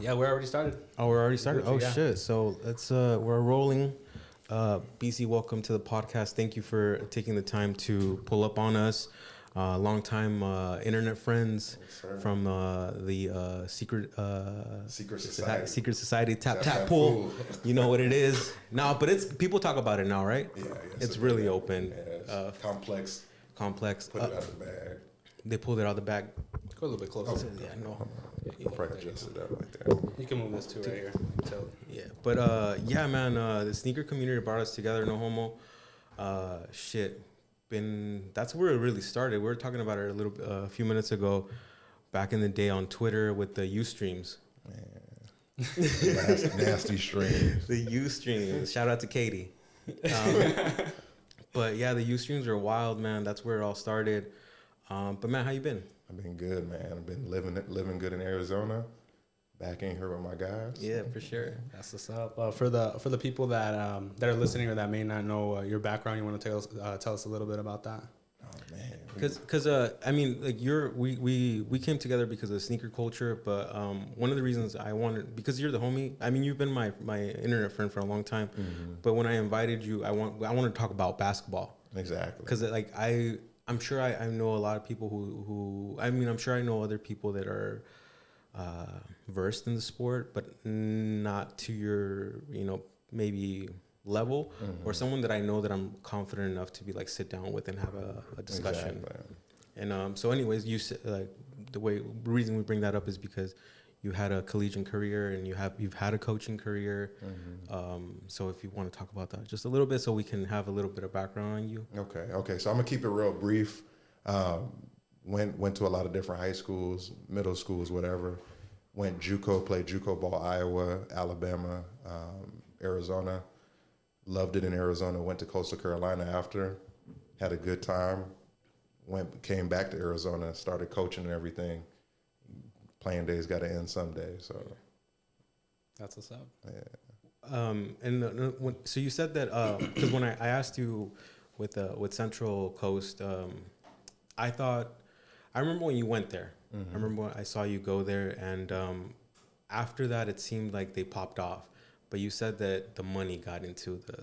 Yeah, we're already started. Oh, we're already started. Oh Yeah. shit! So let's uh, we're rolling. Uh, Bisi, welcome to the podcast. Thank you for taking the time to pull up on us. Uh, long time uh, internet friends sir. from uh, the uh, secret uh, Secret Soci- Society. secret society tap Tap tap, Tap pool. Pool. you know what it is now, but it's people talk about it now, right? Yeah, yeah, it's so really yeah, open, yeah, it's uh, complex. complex. Put Uh, it out the bag. they pulled it out of the bag. Go a little bit closer. Oh. Yeah, no. I'll probably adjust it up like that. You can move this too right here. So Yeah, but uh, yeah, man, uh, the sneaker community brought us together. No homo. Uh, shit, been that's where it really started. We were talking about it a little uh, a few minutes ago, back in the day on Twitter with the U streams. nasty, nasty streams. The U streams. Shout out to Katie. Um, but yeah, the U streams are wild, man. That's where it all started. Um, but man, how you been? I've been good, man. I've been living living good in Arizona. Back in here with my guys. Yeah, for sure. that's what's up. Uh, for the for the people that um, that are listening or that may not know uh, your background, you want to tell us uh, tell us a little bit about that. Oh man. Cause, cause, uh, I mean, like you're, we, we, we came together because of sneaker culture. But um, one of the reasons I wanted, because you're the homie. I mean, you've been my my internet friend for a long time. Mm-hmm. But when I invited you, I want, I want to talk about basketball. Exactly. Cause like I, I'm sure I, I know a lot of people who, who, I mean, I'm sure I know other people that are uh, versed in the sport, but not to your, you know, maybe level Mm-hmm. or someone that I know that I'm confident enough to be like sit down with and have a, a discussion. Exactly. And um, so, anyways, you like the way reason we bring that up is because you had a collegiate career and you have you've had a coaching career. Mm-hmm. Um, so, if you want to talk about that just a little bit, so we can have a little bit of background on you. Okay, okay. So I'm gonna keep it real brief. Um, went went to a lot of different high schools, middle schools, whatever. Went JUCO, played JUCO ball, Iowa, Alabama, um, Arizona. Loved it in Arizona. Went to Coastal Carolina after. Had a good time. Went came back to Arizona. Started coaching and everything. Playing days got to end someday. So That's what's up. Um, and uh, uh, when, so you said that because when I, I asked you with uh, with Central Coast, um, I thought I remember when you went there. I remember when I saw you go there, and um, after that, it seemed like they popped off. But you said that the money got into the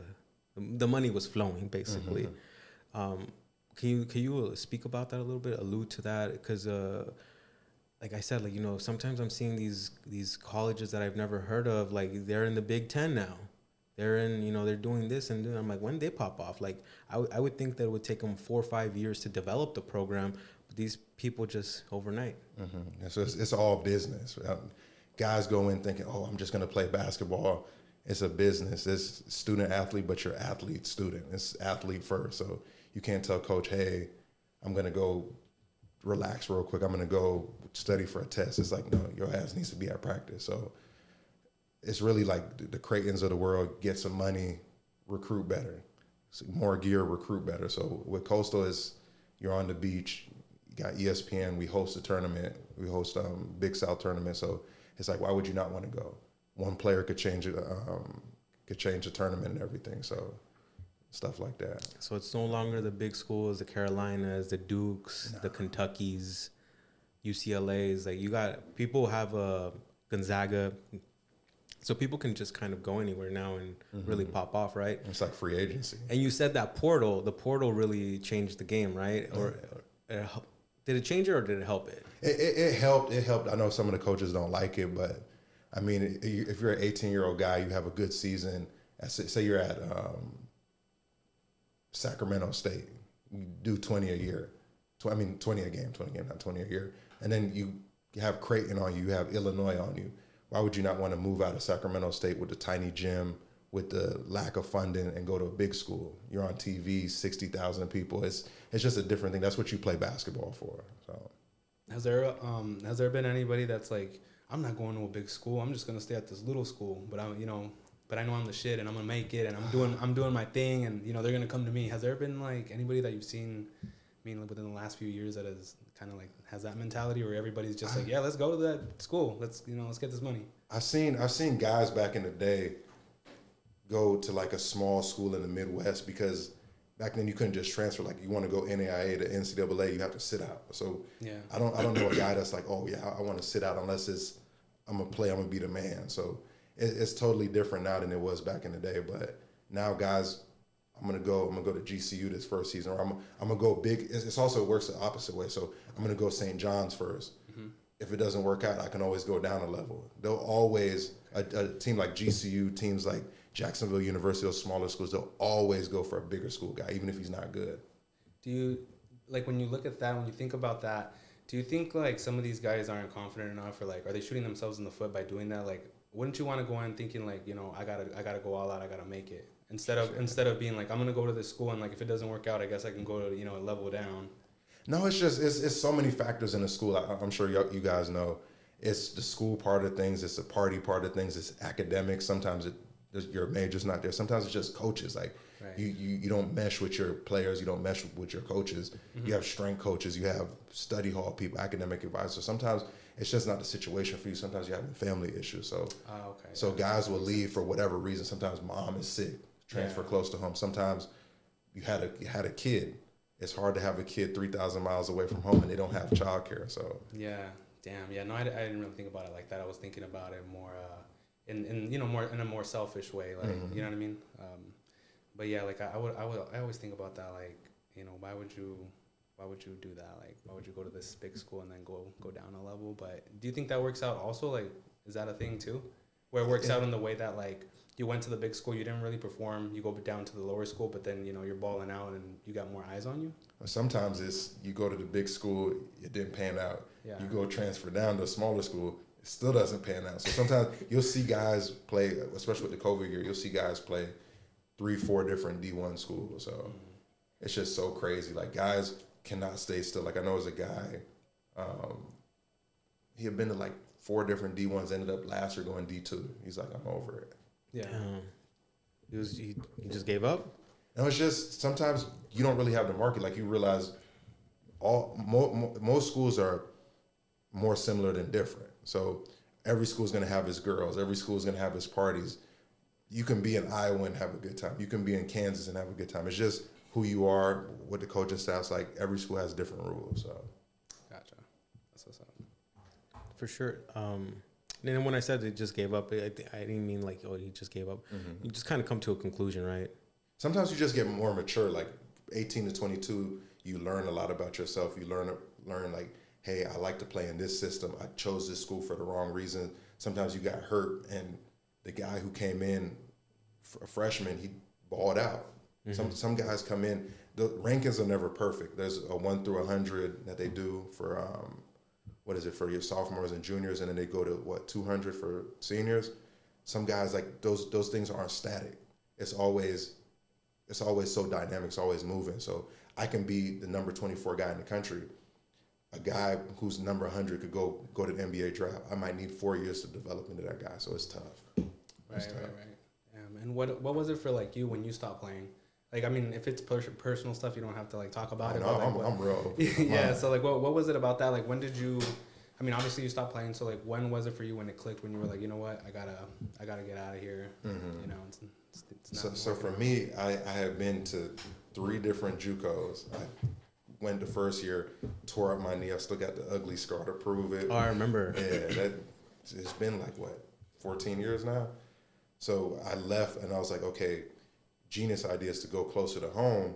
the money was flowing basically. Um, can you can you speak about that a little bit? Allude to that because. Uh, like I said, like you know, sometimes I'm seeing these these colleges that I've never heard of. Like they're in the Big Ten now. They're in, you know, they're doing this and doing. I'm like, when they pop off? Like I, w- I would think that it would take them four or five years to develop the program, but these people just overnight. Mm-hmm. So it's, it's all business. Um, guys go in thinking, "Oh, I'm just going to play basketball." It's a business. It's student athlete, but you're athlete student. It's athlete first. So you can't tell coach, "Hey, I'm going to go relax real quick. I'm to go study for a test." It's like, no, your ass needs to be at practice. So it's really like the, the Creightons of the world get some money, recruit better, more gear, recruit better. So with Coastal is you're on the beach, you got ESPN. We host a tournament. We host um, Big South tournament. So it's like, why would you not want to go? One player could change it, um, could change the tournament and everything. So stuff like that. So it's no longer the big schools, the Carolinas, the Dukes, the Kentuckies, UCLA's. Like you got people have a Gonzaga, so people can just kind of go anywhere now and really pop off, right? It's like free agency. And you said that portal, the portal really changed the game, right? Or, or it hel- did it change it or did it help it? It, it, it helped. It helped. I know some of the coaches don't like it, but I mean, if you're an 18 year old guy, you have a good season. Say you're at um, Sacramento State, do 20 a year. I mean, 20 a game, 20 a game, not 20 a year. And then you have Creighton on you, you have Illinois on you. Why would you not want to move out of Sacramento State with the tiny gym, with the lack of funding, and go to a big school? You're on TV, 60,000 people. It's it's just a different thing. That's what you play basketball for. So. Has there um has there been anybody that's like I'm not going to a big school. I'm just gonna stay at this little school, but I'm you know, but I know I'm the shit and I'm gonna make it and I'm doing I'm doing my thing and you know they're gonna come to me. Has there been like anybody that you've seen, mainly within the last few years that has kind of like has that mentality where everybody's just like yeah let's go to that school let's you know let's get this money. I've seen I've seen guys back in the day go to like a small school in the Midwest because back then you couldn't just transfer. Like you want to go NAIA to NCAA, you have to sit out. So Yeah. I don't I don't know a guy that's like, oh yeah, I want to sit out unless it's I'm gonna play. I'm gonna be the man. So it, it's totally different now than it was back in the day. But now, guys, I'm gonna go. I'm gonna go to GCU this first season, or I'm I'm gonna go big. It's, it's also it works the opposite way. So I'm gonna go St. John's 1st mm-hmm. If it doesn't work out, I can always go down a level. They'll always a, a team like GCU, teams like Jacksonville University, those smaller schools, they'll always go for a bigger school guy, even if he's not good. Do you like when you look at that? When you think about that, do you think like some of these guys aren't confident enough, or like are they shooting themselves in the foot by doing that? Like, wouldn't you want to go in thinking like, you know, I gotta, I gotta go all out, I gotta make it, instead of instead of being like, I'm gonna go to this school and like if it doesn't work out, I guess I can go to you know a level down. No, it's just it's, it's so many factors in the school. I, I'm sure you, you guys know. It's the school part of things. It's the party part of things. It's academics. Sometimes it your major's not there. Sometimes it's just coaches. Like Right. you, you you don't mesh with your players. You don't mesh with your coaches. You mm-hmm. have strength coaches. You have study hall people, academic advisors. Sometimes it's just not the situation for you. Sometimes you have family issues. So Oh, okay. so guys will leave for whatever reason. Sometimes mom is sick, transfer Yeah. close to home. Sometimes you had a you had a kid. It's hard to have a kid three thousand miles away from home and they don't have childcare. So Yeah, damn. Yeah, no, I, I didn't really think about it like that. I was thinking about it more, uh, in, in you know more in a more selfish way, like Mhm. you know what I mean. Um, but yeah, like I, I would, I would, I always think about that, like you know, why would you, why would you do that? Like, why would you go to this big school and then go go down a level? But do you think that works out also? Like, is that a thing too, where it works Yeah. out in the way that like you went to the big school, you didn't really perform, you go down to the lower school, but then you know you're balling out and you got more eyes on you. sometimes it's you go to the big school, it didn't pan out. Yeah. You go transfer down to a smaller school, it still doesn't pan out. So sometimes you'll see guys play, especially with the COVID year, you'll see guys play three, four different D one schools. So mm-hmm. it's just so crazy. Like guys cannot stay still. Like I know as a guy, um, he had been to like four different D ones, ended up last year going D two. He's like, I'm over it. Yeah. Um, he was he, he just gave up. And it's just sometimes you don't really have the market. Like you realize, all mo, mo, most schools are more similar than different. So every school's gonna have its girls. Every school's gonna have its parties. You can be in Iowa and have a good time. You can be in Kansas and have a good time. It's just who you are, what the coaching staff's like. Every school has different rules. So Gotcha. That's what's up. For sure. Um, and then when I said it just gave up, I, I didn't mean like, oh, he just gave up. You just kind of come to a conclusion, right? sometimes you just get more mature. Like 18 to 22, you learn a lot about yourself. You learn learn like, hey, I like to play in this system. I chose this school for the wrong reason. Sometimes you got hurt, and the guy who came in, a freshman, he balled out. Some some guys come in. The rankings are never perfect. There's a one through a hundred that they do for um, what is it for your sophomores and juniors, and then they go to what 200 for seniors. Some guys like those those things aren't static. It's always it's always so dynamic. It's always moving. So I can be the number 24 guy in the country. A guy who's number 100 could go go to the NBA draft. I might need four years to develop into that guy. So it's tough. Right, It's right, tough. right. Um, and what what was it for like you when you stopped playing? Like, I mean, if it's pers- personal stuff, you don't have to like talk about it. No, but, like, I'm, what- I'm real. yeah. So like, what what was it about that? Like, when did you? I mean, obviously you stopped playing. So like, when was it for you when it clicked? When you were like, you know what, I gotta I gotta get out of here. Mhm. You know, it's, it's, it's So, not so for me, I, I have been to three different JUCOs. I went the first year, tore up my knee. I still got the ugly scar to prove it. Oh, I remember. Yeah, that it's been like what, 14 years now. So I left and I was like, okay, genius idea is to go closer to home,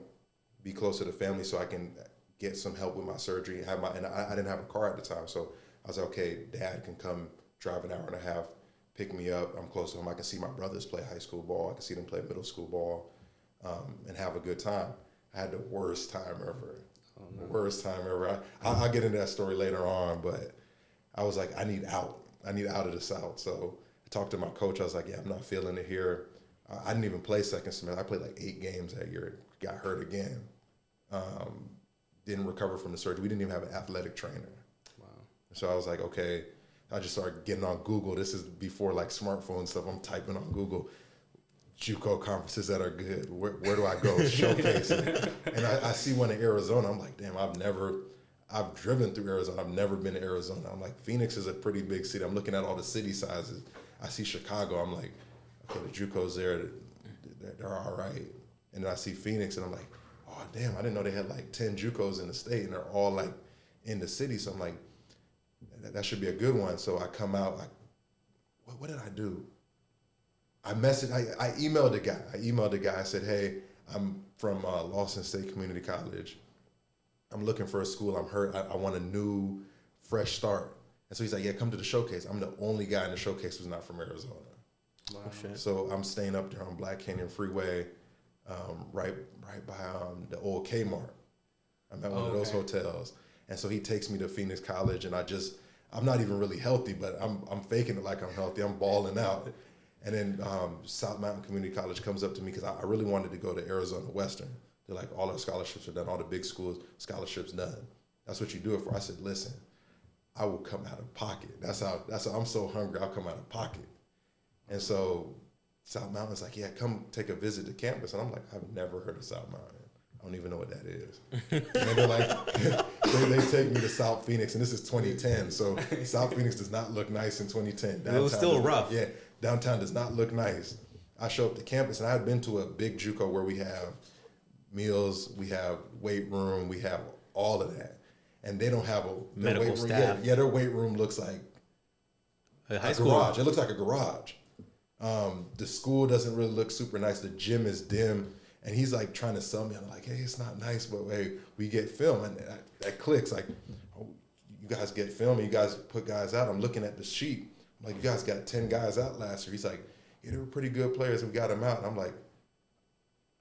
be closer to family, so I can get some help with my surgery. Have my and I, I didn't have a car at the time, so I was like, okay, dad can come drive an hour and a half, pick me up. I'm close to home. I can see my brothers play high school ball. I can see them play middle school ball, um, and have a good time. I had the worst time ever. Oh, no. Worst time ever. I, I'll, I'll get into that story later on, but I was like, I need out. I need out of the South. So I talked to my coach. I was like, yeah, I'm not feeling it here. I, didn't even play second semester. I played like eight games that year. Got hurt again. Um, didn't recover from the surgery. We didn't even have an athletic trainer. Wow. So I was like, okay. I just started getting on Google. This is before like smartphone stuff. I'm typing on Google. JUCO conferences that are good. Where, where do I go? Showcase. And I, I see one in Arizona. I'm like, damn, I've never, I've driven through Arizona. I've never been to Arizona. I'm like, Phoenix is a pretty big city. I'm looking at all the city sizes. I see Chicago. I'm like, the JUCOs there, they're, they're all right. And then I see Phoenix, and I'm like, oh damn, I didn't know they had like ten JUCOs in the state, and they're all like in the city. So I'm like, that, that should be a good one. So I come out, I what did I do? I messaged, I, I emailed the guy. I emailed the guy. I said, hey, I'm from uh, Lawson State Community College. I'm looking for a school. I'm hurt. I, I want a new, fresh start. And so he's like, yeah, come to the showcase. I'm the only guy in the showcase who's not from Arizona. Wow. Oh, shit. So I'm staying up there on Black Canyon Freeway, um, right right by um, the old Kmart. I'm at one of those Okay. hotels, and so he takes me to Phoenix College, and I just I'm not even really healthy, but I'm I'm faking it like I'm healthy. I'm balling out, and then um, South Mountain Community College comes up to me because I, I really wanted to go to Arizona Western. They're like all our scholarships are done, all the big schools scholarships done. That's what you do it for. I said, listen, I will come out of pocket. That's how. That's how I'm so hungry. I'll come out of pocket. And so South Mountain's like, yeah, come take a visit to campus. And I'm like, I've never heard of South Mountain. I don't even know what that is. and they're like, they, they take me to South Phoenix, and this is 2010. So South Phoenix does not look nice in 2010. It was Downtown still rough. Yeah, downtown does not look nice. I show up to campus, and I had been to a big JUCO where we have meals, we have weight room, we have all of that, and they don't have a Medical weight room- staff. Yeah, yeah, their weight room looks like Uh, high a school. garage. It looks like a garage. Um, the school doesn't really look super nice. The gym is dim, and he's like trying to sell me. I'm like, hey, it's not nice, but hey, we get film, and that, that clicks. Like, oh, you guys get film, you guys put guys out. I'm looking at the sheet. I'm like, you guys got ten guys out last year. He's like, yeah, they were pretty good players. We got them out, and I'm like,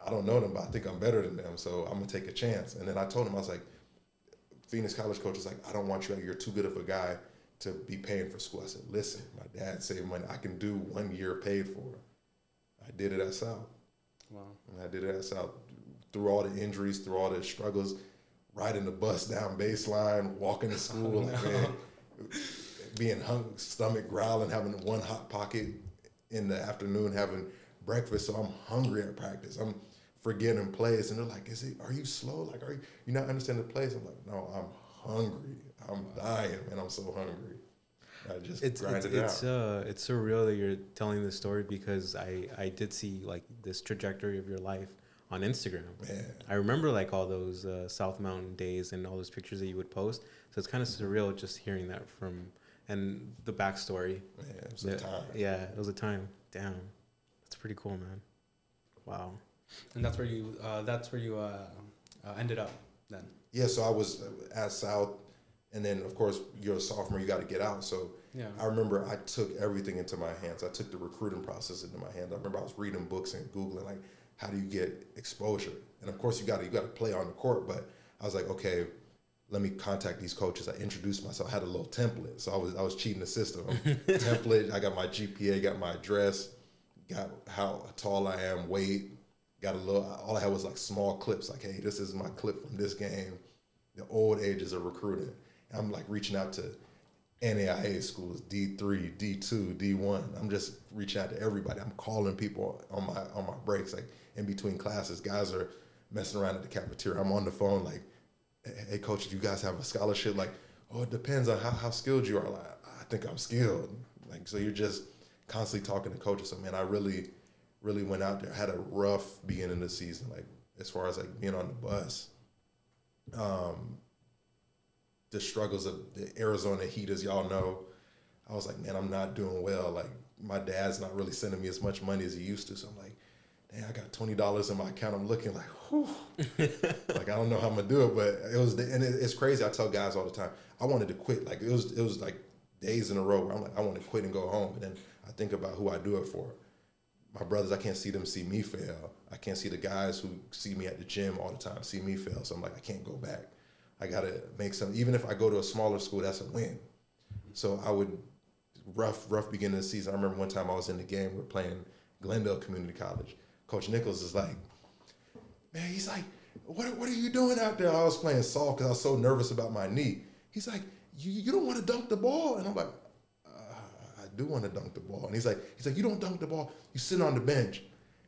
I don't know them, but I think I'm better than them, so I'm gonna take a chance. And then I told him, I was like, Phoenix College coach is like, I don't want you. You're too good of a guy to be paying for school. I said, listen, dad saved money. I can do one year paid for. I did it at South. Wow. And I did it at South through all the injuries, through all the struggles, riding the bus down baseline, walking to school, like, man, being hung, stomach growling, having one hot pocket in the afternoon, having breakfast. So I'm hungry at practice. I'm forgetting plays, and they're like, "Is it? Are you slow? Like, are you you not understanding the plays?" I'm like, "No, I'm hungry. I'm dying, and I'm so hungry." I just it's grind it's it out. it's uh it's surreal that you're telling this story because I I did see like this trajectory of your life on Instagram. Man, I remember like all those uh, South Mountain days and all those pictures that you would post. So it's kind of surreal just hearing that from and the backstory. man, it's a Yeah, time. yeah, it was a time. Damn, that's pretty cool, man. Wow. And that's where you. Uh, that's where you uh, uh, ended up then. Yeah, so I was at South, and then of course you're a sophomore, you got to get out. So Yeah. I remember I took everything into my hands. I took the recruiting process into my hands. I remember I was reading books and googling like, how do you get exposure? And of course you got to you got to play on the court. But I was like, okay, let me contact these coaches. I introduced myself. I had a little template, so I was I was cheating the system. template. I got my GPA, got my address, got how tall I am, weight. Got a little. All I had was like small clips. Like, hey, this is my clip from this game. The old ages of recruiting. I'm like reaching out to NAIA schools, D three, D two, D one. I'm just reaching out to everybody. I'm calling people on my on my breaks, like in between classes. Guys are messing around at the cafeteria. I'm on the phone, like, hey coach, do you guys have a scholarship? Like, oh, it depends on how, how skilled you are. Like, I think I'm skilled. Like, so you're just constantly talking to coaches. So man, I really, really went out there. I had a rough beginning of the season, like as far as like being on the bus. Um, the struggles of the Arizona heat, as y'all know, I was like, man, I'm not doing well. Like my dad's not really sending me as much money as he used to. So I'm like, dang, I got twenty dollars in my account. I'm looking like, whew. like I don't know how I'm gonna do it, but it was, the, and it, it's crazy. I tell guys all the time, I wanted to quit. Like it was, it was like days in a row where I'm like, I want to quit and go home. And then I think about who I do it for. My brothers, I can't see them see me fail. I can't see the guys who see me at the gym all the time see me fail. So I'm like, I can't go back. I gotta make some. Even if I go to a smaller school, that's a win. So I would rough, rough beginning of the season. I remember one time I was in the game. We are playing Glendale Community College. Coach Nichols is like, man, he's like, what, what are you doing out there? I was playing soft because I was so nervous about my knee. He's like, you, you don't want to dunk the ball, and I'm like, uh, I do want to dunk the ball. And he's like, he's like, you don't dunk the ball. You sit on the bench.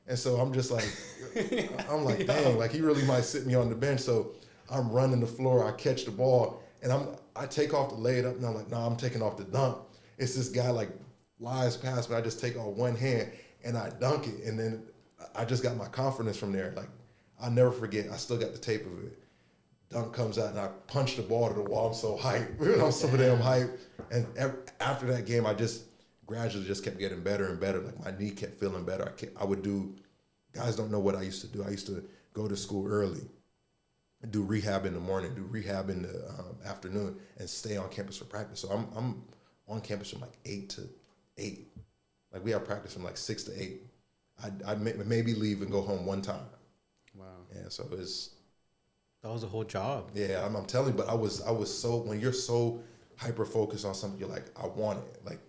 And so I'm just like, I'm like, dang, like he really might sit me on the bench. So I'm running the floor. I catch the ball, and I'm I take off the laid up, and I'm like, nah, I'm taking off the dunk. It's this guy like flies past me. I just take off one hand and I dunk it, and then I just got my confidence from there. Like I'll never forget. I still got the tape of it. Dunk comes out and I punch the ball to the wall. I'm so hyped. I'm so damn hyped. And after that game, I just gradually just kept getting better and better. Like my knee kept feeling better. I kept, I would do. Guys don't know what I used to do. I used to go to school early, do rehab in the morning, do rehab in the um, afternoon, and stay on campus for practice. So I'm I'm on campus from like eight to eight. Like we have practice from like six to eight. I'd, I'd may, maybe leave and go home one time. Wow. Yeah, so it's That was a whole job. yeah. I'm, I'm telling you, but I was I was so when you're so hyper focused on something, you're like I want it. Like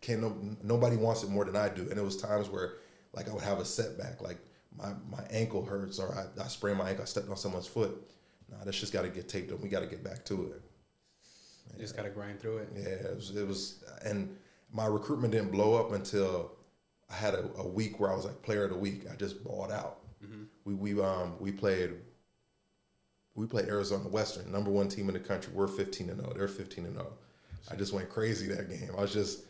can't no nobody wants it more than I do. And it was times where like I would have a setback, like my my ankle hurts or I, I sprained my ankle, I stepped on someone's foot. Nah, that's just got to get taped up. We got to get back to it. You just gotta grind through it. Yeah, it was, it was, and my recruitment didn't blow up until I had a, a week where I was like player of the week. I just balled out. We we um we played. We played Arizona Western, number one team in the country. We're fifteen and zero. They're fifteen and zero. I just went crazy that game. I was just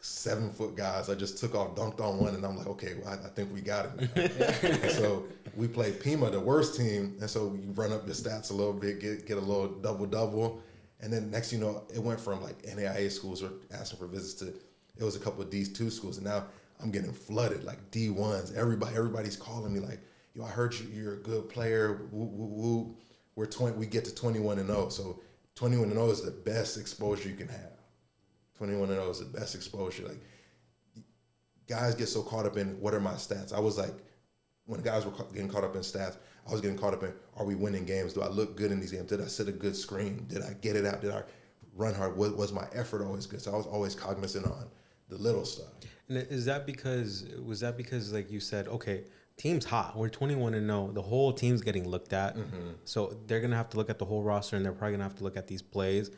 seven foot guys. I just took off, dunked on one, and I'm like, okay, well, I, I think we got it. now. So we played Pima, the worst team, and so you run up your stats a little bit, get get a little double double, and then next you know it went from like NAIA schools were asking for visits to it was a couple of D two schools, and now I'm getting flooded like D ones. Everybody everybody's calling me like, yo, I heard you, you're a good player. Woo, woo, woo. We're twenty. We get to 21 and 0. So 21 and 0 is the best exposure you can have. 21 and 0 is the best exposure. Like guys get so caught up in what are my stats. I was like, when guys were getting caught up in stats, I was getting caught up in are we winning games? Do I look good in these games? Did I set a good screen? Did I get it out? Did I run hard? Was, was my effort always good? So I was always cognizant on the little stuff. And is that because was that because like you said, okay, team's hot. We're 21 and 0. The whole team's getting looked at. Mm-hmm. So they're going to have to look at the whole roster and they're probably going to have to look at these plays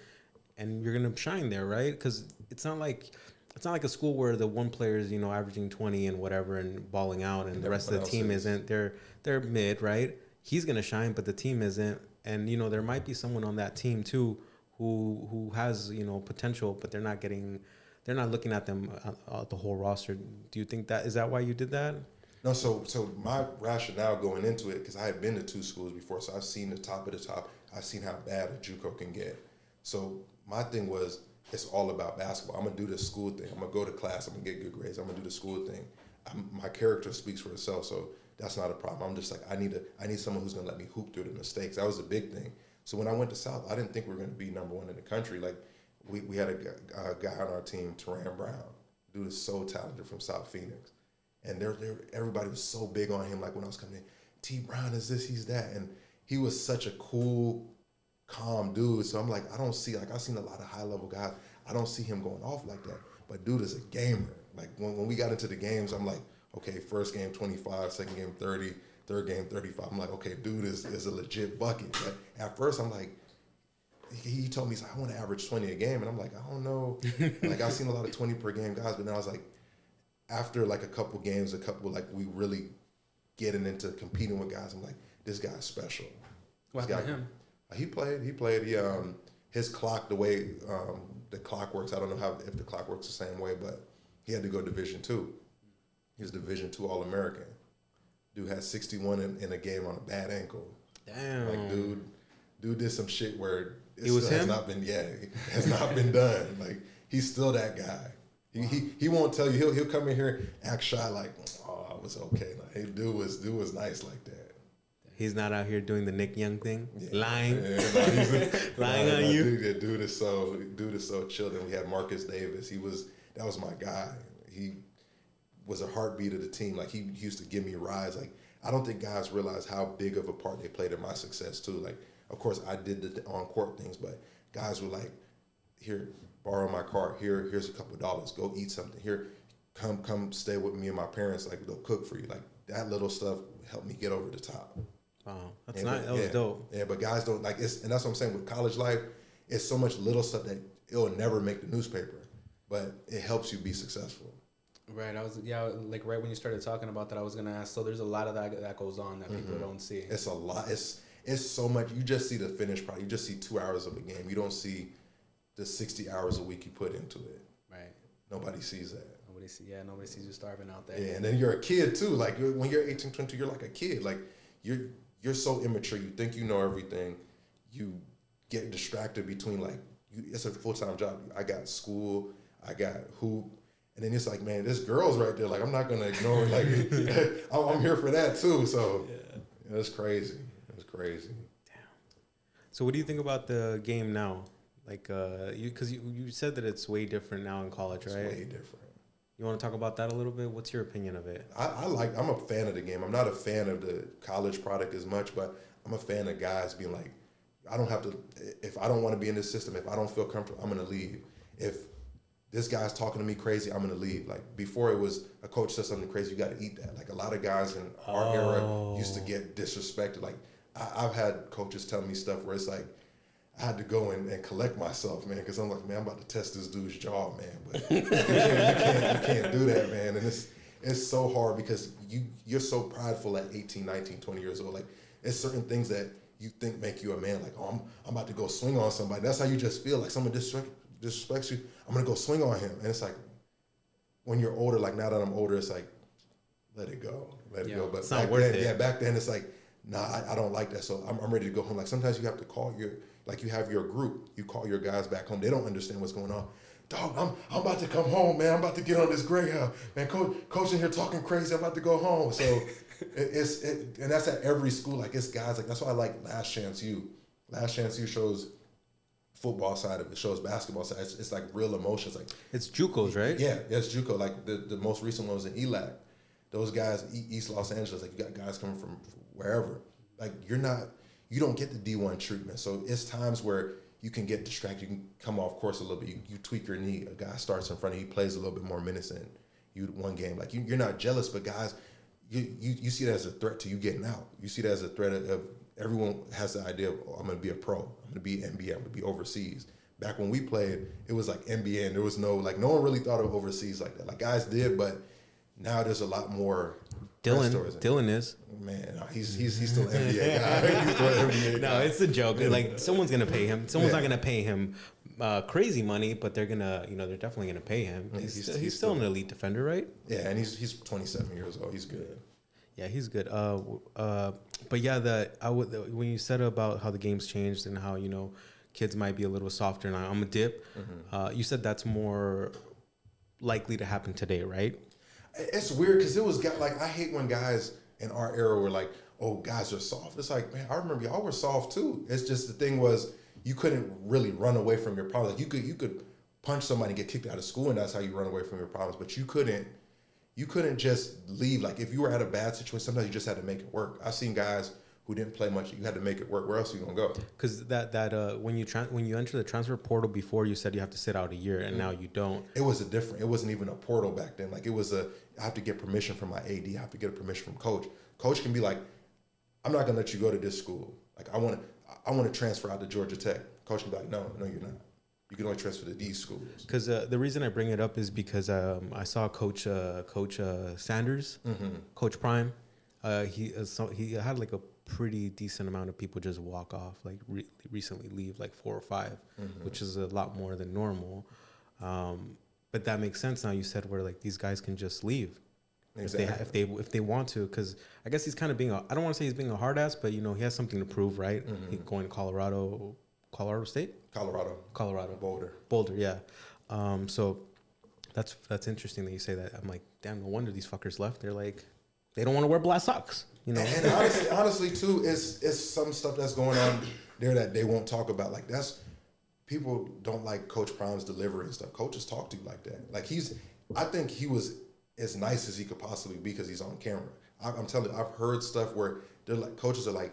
and you're going to shine there, right? Cuz it's not like it's not like a school where the one player is, you know, averaging 20 and whatever and balling out and the rest of the team is. isn't. They're they're mid, right? He's going to shine, but the team isn't. And you know, there might be someone on that team too who who has, you know, potential, but they're not getting they're not looking at them uh, uh, the whole roster. Do you think that is that why you did that? No, so so my rationale going into it because I had been to two schools before, so I've seen the top of the top. I've seen how bad a JUCO can get. So my thing was, it's all about basketball. I'm gonna do the school thing. I'm gonna go to class. I'm gonna get good grades. I'm gonna do the school thing. I'm, my character speaks for itself, so that's not a problem. I'm just like I need a I need someone who's gonna let me hoop through the mistakes. That was a big thing. So when I went to South, I didn't think we were gonna be number one in the country. Like we, we had a, a guy on our team, Teran Brown. Dude is so talented from South Phoenix and there, there, everybody was so big on him. Like when I was coming in, T Brown is this, he's that, and he was such a cool, calm dude. So I'm like, I don't see like I've seen a lot of high level guys. I don't see him going off like that. But dude is a gamer. Like when, when we got into the games, I'm like, okay, first game 25, second game 30, third game 35. I'm like, okay, dude is is a legit bucket. But at first, I'm like. He he told me, he's like, I want to average 20 a game. And I'm like, I don't know. like, I've seen a lot of 20 per game guys, but then I was like, after like a couple games, a couple like we really getting into competing with guys. I'm like, this guy's special. What This happened to him? He played. He played. He um his clock the way um the clock works. I don't know how if the clock works the same way, but he had to go Division two. He was Division two All American. Dude had 61 in, in a game on a bad ankle. Damn. Like dude, dude did some shit where it, It was still has not been yeah it has not been done. Like he's still that guy. He, he he won't tell you. He'll he'll come in here act shy like oh I was okay. Like hey dude was dude was nice like that. He's not out here doing the Nick Young thing, Yeah. lying. Yeah, Lying on you? Dude, dude is so dude is so chill. Then we had Marcus Davis. He was that was my guy. He was a heartbeat of the team. Like he used to give me rides. Like I don't think guys realize how big of a part they played in my success too. Like of course I did the on court things, but guys were like, here, borrow my car. Here, here's a couple of dollars. Go eat something. Here, come come stay with me and my parents. Like they'll cook for you. Like that little stuff helped me get over the top. Wow, that's Yeah, not. That was yeah. dope. Yeah, but guys don't like it's, and that's what I'm saying with college life. It's so much little stuff that it'll never make the newspaper, but it helps you be successful. Right. I was yeah, like right when you started talking about that, I was gonna ask. So there's a lot of that that goes on that people mm-hmm. don't see. It's a lot. It's it's so much. You just see the finished product. You just see two hours of a game. You don't see the 60 hours a week you put into it. Right. Nobody sees that. Nobody see. Yeah. Nobody sees you starving out there. Yeah, and then you're a kid too. Like you're, when you're 18, 22, you're like a kid. Like you're you're so immature. You think you know everything. You get distracted between like you, it's a full time job. I got school. I got hoop, And then it's like, man, this girl's right there. Like I'm not gonna ignore. It. Like I'm, I'm here for that too. So yeah. it's crazy. It's crazy. Damn. So what do you think about the game now? Like uh, you because you, you said that it's way different now in college, right? It's way different. You want to talk about that a little bit? What's your opinion of it? I, I like. I'm a fan of the game. I'm not a fan of the college product as much, but I'm a fan of guys being like, I don't have to. If I don't want to be in this system, if I don't feel comfortable, I'm gonna leave. If this guy's talking to me crazy, I'm gonna leave. Like before, it was a coach says something crazy, you got to eat that. Like a lot of guys in our oh. era used to get disrespected. Like I, have had coaches tell me stuff where it's like I had to go and, and collect myself, man, because I'm like, man, I'm about to test this dude's jaw, man. But you, can't, you, can't, you can't do that, man. And it's it's so hard because you you're so prideful at 18, 19, 20 years old. Like it's certain things that you think make you a man. Like, oh, I'm, I'm about to go swing on somebody. That's how you just feel. Like someone disrespect, disrespects you. I'm gonna go swing on him. And it's like when you're older, like now that I'm older, it's like let it go, let it yeah, go. But it's not worth then, it. Yeah, back then it's like nah, I, I don't like that. So I'm, I'm ready to go home. Like sometimes you have to call your like you have your group, you call your guys back home. They don't understand what's going on. Dog, I'm I'm about to come home, man. I'm about to get on this greyhound, man. Coach, coach in here talking crazy. I'm about to go home. So it, it's it, and that's at every school. Like it's guys like that's why I like Last Chance U. Last Chance U shows football side of it, shows basketball side. It's, it's like real emotions. Like it's JUCOs, right? Yeah, it's JUCO. Like the, the most recent one was in ELAC. Those guys, East Los Angeles, like you got guys coming from wherever. Like you're not you don't get the D1 treatment. So it's times where you can get distracted. You can come off course a little bit. You, you tweak your knee. A guy starts in front of you, plays a little bit more in you one game. Like you, are not jealous, but guys, you, you you see that as a threat to you getting out. You see that as a threat of, of everyone has the idea of oh, I'm going to be a pro. I'm going to be NBA. I'm going to be overseas. Back when we played, it was like NBA, and there was no like no one really thought of overseas like that. Like guys did, but now there's a lot more Dillon, Dillon is. Man, no, he's he's he's still NBA guy. he's still NBA no, it's a joke. Like someone's gonna pay him. Someone's yeah. not gonna pay him uh, crazy money, but they're gonna, you know, they're definitely gonna pay him. He's, he's, still, he's, he's still, still, an elite defender, right? Yeah, and he's he's 27 years old. He's good. Yeah, he's good. Uh, uh, but yeah, the I would the, when you said about how the game's changed and how you know kids might be a little softer now. I'm a dip. Mm-hmm. Uh, you said that's more likely to happen today, right? It's weird because it was got like I hate when guys in our era were like, "Oh, guys are soft." It's like, man, I remember y'all were soft too. It's just the thing was you couldn't really run away from your problems. Like you could you could punch somebody and get kicked out of school, and that's how you run away from your problems. But you couldn't you couldn't just leave. Like if you were at a bad situation, sometimes you just had to make it work. I've seen guys who didn't play much. You had to make it work. Where else are you gonna go? Because that that uh, when you tra- when you enter the transfer portal before, you said you have to sit out a year, and mm-hmm. now you don't. It was a different. It wasn't even a portal back then. Like it was a. I have to get permission from my AD. I have to get a permission from coach. Coach can be like, I'm not gonna let you go to this school. Like I want to. I want to transfer out to Georgia Tech. Coach can be like, No, no, you're not. You can only transfer to these schools. Because uh, the reason I bring it up is because um, I saw Coach uh, Coach uh, Sanders, mm-hmm. Coach Prime. Uh, he uh, so he had like a pretty decent amount of people just walk off, like re- recently leave, like four or 5 mm-hmm. which is a lot more than normal. Um, but that makes sense now. You said where like these guys can just leave exactly. if they if they if they want to, because I guess he's kind of being a I don't want to say he's being a hard ass, but you know he has something to prove, right? Mm-hmm. He going to Colorado, Colorado State, Colorado, Colorado, Boulder, Boulder, yeah. Um, so that's that's interesting that you say that. I'm like, damn, no wonder these fuckers left. They're like, they don't want to wear black socks. You know, and, and honestly, honestly too, it's it's some stuff that's going on there that they won't talk about. Like that's people don't like Coach Prime's delivery and stuff. Coaches talk to you like that. Like he's, I think he was as nice as he could possibly be because he's on camera. I, am telling you, I've heard stuff where they're like, coaches are like,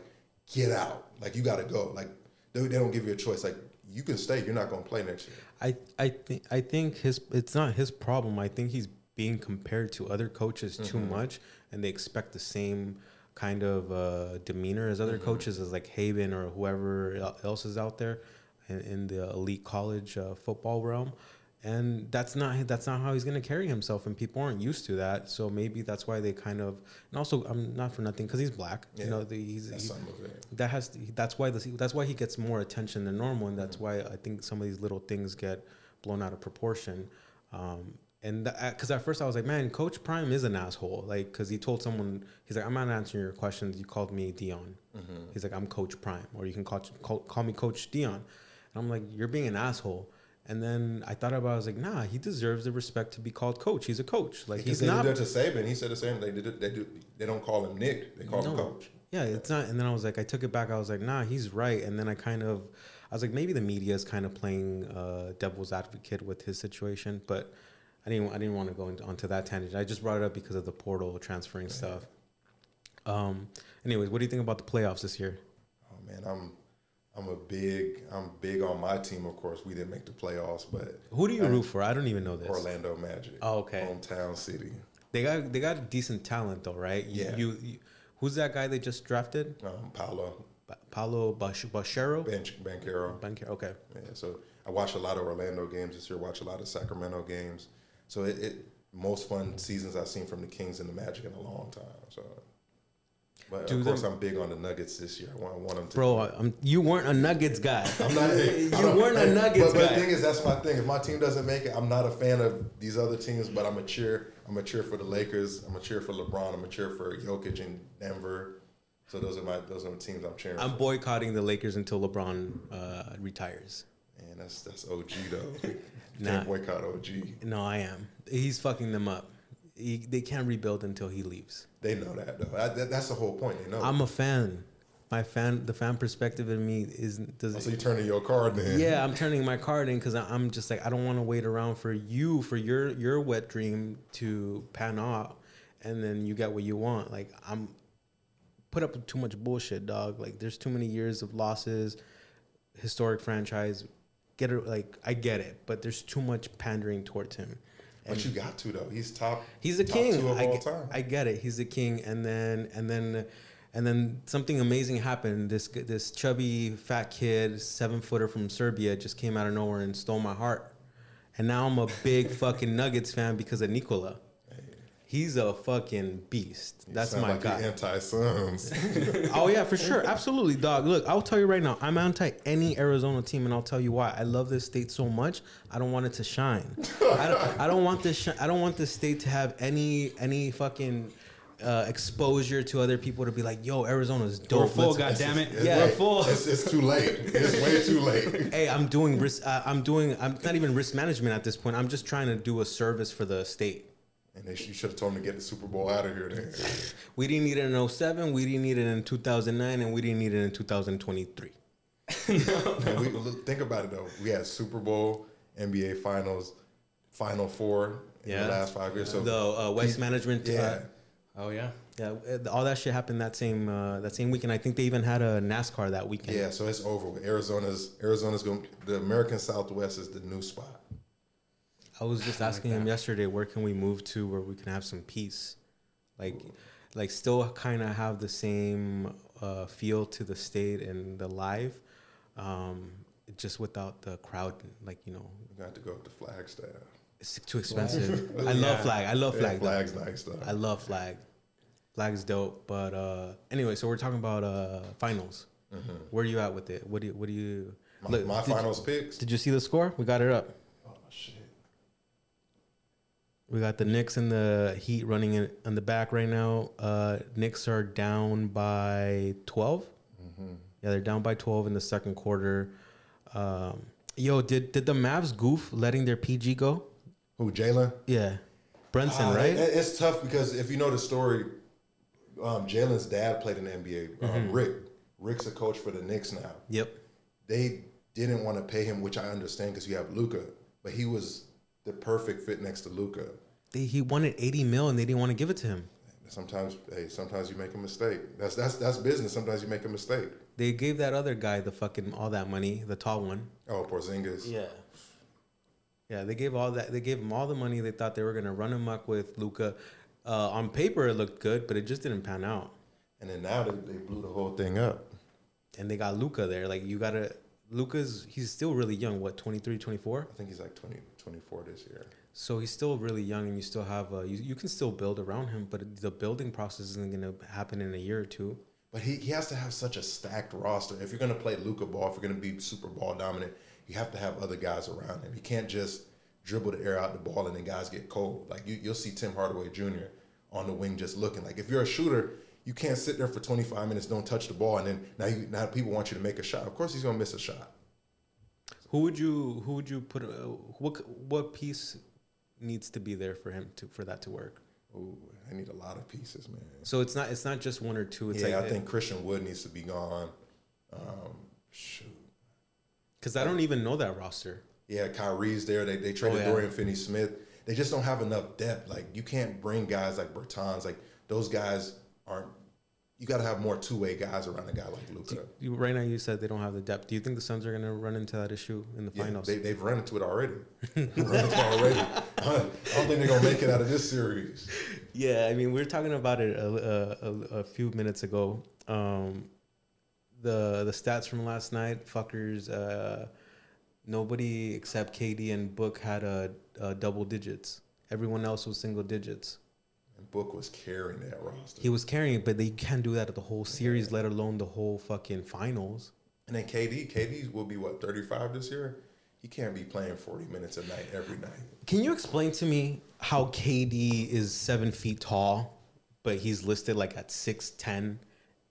get out, like you got to go, like they, they don't give you a choice, like you can stay, you're not going to play next year. I I think I think his it's not his problem. I think he's being compared to other coaches too mm-hmm. much, and they expect the same kind of uh, demeanor as other mm-hmm. coaches, as like Haven or whoever else is out there in, in the elite college uh, football realm. And that's not that's not how he's going to carry himself, and people aren't used to that. So maybe that's why they kind of. And also, I'm not for nothing because he's black. Yeah, you know, the, he's he, that has that's why the, that's why he gets more attention than normal, and that's mm-hmm. why I think some of these little things get blown out of proportion. Um, and because at first I was like, man, Coach Prime is an asshole. Like, because he told someone, he's like, I'm not answering your questions. You called me Deion. Mm-hmm. He's like, I'm Coach Prime, or you can call, call, call me Coach Deion. And I'm like, you're being an asshole. And then I thought about, it, I was like, nah, he deserves the respect to be called coach. He's a coach. Like Because he's they not. did that to Saban. He said the same. They did. They do. They don't call him Nick. They call him Coach. Yeah, it's not. And then I was like, I took it back. I was like, nah, he's right. And then I kind of, I was like, maybe the media is kind of playing uh, devil's advocate with his situation, but I didn't. I didn't want to go into, onto that tangent. I just brought it up because of the portal transferring stuff. Um. Anyways, what do you think about the playoffs this year? Oh man, I'm. I'm a big. I'm big on my team. Of course, we didn't make the playoffs, but Who do you I- root for? I don't even know this. Orlando Magic. Oh, okay. Hometown city. They got they got decent talent though, right? You, Yeah. You, you who's that guy they just drafted? Um, Paolo Pa- Paolo Bach- Bachero. Bench Banchero. Banchero. Okay. Yeah, so I watch a lot of Orlando games this year. Watch a lot of Sacramento games. So it, it most fun seasons I've seen from the Kings and the Magic in a long time. So, but Do of course them- I'm big on the Nuggets this year. I want, I want them to. Bro, I'm, you weren't a Nuggets guy. I'm not. you weren't a Nuggets but, but the thing is, that's my thing. If my team doesn't make it, I'm not a fan of these other teams. But I'm a cheer. I'm a cheer for the Lakers. I'm a cheer for LeBron. I'm a cheer for Jokic in Denver. So those are my those are the teams I'm cheering. I'm for. boycotting the Lakers until LeBron uh, retires. Man, that's that's OG though. Nah. Can't boycott OG. No, I am. He's fucking them up. He, they can't rebuild until he leaves. They know that though. I, that, that's the whole point. They know. I'm a fan. My fan, the fan perspective in me is does Oh, so you're turning your card then? yeah, I'm turning my card in because I'm just like I don't want to wait around for you for your your wet dream to pan out, and then you get what you want. Like I'm put up with too much bullshit, dog. Like there's too many years of losses, historic franchise. Get it? Like I get it, but there's too much pandering towards him. But you got to though. He's top. He's a top king. I, all get- time. I get it. He's a king, and then and then and then something amazing happened. This this chubby fat kid, seven footer from Serbia, just came out of nowhere and stole my heart. And now I'm a big fucking Nuggets fan because of Nikola. He's a fucking beast. You That's sound my like guy. Anti Suns. oh yeah, for sure, absolutely, dog. Look, I'll tell you right now, I'm anti any Arizona team, and I'll tell you why. I love this state so much. I don't want it to shine. I don't. I don't want this. Shi- I don't want this state to have any any fucking uh, exposure to other people to be like, yo, Arizona's dope. We're full, Let's- goddammit. yeah, we're full. It's, it's too late. It's way too late. Hey, I'm doing risk. Uh, I'm doing. I'm not even risk management at this point. I'm just trying to do a service for the state. And they, sh- you should have told him to get the Super Bowl out of here. Then We didn't need it in 07, We didn't need it in 2009, and we didn't need it in 2023. And we, look, think about it though. We had Super Bowl, NBA Finals, Final Four in Yeah. the last five years. So the uh, Waste Management. yeah, Uh, Oh yeah. Yeah, uh, all that shit happened that same uh, that same weekend. I think they even had a NASCAR that weekend. yeah. So it's over. Arizona's Arizona's going. The American Southwest is the new spot. I was just asking him yesterday, where can we move to where we can have some peace, like, like still kind of have the same uh, feel to the state and the live, um, just without the crowd. Like you know, We got to go up to Flagstaff. it's too expensive. I Yeah. love flag. I love Yeah, flag. though. Flag's nice though. I love flag. Flag's dope. But uh, anyway, so we're talking about uh, finals. Where are you at with it? What do you? What do you? my Look, my did you- finals picks. Did you see the score? We got it up. We got the Knicks and the Heat running in, in the back right now. Uh, Knicks are down by 12. Yeah, they're down by 12 in the second quarter. Um, yo, did did the Mavs goof letting their PG go? Who Jalen? Yeah, Brunson, Uh, right? it- it's tough because if you know the story, um, Jalen's dad played in the NBA. Um, Mm-hmm. Rick, Rick's a coach for the Knicks now. yep. They didn't want to pay him, which I understand because you have Luka, but he was the perfect fit next to Luka. He wanted 80 mil and they didn't want to give it to him. Sometimes, hey, sometimes you make a mistake. That's that's that's business. Sometimes you make a mistake. They gave that other guy the fucking all that money, the tall one. Oh, Porzingis. Yeah. Yeah, they gave all that. They gave him all the money. They thought they were gonna run him up with Luka. Uh, on paper, it looked good, but it just didn't pan out. And then now they, they blew the whole thing up. And they got Luka there. Like you gotta. Luka's he's still really young. What 23, 24? I think he's like 20, 24 this year. So he's still really young, and you still have uh, you, you can still build around him, but the building process isn't gonna happen in a year or two. But he, he has to have such a stacked roster. If you're going to play Luka ball, if you're going to be super ball dominant, you have to have other guys around him. You can't just dribble the air out the ball and then guys get cold. Like you, you'll see Tim Hardaway Jr. on the wing just looking. Like if you're a shooter, you can't sit there for 25 minutes, don't touch the ball, and then now you now people want you to make a shot. Of course he's going to miss a shot. Who would you who would you put uh, what what piece needs to be there for him to for that to work? Ooh, I need a lot of pieces, man. So it's not it's not just one or two. It's yeah, like I think Christian Wood needs to be gone. Um, shoot. because I don't even know that roster. Yeah, Kyrie's there. They they traded Oh, yeah. Dorian Finney Smith. They just don't have enough depth. Like you can't bring guys like Bertans. Like those guys aren't. You got to have more two way guys around a guy like Luka. You, right now, you said they don't have the depth. Do you think the Suns are going to run into that issue in the Yeah, finals? they, they've run into it already. run into it already. I don't think they're gonna make it out of this series. Yeah, I mean, we were talking about it a, a, a few minutes ago. Um, the the stats from last night, fuckers. Uh, nobody except KD and Book had a, a double digits. Everyone else was single digits. Book was carrying that roster. He was carrying it, but they can't do that at the whole series, let alone the whole fucking finals. and then KD, KD will be what thirty five this year. He can't be playing forty minutes a night every night. Can you explain to me how KD is seven feet tall, but he's listed like at six ten,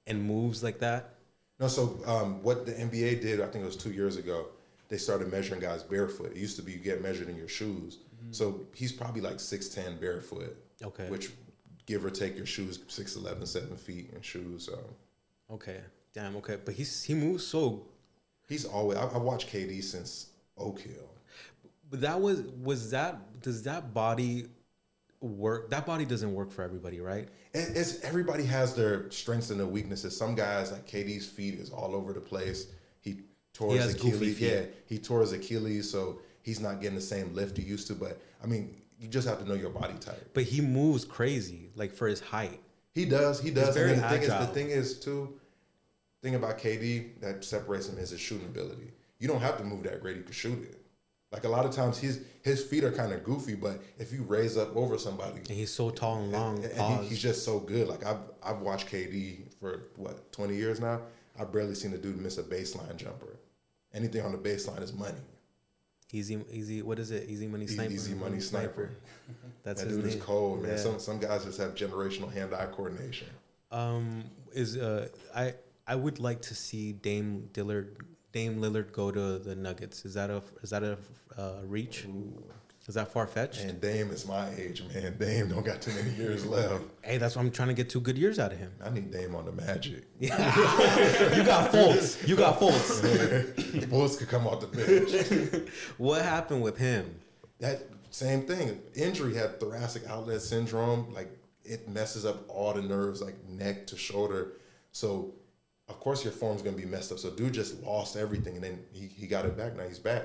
and moves like that? No, so um, what the NBA did, I think it was two years ago, they started measuring guys barefoot. It used to be you get measured in your shoes. So he's probably like 6'10 barefoot, Okay. which give or take your shoes 6'11, 7 feet in shoes. So Okay. Damn. Okay. But he's he moves so. he's always, I, I watched KD since Oak Hill. But that was was that does that body work? That body doesn't work for everybody, right? It, it's everybody has their strengths and their weaknesses. Some guys like KD's feet is all over the place. He tore He his Achilles. Yeah, he tore his Achilles, so he's not getting the same lift he used to. But I mean, you just have to know your body type. But he moves crazy, like for his height. He does. He does. very and the thing is, the thing is too. Thing about KD that separates him is his shooting ability. You don't have to move that great. You can shoot it. Like a lot of times, his his feet are kind of goofy, but if you raise up over somebody, And he's so tall and long. and he, he's just so good. Like I've I've watched KD for what twenty years now. I've barely seen a dude miss a baseline jumper. Anything on the baseline is money. Easy, easy. What is it? Easy money sniper. easy money sniper. That's that his dude is cold, man. Yeah. Some some guys just have generational hand-eye coordination. Um, is uh, I I would like to see Dame Dillard, Dame Lillard go to the Nuggets. Is that a is that a uh, reach? Is that far fetched? And Dame is my age, man. Dame don't got too many years left. Hey, that's why I'm trying to get two good years out of him. I need Dame on the Magic. you got Fultz. You got Fultz. the Bulls could come off the bench. what happened with him? That same thing. Injury had thoracic outlet syndrome. Like it messes up all the nerves, like neck to shoulder. So of course your form's gonna be messed up. So dude just lost everything, and then he, he got it back. Now he's back.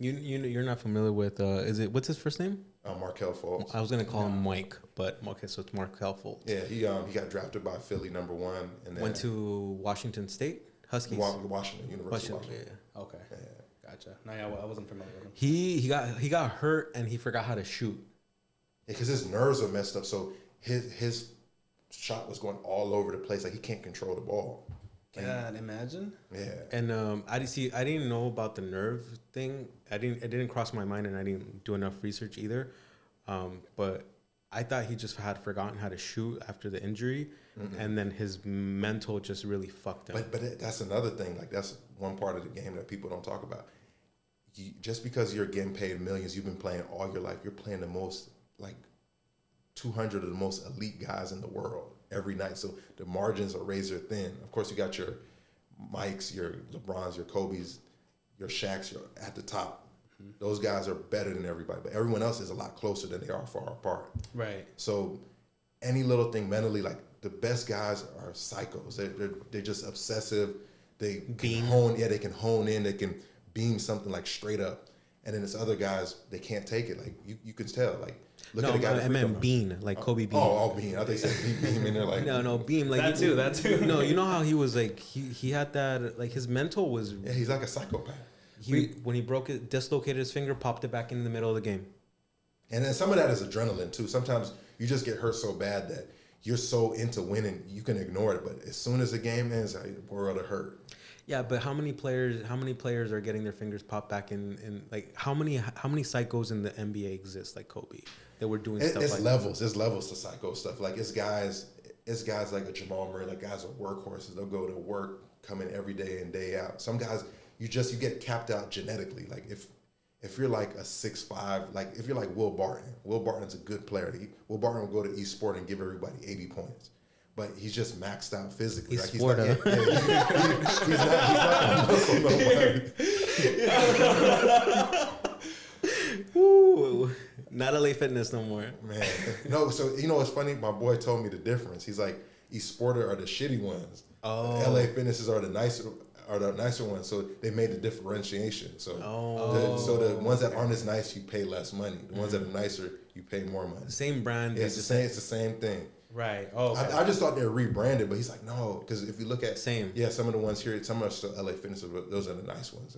You you you're not familiar with uh is it what's his first name? Uh, Markelle Fultz. I was gonna call him Mike, but okay, so it's Mark Fultz. Yeah, he um he got drafted by Philly number one, and then Went to Washington State Huskies. Wa- Washington University. Washington, Washington. yeah. Okay. Gotcha. No, yeah, I wasn't familiar with him. He he got he got hurt and he forgot how to shoot. because his nerves are messed up. So his his shot was going all over the place. Like he can't control the ball. God, imagine. Yeah. And um, I didn't see. I didn't know about the nerve thing. I didn't. It didn't cross my mind, and I didn't do enough research either. Um, but I thought he just had forgotten how to shoot after the injury, and then his mental just really fucked him. But but it- that's another thing. Like that's one part of the game that people don't talk about. You, just because you're getting paid millions, you've been playing all your life. You're playing the most like 200 of the most elite guys in the world every night. So the margins are razor thin. Of course, you got your Mikes, your LeBrons, your Kobe's, your Shaqs. You're at the top. Those guys are better than everybody, but everyone else is a lot closer than they are far apart. Right. So any little thing mentally, like the best guys are psychos. They're they're, they're just obsessive. They can Beam. hone, yeah, they can hone in. They can beam something like straight up. And then it's other guys they can't take it. Like you, you can tell. Like look no, at the guy. I, I meant. Bean, like oh, Kobe oh, Bean. Oh, oh, beam. I think they said beam, beam, and they're like, No, no, Beam. Like That too, that too. No, you know how he was like he he had that like his mental was yeah, he's like a psychopath. he when he broke it dislocated his finger popped it back in the middle of the game. And then some of that is adrenaline too. Sometimes you just get hurt so bad that you're so into winning you can ignore it. But as soon as the game ends, the world of hurt. Yeah, but how many players? How many players are getting their fingers popped back in? In like how many? How many psychos in the NBA exist like Kobe that were doing It, stuff it's like levels. It's levels to psycho stuff. Like it's guys. It's guys like a Jamal Murray. Like guys are workhorses. They'll go to work, come in every day and day out. Some guys you just you get capped out genetically. Like if if you're like a six five, like if you're like Will Barton, Will Barton's a good player. He, Will Barton will go to Esport and give everybody eighty points. But he's just maxed out physically. He's like he's, not, huh? yeah, he- he's not, he's not a muscle no. Ooh, not LA Fitness no more. Man, no. So you know what's funny? My boy told me the difference. He's like, Esporta are the shitty ones. Oh. LA Fitnesses are the nicer are the nicer ones. So they made the differentiation. So Oh. the, so the ones that aren't as nice, you pay less money. The ones that are nicer, you pay more money. Same brand. Yeah, it's the same. It's the same thing. Right. Oh. Okay. I, I just thought they were rebranded, but he's like, no, because if you look at Same. yeah, some of the ones here, some are still LA Fitnesses, but those are the nice ones.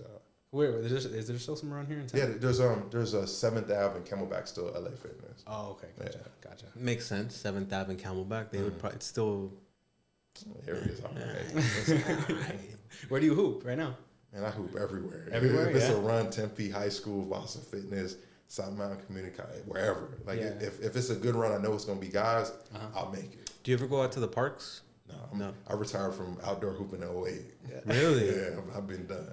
Uh, Where is there, is there still some around here in town? yeah, there's um there's a Seventh Ave and Camelback still LA Fitness. Oh, okay. Gotcha. Yeah. Gotcha. Makes sense. Seventh Ave and Camelback. They would probably it's still. Areas all right. Where do you hoop right now? And I hoop everywhere. Everywhere, If it's yeah. a run, Tempe High School, Vasa Fitness, South Mountain Community College, wherever. Like Yeah. if, if it's a good run, I know it's gonna be guys. Uh-huh. I'll make it. Do you ever go out to the parks? No, I'm, No. I retired from outdoor hooping in 08. Really? Yeah, I've, I've been done.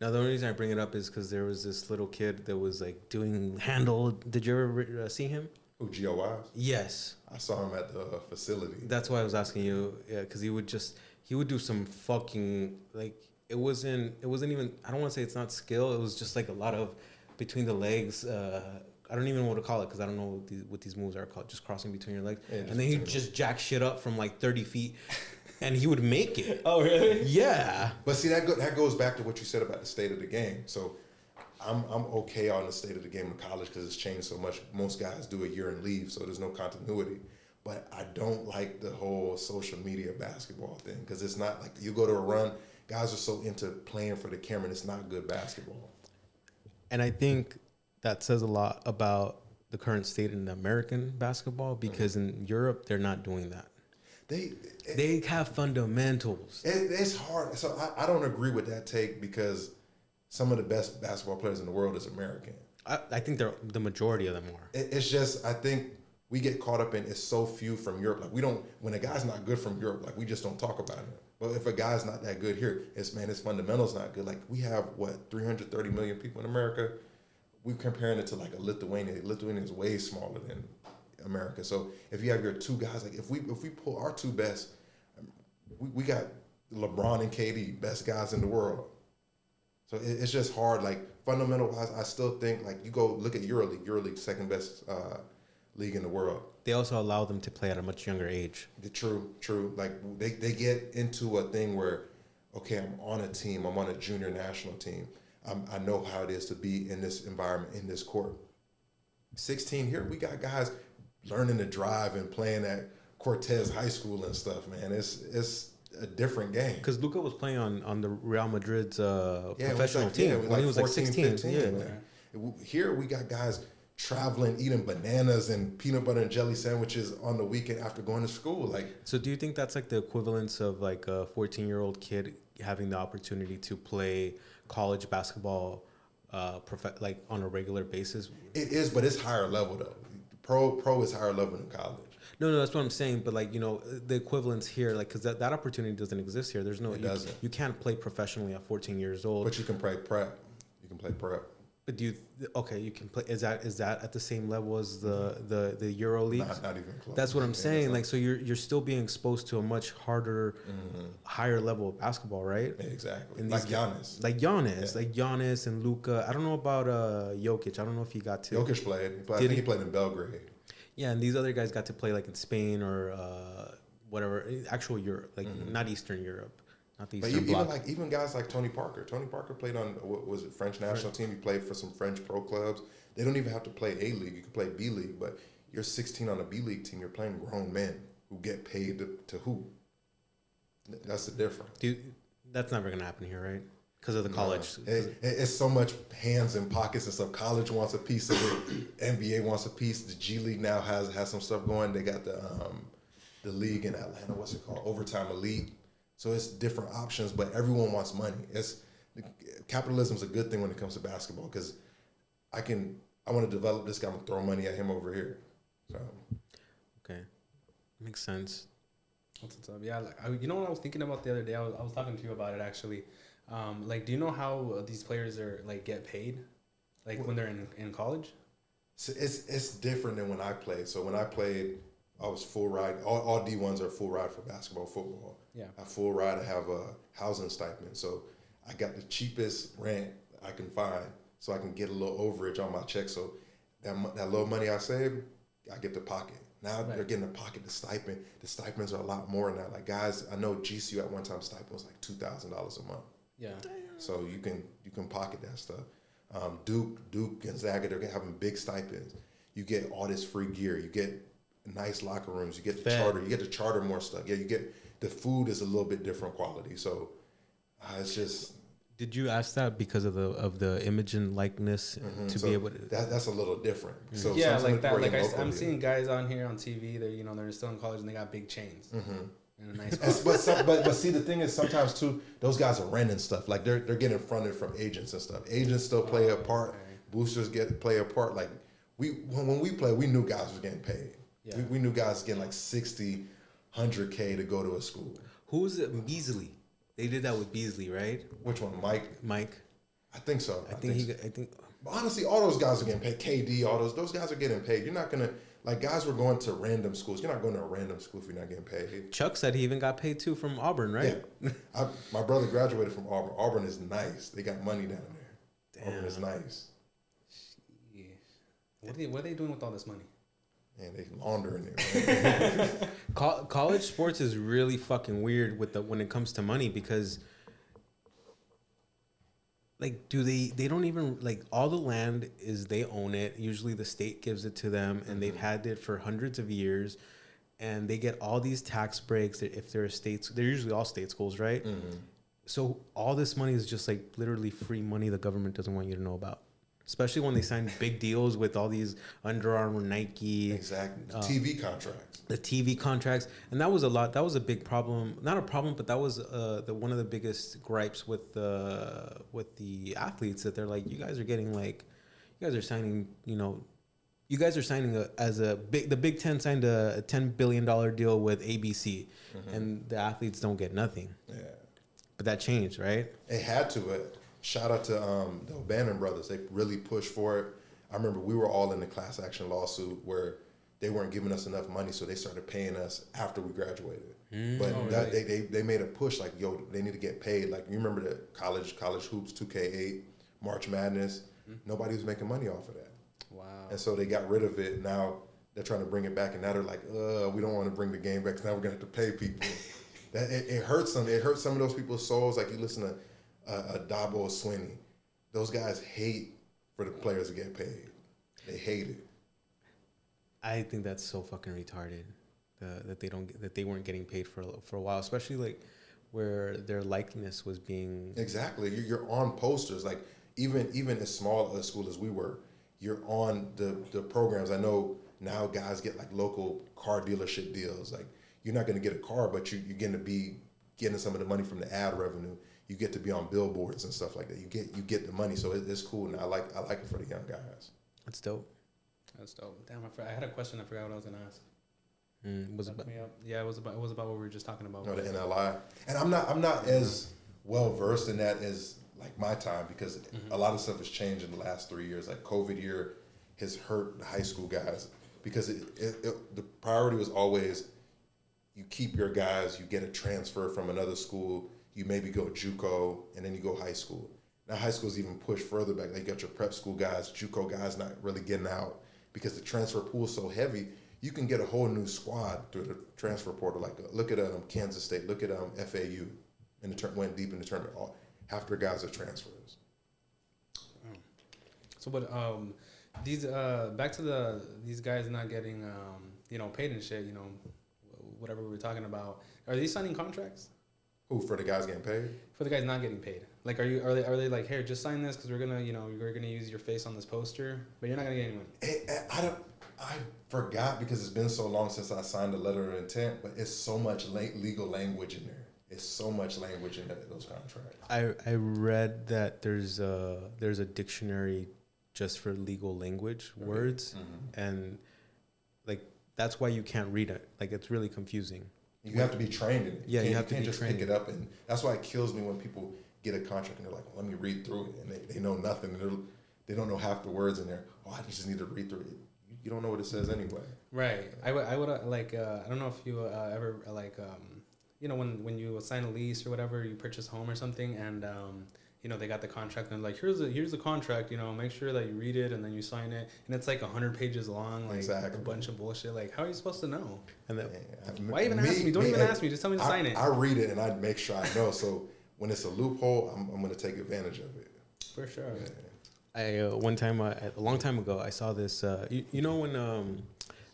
Now the only reason I bring it up is because there was this little kid that was like doing handle. Did you ever uh, see him? Who Gio Wise? Yes. I saw him at the facility. That's why I was asking you. Yeah, because he would just he would do some fucking like it wasn't it wasn't even I don't want to say it's not skill. It was just like a lot of between the legs. Uh, I don't even know what to call it because I don't know what these, what these moves are called. Just crossing between your legs, Yeah, and then he just jack shit up from like thirty feet, and he would make it. Oh, really? Yeah. But see that go, that goes back to what you said about the state of the game. So I'm I'm okay on the state of the game in college because it's changed so much. Most guys do a year and leave, so there's no continuity. But I don't like the whole social media basketball thing because it's not like you go to a run. Guys are so into playing for the camera, and it's not good basketball. And I think that says a lot about the current state in American basketball because mm-hmm. in Europe they're not doing that. They it, They have fundamentals. it, it's hard. So I, I don't agree with that take because some of the best basketball players in the world is American. I, I think they're the majority of them are. It, it's just I think we get caught up in it's so few from Europe. Like we don't when a guy's not good from Europe, like we just don't talk about it. But if a guy's not that good here, it's man, his fundamentals not good. Like we have what 330 million people in America. We're comparing it to like a Lithuania. Lithuania is way smaller than America. So if you have your two guys, like if we if we pull our two best, we, we got LeBron and KD, best guys in the world. So it, it's just hard. Like fundamental wise, I still think like you go look at EuroLeague. EuroLeague second best uh, league in the world. They also allow them to play at a much younger age. The true, true. Like they, they get into a thing where, okay, I'm on a team. I'm on a junior national team. I'm, I know how it is to be in this environment in this court. 16 here, we got guys learning to drive and playing at Cortez High School and stuff. Man, it's it's a different game. Because Luka was playing on, on the Real Madrid's uh, Yeah, professional like- team yeah, when he was like 16. yeah. man. Here we got guys traveling, eating bananas and peanut butter and jelly sandwiches on the weekend after going to school. Like, So do you think that's like the equivalence of like a 14 year old kid having the opportunity to play college basketball uh, prof- like on a regular basis? it is, but it's higher level though. Pro pro is higher level than college. No, no, that's what I'm saying. But like you know, the equivalence here, like because that, that opportunity doesn't exist here. There's no, It you, doesn't. you can't play professionally at 14 years old. But you can play prep. You can play prep. But do you? Okay, you can play. Is that is that at the same level as the the the Euro League? Not, not even close. That's what I'm saying. Like, so you're you're still being exposed to a much harder, higher level of basketball, right? Exactly. And like Giannis. Like Giannis, Yeah. like Giannis and Luka. I don't know about uh Jokic. I don't know if he got to. Jokic played. He played I think he he? played in Belgrade. Yeah, and these other guys got to play like in Spain or uh whatever, actual Europe, like not Eastern Europe, But even, even Bloc. like even guys like Tony Parker. Tony Parker played on what was it French national team. He played for some French pro clubs. They don't even have to play A league. You can play B league, but you're 16 on a B league team. You're playing grown men who get paid to, to hoop. That's the difference. Dude, that's never gonna happen here, right? Because of the college. It, it- it's so much hands and pockets and stuff. College wants a piece of it. NBA wants a piece. The G League now has has some stuff going. They got the um, the league in Atlanta. What's it called? Overtime Elite. So it's different options, but everyone wants money. It's capitalism's a good thing when it comes to basketball because I can I want to develop this guy. I'm gonna throw money at him over here. So Okay, makes sense. What's up? Yeah, like I, you know what I was thinking about the other day. I was, I was talking to you about it actually. Um, like, do you know how uh, these players are like get paid, like when they're in, in college? So it's it's different than when I played. So when I played, I was full ride. All, all D ones are full ride for basketball, football. Yeah. I full ride. I have a housing stipend, so I got the cheapest rent I can find, so I can get a little overage on my check. So that that little money I save, I get to pocket. Now Right. they're getting to pocket the stipend. The stipends are a lot more now. Like guys, I know GCU at one time stipend was like two thousand dollars a month. Yeah. So you can you can pocket that stuff. Um, Duke, Duke, Gonzaga, they're having big stipends. You get all this free gear. You get nice locker rooms. You get the charter. You get to charter more stuff. Yeah, you get the food is a little bit different quality. So uh, it's just Did you ask that because of the of the image and likeness mhm. to So be able to? that that's a little different. So yeah, like that. Like I, am locally. seeing guys on here on TV. They're you know they're still in college and they got big chains Mhm. and a nice. But, some, but but see the thing is sometimes too those guys are renting stuff like they're they're getting fronted from agents and stuff. Agents still play a part. Okay. Boosters get play a part. Like we when, when we play, we knew guys were getting paid. Yeah. We, we knew guys getting like 60, 100 k to go to a school. Who's it? Beasley. They did that with Beasley, right? Which one, Mike? Mike. I think so. I think he. so. got- I think. But honestly, all those guys are getting paid. KD, all those those guys are getting paid. You're not gonna like guys were going to random schools. You're not going to a random school if you're not getting paid. Chuck said he even got paid too from Auburn, right? Yeah. I, my brother graduated from Auburn. Auburn is nice. They got money down there. Auburn is nice. Yeah. What are they What are they doing with all this money? And they laundering it. Co- college sports is really fucking weird with the when it comes to money because like do they they don't even like all the land is they own it usually the state gives it to them and they've had it for hundreds of years and they get all these tax breaks if they're states they're usually all state schools right Mhm. so all this money is just like literally free money the government doesn't want you to know about especially when they sign big deals with all these Under Armour Nike Exactly. Uh, TV contracts. the TV contracts, and that was a lot. That was a big problem. Not a problem, but that was uh, the one of the biggest gripes with the with the athletes that they're like, you guys are getting like, you guys are signing, you know, you guys are signing a, as a big. The Big Ten signed a, a ten billion dollar deal with ABC, and the athletes don't get nothing. Yeah. But that changed, right? It had to, but shout out to um, the O'Bannon brothers. They really pushed for it. I remember we were all in the class action lawsuit where they weren't giving us enough money, so they started paying us after we graduated. But Oh, that, really? they, they they made a push like, yo, they need to get paid. Like you remember the college college hoops, two K eight, March Madness. Nobody was making money off of that, Wow. and so they got rid of it. Now they're trying to bring it back, and now they're like, uh, we don't want to bring the game back. 'cause now we're gonna have to pay people. that it, it hurts them. It hurts some of those people's souls. Like you listen to uh, a Dabo Swinney, those guys hate for the players to get paid. They hate it. I think that's so fucking retarded uh, that they don't that they weren't getting paid for for a while, especially like where their likeness was being Exactly. You're, you're on posters. Like even even as small a school as we were, you're on the the programs. I know now guys get like local car dealership deals. Like you're not going to get a car, but you, you're going to be getting some of the money from the ad revenue. You get to be on billboards and stuff like that. You get you get the money, so it, it's cool. And I like I like it for the young guys. That's dope. That's dope. Damn, I, forgot, I had a question. I forgot what I was gonna ask. Mm, was Fucked about, me up. Yeah, it was about it was about what we were just talking about. you know, the NLI. And I'm not I'm not as well versed in that as like my time because a lot of stuff has changed in the last three years. Like COVID year has hurt the high school guys because it, it, it, the priority was always you keep your guys, you get a transfer from another school, you maybe go JUCO, and then you go high school. Now high school's even pushed further back. They got your prep school guys, JUCO guys not really getting out because the transfer pool is so heavy. You can get a whole new squad through the transfer portal. Like uh, look at um, Kansas State, look at um, FAU, and the tur- went deep in the tournament. All, half their guys are transfers. So, but um, these uh, back to the these guys not getting um, you know, paid and shit. You know, whatever we were talking about. Are these signing contracts Who for the guys getting paid? for the guys not getting paid? Like, are you are they are they like, here, just sign this because we're gonna you know we're gonna use your face on this poster, but you're not gonna get any money. Eh, eh, I don't. I forgot because it's been so long since I signed the letter of intent. But it's so much la- legal language in there. It's so much language in that, those contracts. I I read that there's a there's a dictionary just for legal language Right. words and like that's why you can't read it. Like it's really confusing. You have to be trained in it. Yeah, you can't- have to can't just trained. pick it up, and that's why it kills me when people get a contract and they're like, well, let me read through it, and they, they know nothing, and they're, they don't know half the words in there. Oh, I just need to read through it. You don't know what it says anyway. Right. I would. I would uh, like. Uh, I don't know if you uh, ever like. Um, you know, when when you sign a lease or whatever, you purchase a home or something, and um, you know they got the contract and like here's the here's the contract. You know, make sure that you read it and then you sign it, and it's like hundred pages long, like Exactly. a bunch of bullshit. Like, how are you supposed to know? And that, Yeah, Why even ask me? Don't even ask me. Just tell me to I, sign it. I read it and I make sure I know. So when it's a loophole, I'm, I'm going to take advantage of it. For sure. I uh, one time uh, a long time ago I saw this. Uh, you, you know when um,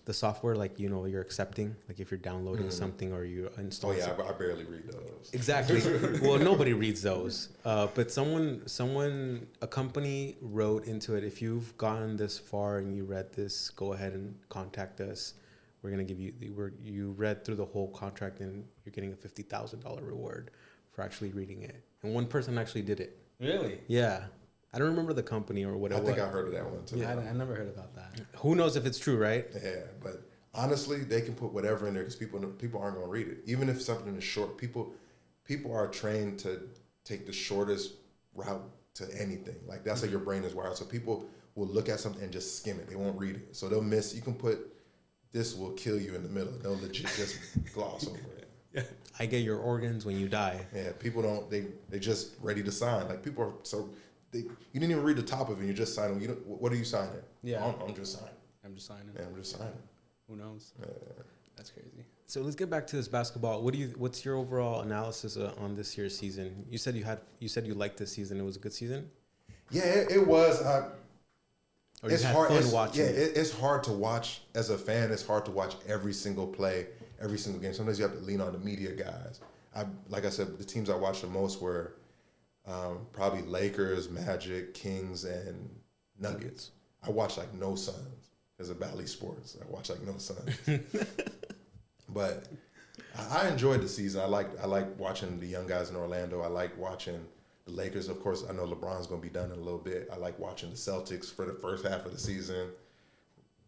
the software like you know you're accepting like if you're downloading Mhm. something or you install Oh install yeah, I, I barely read those. Exactly. well, nobody reads those. Uh, but someone, someone, a company wrote into it. If you've gotten this far and you read this, go ahead and contact us. We're gonna give you. We're, you read through the whole contract and you're getting a fifty thousand dollar reward for actually reading it. And one person actually did it. Really? Yeah, I don't remember the company or whatever. I whatever. think I heard of that one too. I, I never heard about that. Who knows if it's true, right? Yeah, but honestly, they can put whatever in there because people people aren't going to read it. Even if something is short, people people are trained to take the shortest route to anything. Like that's how your brain is wired. So people will look at something and just skim it. They won't read it. So they'll miss. You can put this will kill you in the middle. They'll legit just gloss over it. I get your organs when you die. Yeah, people don't. They they just ready to sign. Like people are so. They, you didn't even read the top of it. You're just signing. You don't, what are you signing? Yeah. I'm, I'm just signing. I'm just signing. Yeah, I'm just signing. Who knows? Uh, That's crazy. So let's get back to this basketball. What do you? What's your overall analysis uh, on this year's season? You said you had. You said you liked this season. It was a good season. yeah, it, it was. I, Or you it's had hard. fun it's, watching. Yeah, it? it, it's hard to watch as a fan. It's hard to watch every single play, every single game. Sometimes you have to lean on the media guys. I like I said, the teams I watched the most were um, probably Lakers, Magic, Kings, and Nuggets. I watch like no Suns because of Bally Sports. I watch like no Suns, but I, I enjoyed the season. I like I like watching the young guys in Orlando. I like watching the Lakers. Of course, I know LeBron's going to be done in a little bit. I like watching the Celtics for the first half of the season.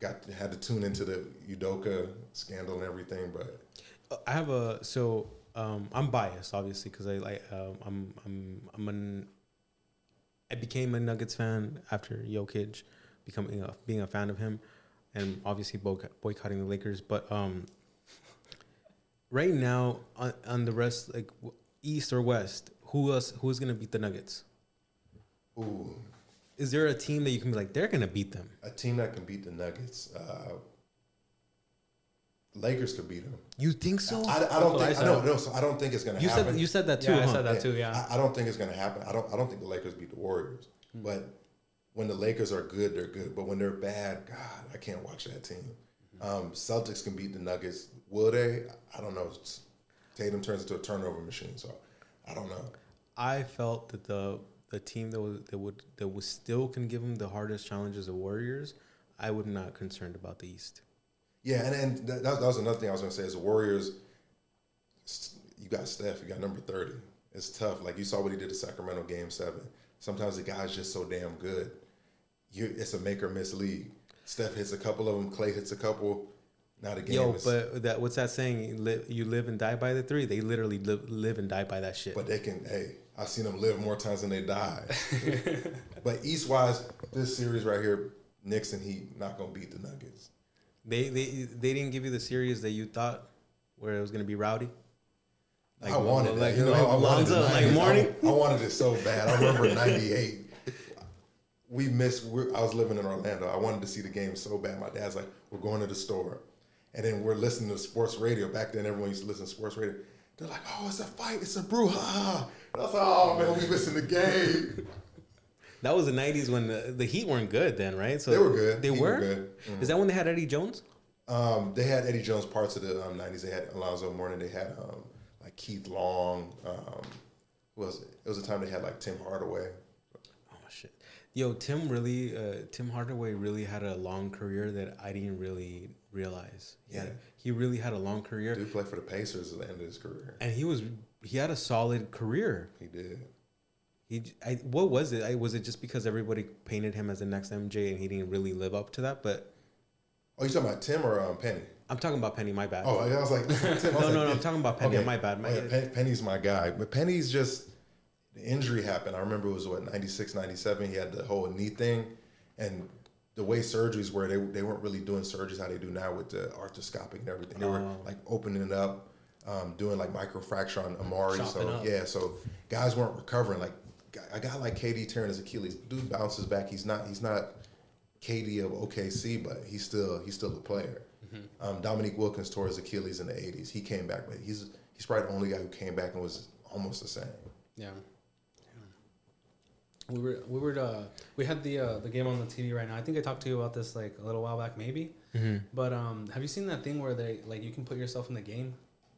Got had to tune into the Udoka scandal and everything, but I have a so um, I'm biased obviously because I like um, I'm I'm I'm an I became a Nuggets fan after Jokic becoming a, being a fan of him and obviously boycotting the Lakers but um right now on, on the rest like east or west who else who's gonna beat the Nuggets ooh, is there a team that you can be like they're gonna beat them a team that can beat the Nuggets. Uh, Lakers could beat them. you think so I, I don't what I think I, said. don't know. So I don't think it's going to you happen. said you said that too Yeah, I said that too. Yeah. I, I don't think it's going to happen. I don't. I don't think the Lakers beat the Warriors. But when the Lakers are good, they're good. But when they're bad, God, I can't watch that team. Um, Celtics can beat the Nuggets. Will they? I don't know. Tatum turns into a turnover machine, so I don't know. I felt that the the team that was that would that was still can give them the hardest challenges the Warriors. I would not concerned about the East. Yeah, and, and that, that was another thing I was going to say is the Warriors. You got Steph. You got number thirty. It's tough. Like you saw what he did at Sacramento Game Seven. Sometimes the guy's just so damn good. You, it's a make or miss league. Steph hits a couple of them. Clay hits a couple. Not the game Yo, is. but that what's that saying? You live, you live and die by the three. They literally live, live and die by that shit. But they can. Hey, I've seen them live more times than they die. but East wise, this series right here, Knicks and Heat not gonna beat the Nuggets. They they they didn't give you the series that you thought where it was gonna be rowdy. I wanted like, that. You know, I wanted Lonzo, like Mourning. I, I wanted it so bad. I remember '98. We missed. We're, I was living in Orlando. I wanted to see the game so bad. My dad's like, "We're going to the store," and then we're listening to sports radio. Back then, everyone used to listen to sports radio. They're like, "Oh, it's a fight. It's a brouhaha." And I was like, "Oh man, we missing the game." That was the '90s when the, the Heat weren't good then, right? So They were good. They were. were good. Is that when they had Eddie Jones? Um, they had Eddie Jones parts of the um, '90s. They had Alonzo Mourning. They had um, like Keith Long. Um, was it? It was a time they had like Tim Hardaway. Oh shit. Yo, Tim really, uh, Tim Hardaway really had a long career that I didn't really realize. He had, Yeah. he really had a long career, He played for the Pacers at the end of his career. and he was he had a solid career. He did. He, I, what was it? I, was it just because everybody painted him as the next MJ and he didn't really live up to that? But Oh, you talking about Tim or um, Penny? I'm talking about Penny. My bad. Oh, I was like, Tim, I was no, like, no, no. I'm talking about Penny. okay. My bad. My, Oh, yeah, Pen- Penny's my guy, but Penny's just the injury happened. I remember it was what 96, 97. He had the whole knee thing, and the way surgeries were, they they weren't really doing surgeries how they do now with the arthroscopic and everything. They were Oh. like opening it up, um, doing like microfracture on Amar'e. Chopping so up. yeah, so guys weren't recovering. Like a guy like KD tearing his Achilles, dude bounces back. He's not he's not KD of OKC, but he's still he's still a player. Um, Dominique Wilkins tore his Achilles in the '80s. He came back, but he's he's probably the only guy who came back and was almost the same. Yeah. We were we were uh, we had the uh, the game on the TV right now. I think I talked to you about this like a little while back, maybe. Mm-hmm. But um, have you seen that thing where they like you can put yourself in the game?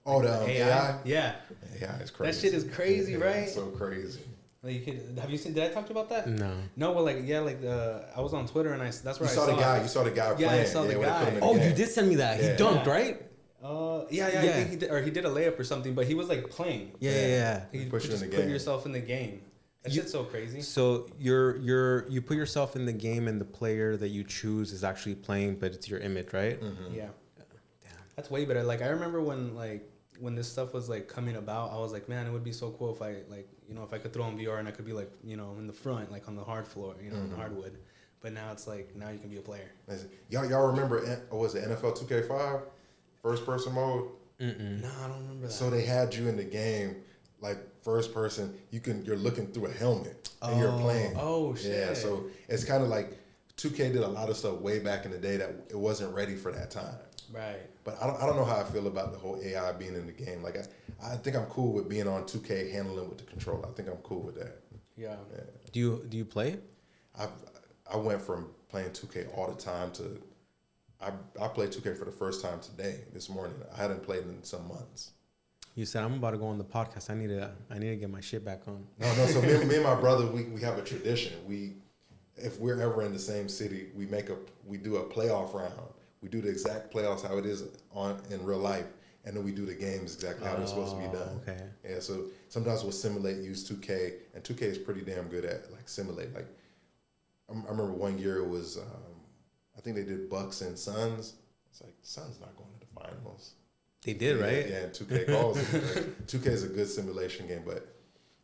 Oh, the um, AI. Yeah. AI is crazy. That shit is crazy, Yeah, right? So crazy. Like you could have you seen? Did I talk to you about that? No. No, well, like yeah, like the I was on Twitter and I that's You where I saw saw the guy. it. You saw the guy Yeah, I playing. saw the when they put him in guy. the Oh, game. you did send me that. Yeah. He dunked, Yeah. right? Uh, yeah, yeah, I think he did, or he did a layup or something, but he was like playing. Yeah, yeah, yeah. He Put you in just the put game. yourself in the game. That You- shit's so crazy. So you're you're you put yourself in the game, and the player that you choose is actually playing, but it's your image, right? Mm-hmm. Yeah. Damn. That's way better. Like I remember when like when this stuff was like coming about, I was like, man, it would be so cool if I like you know if I could throw in VR and I could be like you know in the front, like on the hard floor, you know, in the hardwood. But now it's like now you can be a player. Y'all, y'all remember? What oh, was it? NFL 2K5, first person mode. Mm-mm. No, I don't remember that. So they had you in the game, like first person. You can you're looking through a helmet and you're Oh. playing. oh shit. Yeah, so it's kind of like 2K did a lot of stuff way back in the day that it wasn't ready for that time. Right. But I don't, I don't know how I feel about the whole AI being in the game. Like I, I think I'm cool with being on 2K handling with the controller. I think I'm cool with that. Yeah. Yeah. Do you do you play? I I went from playing 2K all the time to I I played 2K for the first time today this morning. I hadn't played in some months. You said I'm about to go on the podcast. I need to I need to get my shit back on. No, no. So me, me and my brother, we, we have a tradition. We, if we're ever in the same city, we make a we do a playoff round. We do the exact playoffs how it is on in real life, and then we do the games exactly how they're supposed to be Oh, done. okay. Yeah. So sometimes we'll simulate, use 2K, and 2K is pretty damn good at like simulate. Like I I remember one year it was, um, I think they did Bucks and Suns. It's like Suns not going to the finals. They did, Yeah, right? Yeah, and 2K calls. Like, 2K is a good simulation game, but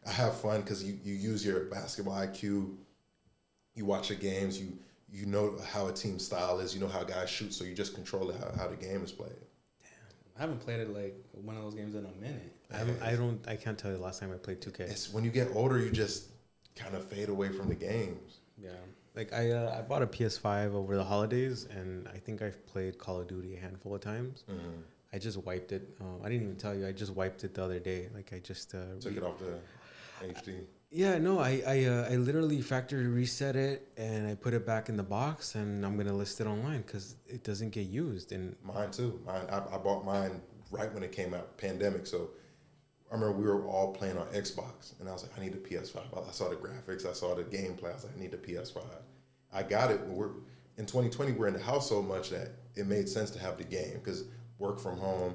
I have fun because you, you use your basketball IQ. You watch the games. You you know how a team style is. You know how guys shoot, so you just control it how, how the game is played. Damn, I haven't played it like one of those games in a minute. I, haven't, I don't. I can't tell you the last time I played 2K. It's when you get older, you just kind of fade away from the games. Yeah. Like I, uh, I bought a PS5 over the holidays, and I think I've played Call of Duty a handful of times. I just wiped it. Uh, I didn't even tell you. I just wiped it the other day. Like I just uh, Took re- it off the HD. Yeah, no, I I, uh, I literally factory reset it and I put it back in the box, and I'm gonna list it online because it doesn't get used. And Mine too. Mine. I, I bought mine right when it came out, pandemic. So I remember we were all playing on Xbox, and I was like, I need a PS5. I saw the graphics, I saw the gameplay. I was like, I need a PS5. I got it. We're in 2020. We're in the house so much that it made sense to have the game because work from home,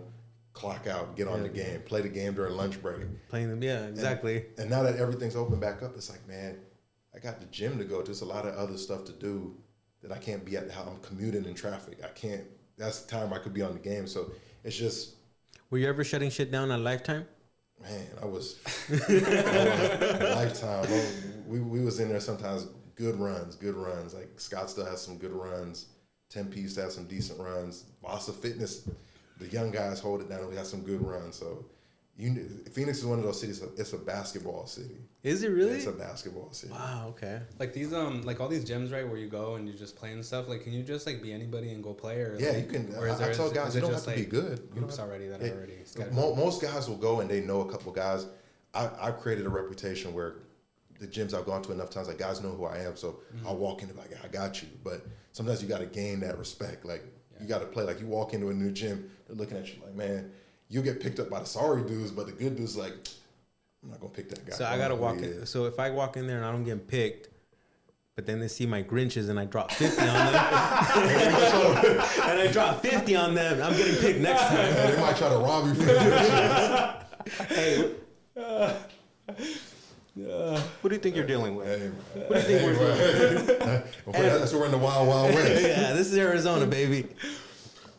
clock out, get on the game, play the game during lunch break. playing them, yeah, exactly. And now that everything's open back up, it's like, man, I got the gym to go to. There's a lot of other stuff to do that I can't be at the house. I'm commuting in traffic. I can't. That's the time I could be on the game. So it's just, Were you ever shutting shit down on Lifetime? man, I was lifetime. Oh, We we was in there sometimes. Good runs, good runs. Like Scott still has some good runs. Tempe used to have some decent runs. Vasa Fitness, the young guys hold it down. We have some good runs. So. You, Phoenix is one of those cities. It's a basketball city. Is it really? It's a basketball city. wow. Okay. Like these um like all these gyms right where you go and you just play and stuff. Like can you just like be anybody and go play or Yeah, like, you can. Or is I, I tell is- guys is you it don't have just to be good. You Groups already that it- are already scheduled. mo- most guys will go and they know a couple guys. I, I've created a reputation where the gyms I've gone to enough times, like guys know who I am, so I'll walk in and like, I got you. But sometimes you got to gain that respect. Like you got to play. Like you walk into a new gym, they're looking at you like, man, you get picked up by the sorry dudes, but the good dudes like, I'm not gonna pick that guy. So I gotta know who walk he in. So if I walk in there and I don't get picked, but then they see my Grinches and I drop fifty on them, and I drop fifty on them, I'm getting picked next time. Man, they might try to rob you for the Hey, what do you think you're dealing with? Hey, What do you think we're doing? That's where we're in the wild, wild west. yeah, this is Arizona, baby.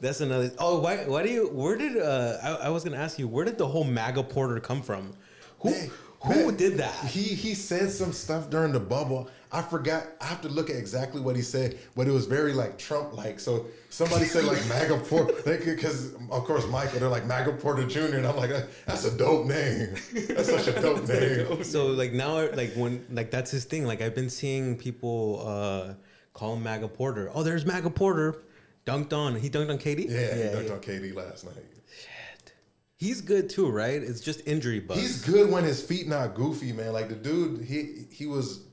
That's another. Oh, why? Why do you? Where did? Uh, I, I was gonna ask you. Where did the whole MAGA porter come from? Who? Hey. Who Man, did that? He he said some stuff during the bubble. I forgot. I have to look at exactly what he said, but it was very like Trump like. So somebody said like MAGA Porter, because of course Michael, they're like MAGA Porter Jr. And I'm like, that's a dope name. That's such a dope name. So like now, like when like that's his thing. Like I've been seeing people uh call him Maga Porter. Oh, there's Maga Porter, dunked on. He dunked on KD. Yeah, he dunked on KD last night. Shit, he's good too, right? It's just injury bug. He's good when his feet not goofy, man. Like the dude, he he was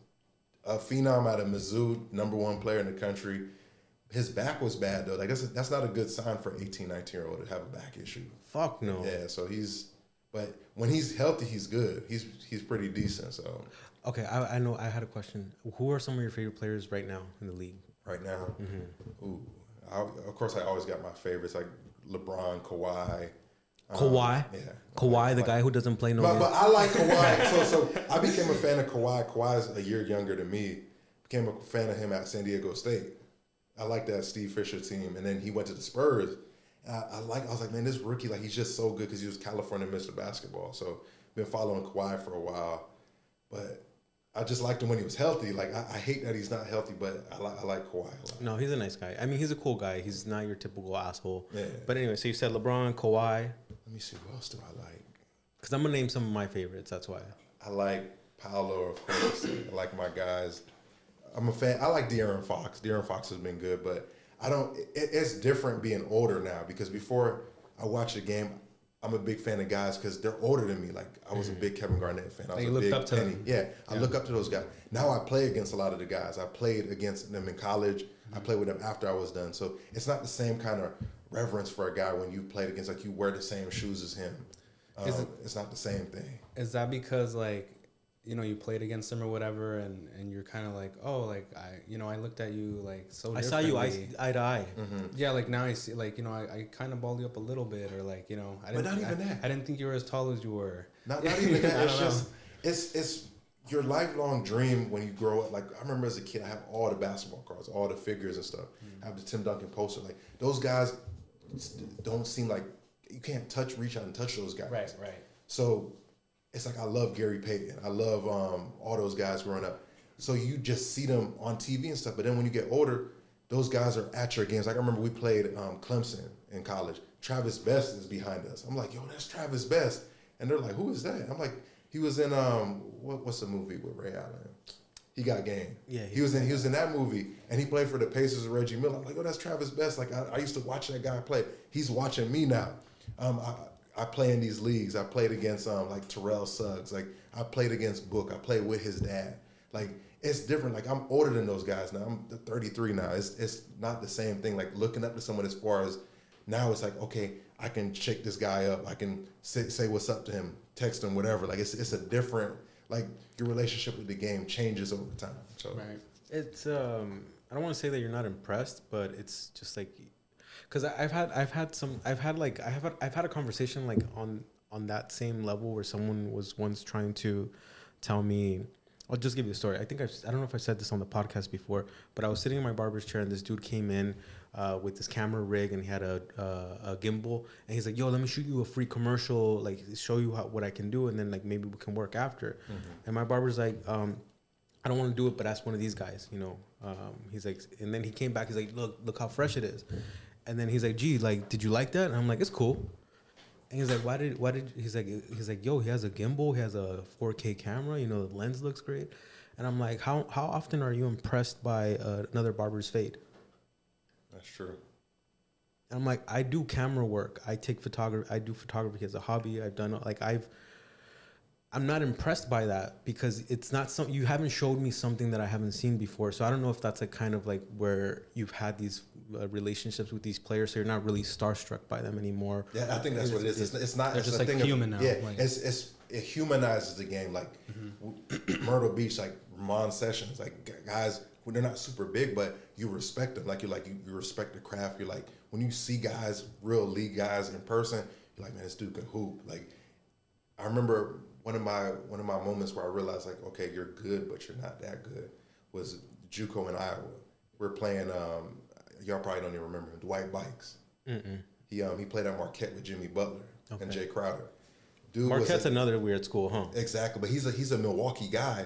a phenom out of Mizzou, number one player in the country. His back was bad though. Like that's that's not a good sign for 18, 19 year old to have a back issue. Fuck no. Yeah, so he's but when he's healthy, he's good. He's he's pretty decent. So Okay, I, I know. I had a question. Who are some of your favorite players right now in the league? right now, mm-hmm. ooh, I, of course I always got my favorites like LeBron, Kawhi. um, Kawhi. yeah, Kawhi, the Like- guy who doesn't play no. But, but I like Kawhi. so so I became a fan of Kawhi. Kawhi's a year younger than me. Became a fan of him at San Diego State. I like that Steve Fisher team, and then he went to the Spurs. And I, I like. I was like, man, this rookie, like, he's just so good because he was California Mr. Basketball. So been following Kawhi for a while, but I just liked him when he was healthy. Like I, I hate that he's not healthy, but I like I like Kawhi a lot. no, he's a nice guy. I mean, he's a cool guy. He's not your typical asshole. Yeah. But anyway, so you said LeBron, Kawhi. Let me see who else do I like. Because I'm gonna name some of my favorites. That's why. I like Paolo, of course. I like my guys. I'm a fan. I like De'Aaron Fox. De'Aaron Fox has been good, but I don't. It, it's different being older now because before I watch a game, I'm a big fan of guys because they're older than me. Like I was a big Kevin Garnett fan. I was you a looked big up to Penny. them. Yeah, I look up to those guys. Now I play against a lot of the guys. I played against them in college. I played with them after I was done. So it's not the same kind of reverence for a guy when you played against like you wear the same shoes as him. Um, it- it's not the same thing. Is that because like you know you played against him or whatever, and and you're kind of like oh like I you know I looked at you like so. I saw you eye, differently. eye to eye. Mm-hmm. Yeah, like now I see, like you know, I, I kind of balled you up a little bit, or like you know, I didn't. but not even I, that. I didn't think you were as tall as you were. Not, not even that. I It's don't know. just it's it's your lifelong dream when you grow up. Like I remember as a kid, I have all the basketball cards, all the figures and stuff. Mm. I have the Tim Duncan poster. Like those guys don't seem like you can't touch, reach out and touch those guys. Right, right. So it's like I love Gary Payton. I love um, all those guys growing up. So you just see them on TV and stuff. But then when you get older, those guys are at your games. Like I remember we played um, Clemson in college. Travis Best is behind us. I'm like, yo, that's Travis Best. And they're like, who is that? I'm like, he was in um, what, what's the movie with Ray Allen? He got game. Yeah, he, was in he was in that movie, and he played for the Pacers with Reggie Miller. I'm like, oh, that's Travis Best. Like I, I used to watch that guy play. He's watching me now. Um, I, I play in these leagues. I played against um like Terrell Suggs. Like I played against Book. I played with his dad. Like it's different. Like I'm older than those guys now. I'm 33 now. It's it's not the same thing. Like looking up to someone as far as now it's like okay, I can check this guy up. I can say, say what's up to him, text him, whatever. Like it's it's a different like your relationship with the game changes over time. So Right. It's um I don't want to say that you're not impressed, but it's just like because I've had I've had some I've had like I have had, I've had a conversation like on on that same level where someone was once trying to tell me I'll just give you a story. I think I've, I don't know if I said this on the podcast before, but I was sitting in my barber's chair and this dude came in uh, with this camera rig and he had a, uh, a gimbal and he's like, "Yo, let me shoot you a free commercial, like show you how, what I can do, and then like maybe we can work after." And my barber's like, um, I don't want to do it, but ask one of these guys, you know. Um, he's like, and then he came back. He's like, look, look how fresh it is. And then he's like, gee, like, did you like that? And I'm like, it's cool. And he's like, why did, why did? He's like, he's like, yo, he has a gimbal, he has a 4K camera, you know, the lens looks great. And I'm like, how how often are you impressed by uh, another barber's fade? that's true. And I'm like, I do camera work. I take photography. I do photography as a hobby. I've done like I've. I'm not impressed by that because it's not something you haven't showed me something that I haven't seen before. So I don't know if that's a kind of like where you've had these uh, relationships with these players, so you're not really starstruck by them anymore. Yeah, I think that's what it is. It's, it's not. They're it's just, a like, thing of- human now, Yeah, like- it's it's it humanizes the game. Like Myrtle Beach, like Ramon Sessions, like guys when they're not super big, but you respect them. Like you like you, you respect the craft. You're like when you see guys, real league guys in person, you're like, man, this dude can hoop. Like I remember one of my one of my moments where I realized like, okay, you're good, but you're not that good. Was JUCO in Iowa. We're playing. Um, y'all probably don't even remember him, Dwight Buycks. He um he played at Marquette with Jimmy Butler and Jae Crowder. Dude was Marquette's a- another weird school, huh? Exactly, but he's a he's a Milwaukee guy.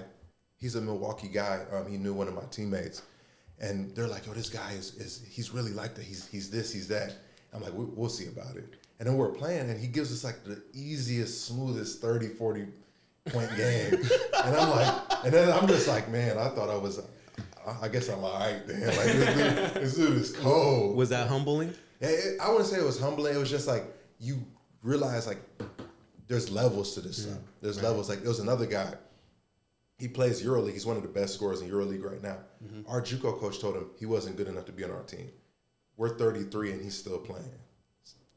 He's a Milwaukee guy. Um, he knew one of my teammates, and they're like, "Yo, this guy is is he's really like that. He's he's this, he's that." I'm like, we, "We'll see about it." And then we're playing, and he gives us like the easiest, smoothest 30, 40 point game, and I'm like, and then I'm just like, man, I thought I was. I- I guess I'm all right, man. Like this dude, this dude is cold. Was that humbling? Yeah, it, I wouldn't say it was humbling. It was just like you realize like there's levels to this stuff. There's levels. Like there was another guy. He plays EuroLeague. He's one of the best scorers in EuroLeague right now. Mm-hmm. Our JUCO coach told him he wasn't good enough to be on our team. We're 33 and he's still playing.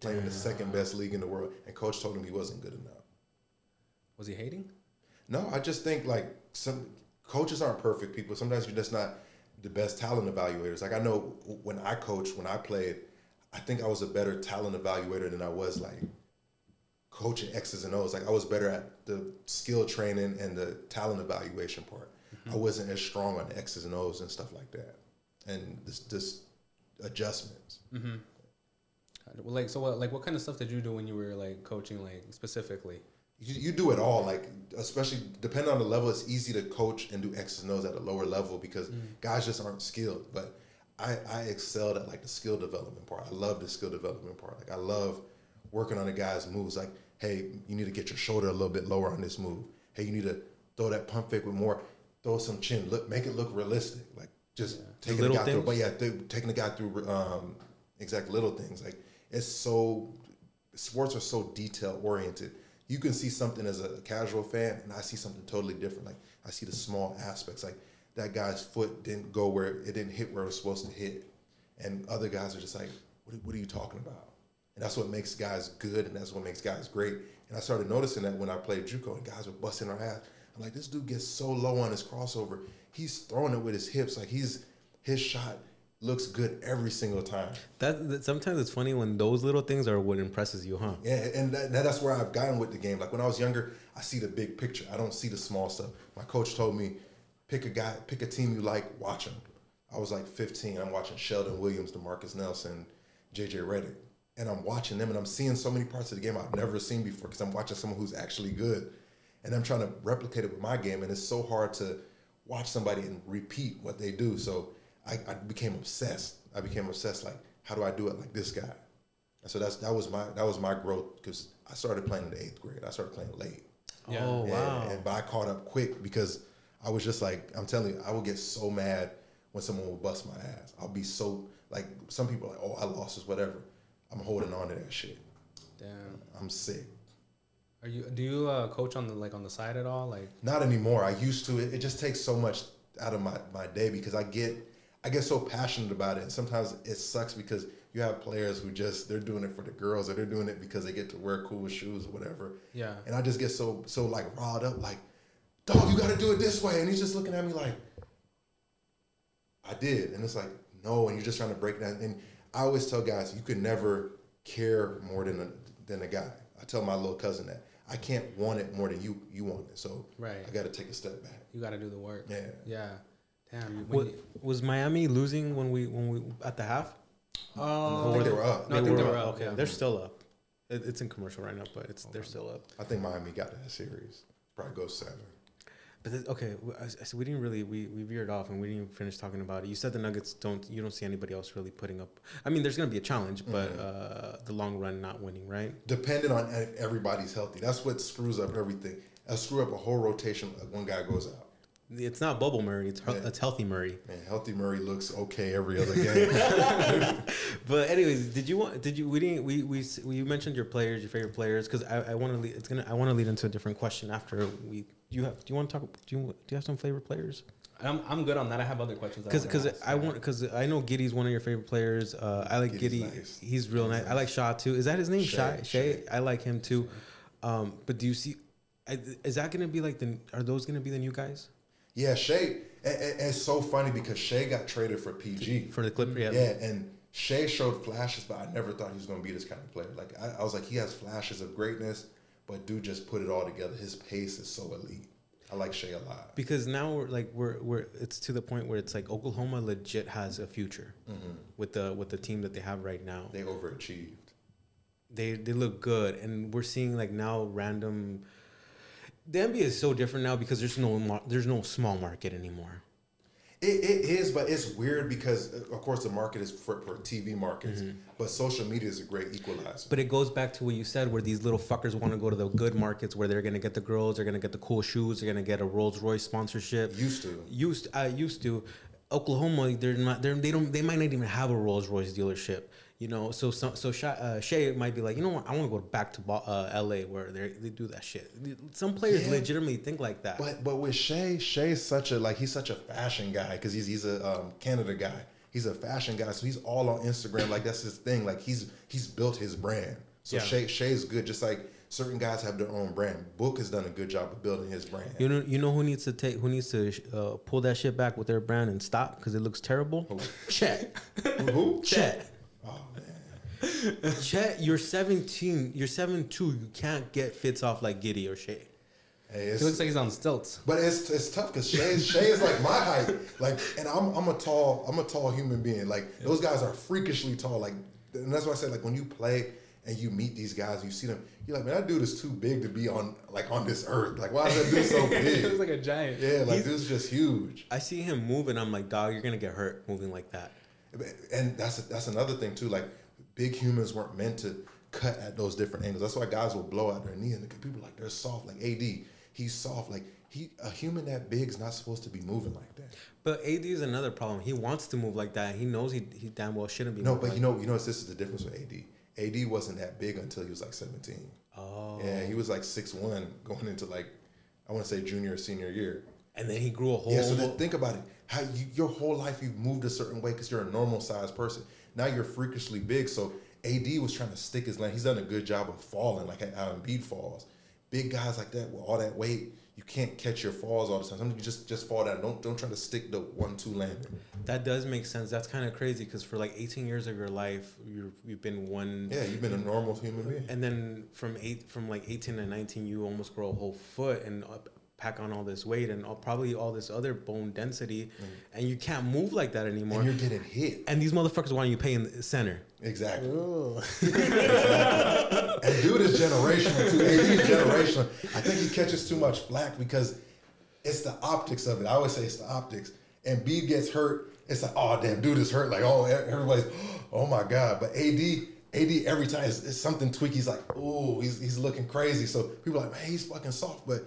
Playing in the second best league in the world. And coach told him he wasn't good enough. Was he hating? No, I just think like some coaches aren't perfect people. Sometimes you're just not the best talent evaluators. Like I know when I coached, when I played, I think I was a better talent evaluator than I was like coaching X's and O's. Like I was better at the skill training and the talent evaluation part. Mm-hmm. I wasn't as strong on the X's and O's and stuff like that, and this, this adjustments. Mm-hmm. Well, Like so, what like what kind of stuff did you do when you were like coaching, like specifically? You, you do it all, like especially depending on the level. It's easy to coach and do X's and O's at a lower level because guys just aren't skilled. But I, I excelled at like the skill development part. I love the skill development part. Like I love working on a guy's moves. Like, hey, you need to get your shoulder a little bit lower on this move. Hey, you need to throw that pump fake with more. Throw some chin. Look, make it look realistic. Like just taking the guy through. But yeah, th- taking the guy through um, exact little things. Like it's so sports are so detail oriented. You can see something as a casual fan, and I see something totally different. Like I see the small aspects, like that guy's foot didn't go where it didn't hit where it was supposed to hit, and other guys are just like, "What, what are you talking about?" And that's what makes guys good, and that's what makes guys great. And I started noticing that when I played JUCO, and guys were busting our ass. I'm like, this dude gets so low on his crossover. He's throwing it with his hips, like he's his shot looks good every single time. That, that sometimes it's funny when those little things are what impresses you, huh? Yeah, and that, that's where I've gotten with the game. Like when I was younger, I see the big picture. I don't see the small stuff. My coach told me, pick a guy, pick a team you like, watch them. I was like 15. I'm watching Sheldon Williams, DeMarcus Nelson, JJ Redick, and I'm watching them, and I'm seeing so many parts of the game I've never seen before because I'm watching someone who's actually good, and I'm trying to replicate it with my game, and it's so hard to watch somebody and repeat what they do. So I, I became obsessed. I became obsessed. Like, how do I do it like this guy? And so that's that was my that was my growth because I started playing in the eighth grade. I started playing late. Yeah. Oh And- wow. And, but I caught up quick because I was just like, I'm telling you, I would get so mad when someone would bust my ass. I'll be so like some people are like, oh, I lost this, whatever. I'm holding on to that shit. Damn. I'm sick. Are you? Do you uh, coach on the like on the side at all? Like, Not anymore. I used to. It, it just takes so much out of my, my day because I get I get so passionate about it. And sometimes it sucks because you have players who just they're doing it for the girls or they're doing it because they get to wear cool shoes or whatever. yeah. And I just get so so like riled up, like, dog, you gotta do it this way. And he's just looking at me like, I did. And it's like, no, and you're just trying to break down. And I always tell guys, you can never care more than a than a guy. I tell my little cousin that. I can't want it more than you you want it. So Right. I gotta take a step back. You got to do the work. Yeah. Yeah. Damn. When What, you- was Miami losing when we when we at the half? Oh, I think they were up. No, I think they were up. Okay, yeah. they're still up. It, it's in commercial right now, but it's they're still up. I think Miami got that series. Probably go seven. But th- okay, w- I, I said we didn't really we, we veered off and we didn't even finish talking about it. You said the Nuggets don't you don't see anybody else really putting up. I mean, there's gonna be a challenge, but uh, the long run not winning, right? Depending on if everybody's healthy. That's what screws up everything. I screw up a whole rotation. Like one guy goes out. It's not bubble Murray. It's hel- Yeah. it's healthy Murray. Man, healthy Murray looks okay every other game. But anyways, did you want? Did you? We didn't. We we s- we mentioned your players, your favorite players, because I, I want to. Lead it's gonna. I want to lead into a different question after we. Do you have? Do you want to talk? Do you do you have some favorite players? I'm, I'm good on that. I have other questions. Because because I want because I know Giddey's one of your favorite players. Uh, I like Giddey's Giddey. nice. He's real nice. I like Shaw too. Is that his name? Shai, Shai. Shai. I like him too. Um, but do you see? Is that gonna be like the? Are those gonna be the new guys yeah, Shai. And, and- and it's so funny because Shai got traded for PG. for the Clipper? Yeah. Yeah, and Shai showed flashes, but I never thought he was going to be this kind of player. Like I, I was like, he has flashes of greatness, but dude just put it all together. His pace is so elite. I like Shai a lot. Because now we're like we're we're it's to the point where it's like Oklahoma legit has a future mm-hmm. with the with the team that they have right now. They overachieved. they they look good, and we're seeing like now random. The NBA is so different now because there's no there's no small market anymore. It, it is, but it's weird because, uh, of course, the market is for, for TV markets, but social media is a great equalizer. But it goes back to what you said, where these little fuckers want to go to the good markets, where they're gonna get the girls, they're gonna get the cool shoes, they're gonna get a Rolls Royce sponsorship. Used to. Used, I used to. Oklahoma, they're not. They're, they don't. They might not even have a Rolls Royce dealership. You know, so so so Sha- uh, Shai might be like, you know what, I want to go back to uh, L.A. where they they do that shit. Some players Yeah. legitimately think like that. But but with Shai, Shai's such a like he's such a fashion guy because he's he's a um, Canada guy. He's a fashion guy, so he's all on Instagram. Like that's his thing. Like he's he's built his brand. So Yeah. Shai Shai's good. Just like certain guys have their own brand. Book has done a good job of building his brand. you know, you know who needs to take, who needs to uh, pull that shit back with their brand and stop because it looks terrible. Chet, Who? Chet. Man. Chet, you're 17. You're 7'2". You can't get fits off like Giddey or Shai. Hey, He looks like he's on stilts. But it's it's tough because Shai Shai is like my height, like, and I'm I'm a tall I'm a tall human being. Like those guys are freakishly tall. Like, and that's why I said like when you play and you meet these guys, you see them, you're like, man, that dude is too big to be on like on this earth. Like, why is that dude so he looks big? like a giant. yeah, like dude's just huge. I see him move and I'm like, dog, you're gonna get hurt moving like that. And that's that's another thing too. Like, big humans weren't meant to cut at those different angles. That's why guys will blow out their knee, and people are like they're soft. Like AD, he's soft. Like he a human that big is not supposed to be moving like that. But AD is another problem. He wants to move like that. He knows he, he damn well shouldn't be. No, but like you know, you know, this is the difference with AD. AD wasn't that big until he was like 17. Oh. Yeah, he was like six one going into like, I want to say junior or senior year. And then he grew a whole. Yeah, so then think about it. How you, your whole life you've moved a certain way because you're a normal sized person. Now you're freakishly big. So AD was trying to stick his lane. He's done a good job of falling, like how Embiid falls. Big guys like that with all that weight, you can't catch your falls all the time. Sometimes you just just fall down. Don't don't try to stick the one two landing. that does make sense. That's kind of crazy because for like 18 years of your life, you're, you've been one. Yeah, you've been a normal human being. And then from eight, from like 18 to 19, you almost grow a whole foot and uh, pack on all this weight and all, probably all this other bone density, mm. and you can't move like that anymore. And you're getting hit. And these motherfuckers want you to pay in the center. Exactly. Ooh. And dude is generational too. And he's generational. I think he catches too much flack because it's the optics of it. I always say it's the optics. Embiid gets hurt. It's like, oh damn, dude is hurt. Like, oh, everybody's, oh my god. But AD, AD every time it's, it's something tweak. He's like, oh, he's he's looking crazy. So people are like, man, he's fucking soft. But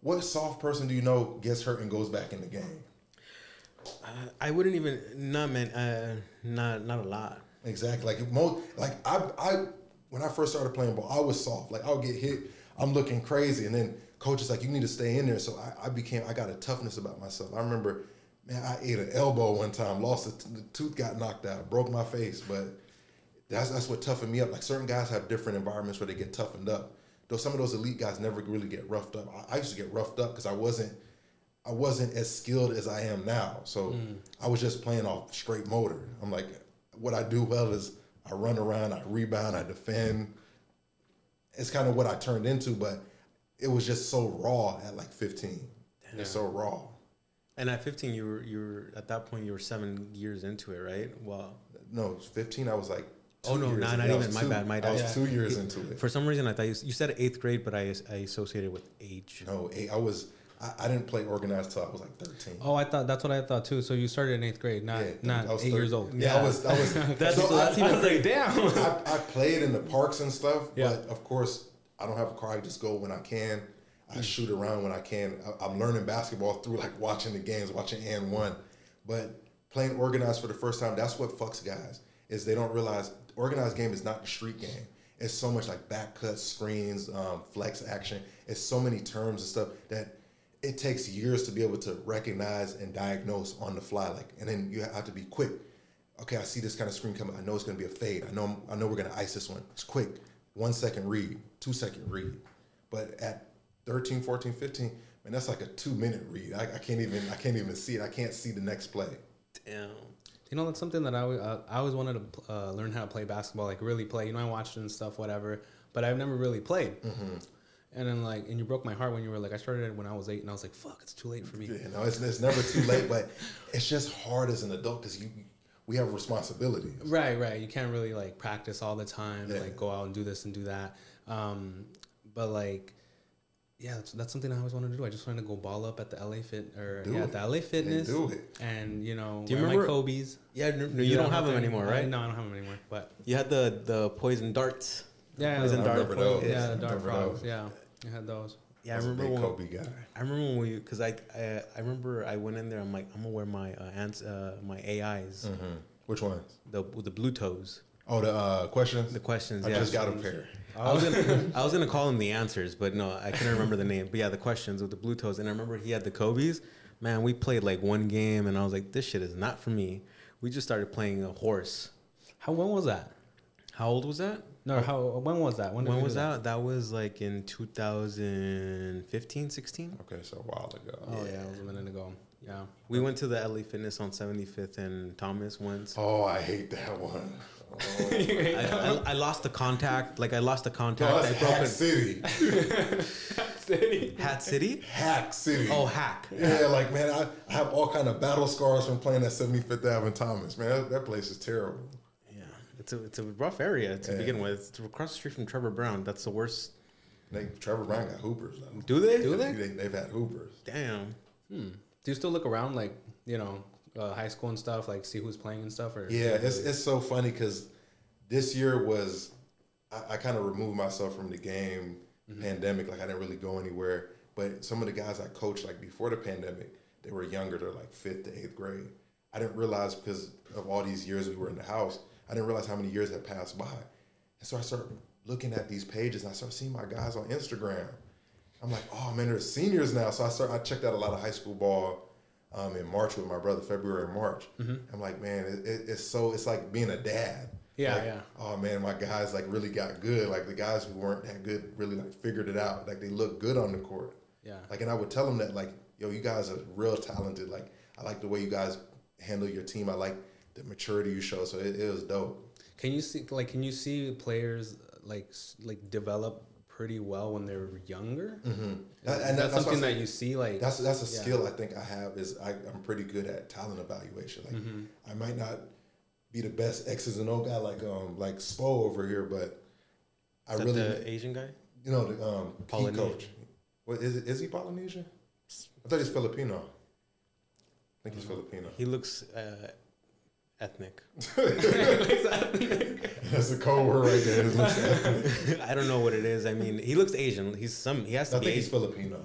what soft person do you know gets hurt and goes back in the game? Uh, I wouldn't even, not man, uh, not not a lot. Exactly. Like most, like I, I, when I first started playing ball, I was soft. Like I'll get hit, I'm looking crazy, and then coach is like, "You need to stay in there." So I, I became, I got a toughness about myself. I remember, man, I ate an elbow one time, lost a, the tooth, got knocked out, broke my face, but that's that's what toughened me up. Like certain guys have different environments where they get toughened up. Though some of those elite guys never really get roughed up. I, I used to get roughed up because I wasn't. I wasn't as skilled as I am now. So hmm. I was just playing off straight motor. I'm like, what I do well is I run around, I rebound, I defend. It's kind of what I turned into, but it was just so raw at like 15. It's so raw. And at 15, you were you were at that point you were seven years into it, right? Well, No, 15, I was like. Oh, no, years not- not even. My two- bad, my I was Yeah. two years into it. for some reason I thought you, you said eighth grade, but I I associated with age. No, eight, I was. I, I didn't play organized till I was like 13. Oh, I thought that's what I thought too. So you started in eighth grade, not Yeah, not I eight 13. years old. Yeah, I was. I was. That's so I- that's even like, damn. I, I played in the parks and stuff, Yeah. but of course, I don't have a car. I just go when I can. I mm. shoot around when I can. I, I'm learning basketball through like watching the games, watching AND1. But playing organized for the first time, that's what fucks guys is they don't realize organized game is not the street game. It's so much like back cuts, screens, um, flex action. It's so many terms and stuff that it takes years to be able to recognize and diagnose on the fly. Like, and then you have to be quick okay, I see this kind of screen coming. I know it's going to be a fade. I know I know we're going to ice this one. It's quick. One second read, two second read. But at 13, 14, 15, man, that's like a two minute read. I, I can't even I can't even see it. I can't see the next play. Damn. You know, that's something that I, always- uh, I always wanted to uh, learn how to play basketball, like really play. You know, I watched it and stuff, whatever, but I've never really played. And then like, and you broke my heart when you were like, I started it when I was eight, and I was like, fuck, it's too late for me. You know, it's, it's never too late, but it's just hard as an adult because you we have responsibilities. Right, right. You can't really like practice all the time, Yeah. like go out and do this and do that. Um, but like, yeah, that's, that's something I always wanted to do. I just wanted to go ball up at the LA Fit or Do yeah, it. at the LA Fitness, do it. and you know, Do you wear remember- my Kobe's? Yeah, no, no, you don't have them anymore, right? No, I don't have them anymore. But You had the the poison darts. yeah, Poison I dart. remember those. yeah, the I dark remember frogs. Yeah, you had those. Yeah, I remember big when, Kobe guy. I remember when we because I, I I remember I went in there. I'm like I'm gonna wear my uh, ants, uh my AIs, hmm Which ones? the the blue toes, Oh, the uh, questions. the questions. I yeah. just got a pair. I was gonna oh. I was gonna call him the answers, but no, I couldn't remember the name. But yeah, the questions with the blue toes, and I remember he had the Kobe's. Man, we played like one game, and I was like, this shit is not for me. We just started playing a horse. How when was that? How old was that? No, how when was that? did When was that? That was like in 2015, 16. Okay, so a while ago. Oh yeah, it was a minute ago. Yeah. We went to the LA Fitness on 75th and Thomas once. Oh, I hate that one. Oh, I, I, I lost the contact. Like I lost the contact. no, I that's broke Hack it. City. Hat City. Hack City. Oh, hack. Yeah, like man, I, I have all kind of battle scars from playing at 75th Avenue Thomas. Man, that, that place is terrible. Yeah, it's a it's a rough area to Yeah. begin with. It's across the street from Trevor Browne. That's the worst. They, Trevor Browne got hoopers though. Do they? Do they? they? They've had hoopers. Damn. Hmm. Do you still look around like you know uh, high school and stuff, like see who's playing and stuff? Or Yeah, it's it's so funny because this year was I, I kind of removed myself from the game pandemic. Like I didn't really go anywhere. But some of the guys I coached like before the pandemic, they were younger. They're like fifth to eighth grade. I didn't realize because of all these years we were in the house. I didn't realize how many years had passed by. And so I started looking at these pages and I started seeing my guys on Instagram. I'm like, oh man, they're seniors now. So I start I checked out a lot of high school ball um, in March with my brother, February and March. I'm like, man, it, it, it's so it's like being a dad. Yeah, Like, yeah. Oh man, my guys like really got good. Like the guys who weren't that good really like figured it out. Like they look good on the court. Yeah. Like, and I would tell them that like, yo, you guys are real talented. Like, I like the way you guys handle your team. I like the maturity you show. So it, it was dope. Can you see like can you see players like like develop pretty well when they're younger? Mm-hmm. And, that that's something that you see like That's that's a Yeah. skill I think I have is I, I'm pretty good at talent evaluation. Like Mm-hmm. I might not be the best X's and O guy like um like Spo over here, but I really the Asian guy? you know the um Polynesian. coach. What is it? Is he Polynesian? I thought he's Filipino. I think he's Filipino. He looks uh, ethnic. That's a code word right there. His looks ethnic. I don't know what it is. I mean, he looks Asian. He's some. He has to I be think he's Asian. Filipino.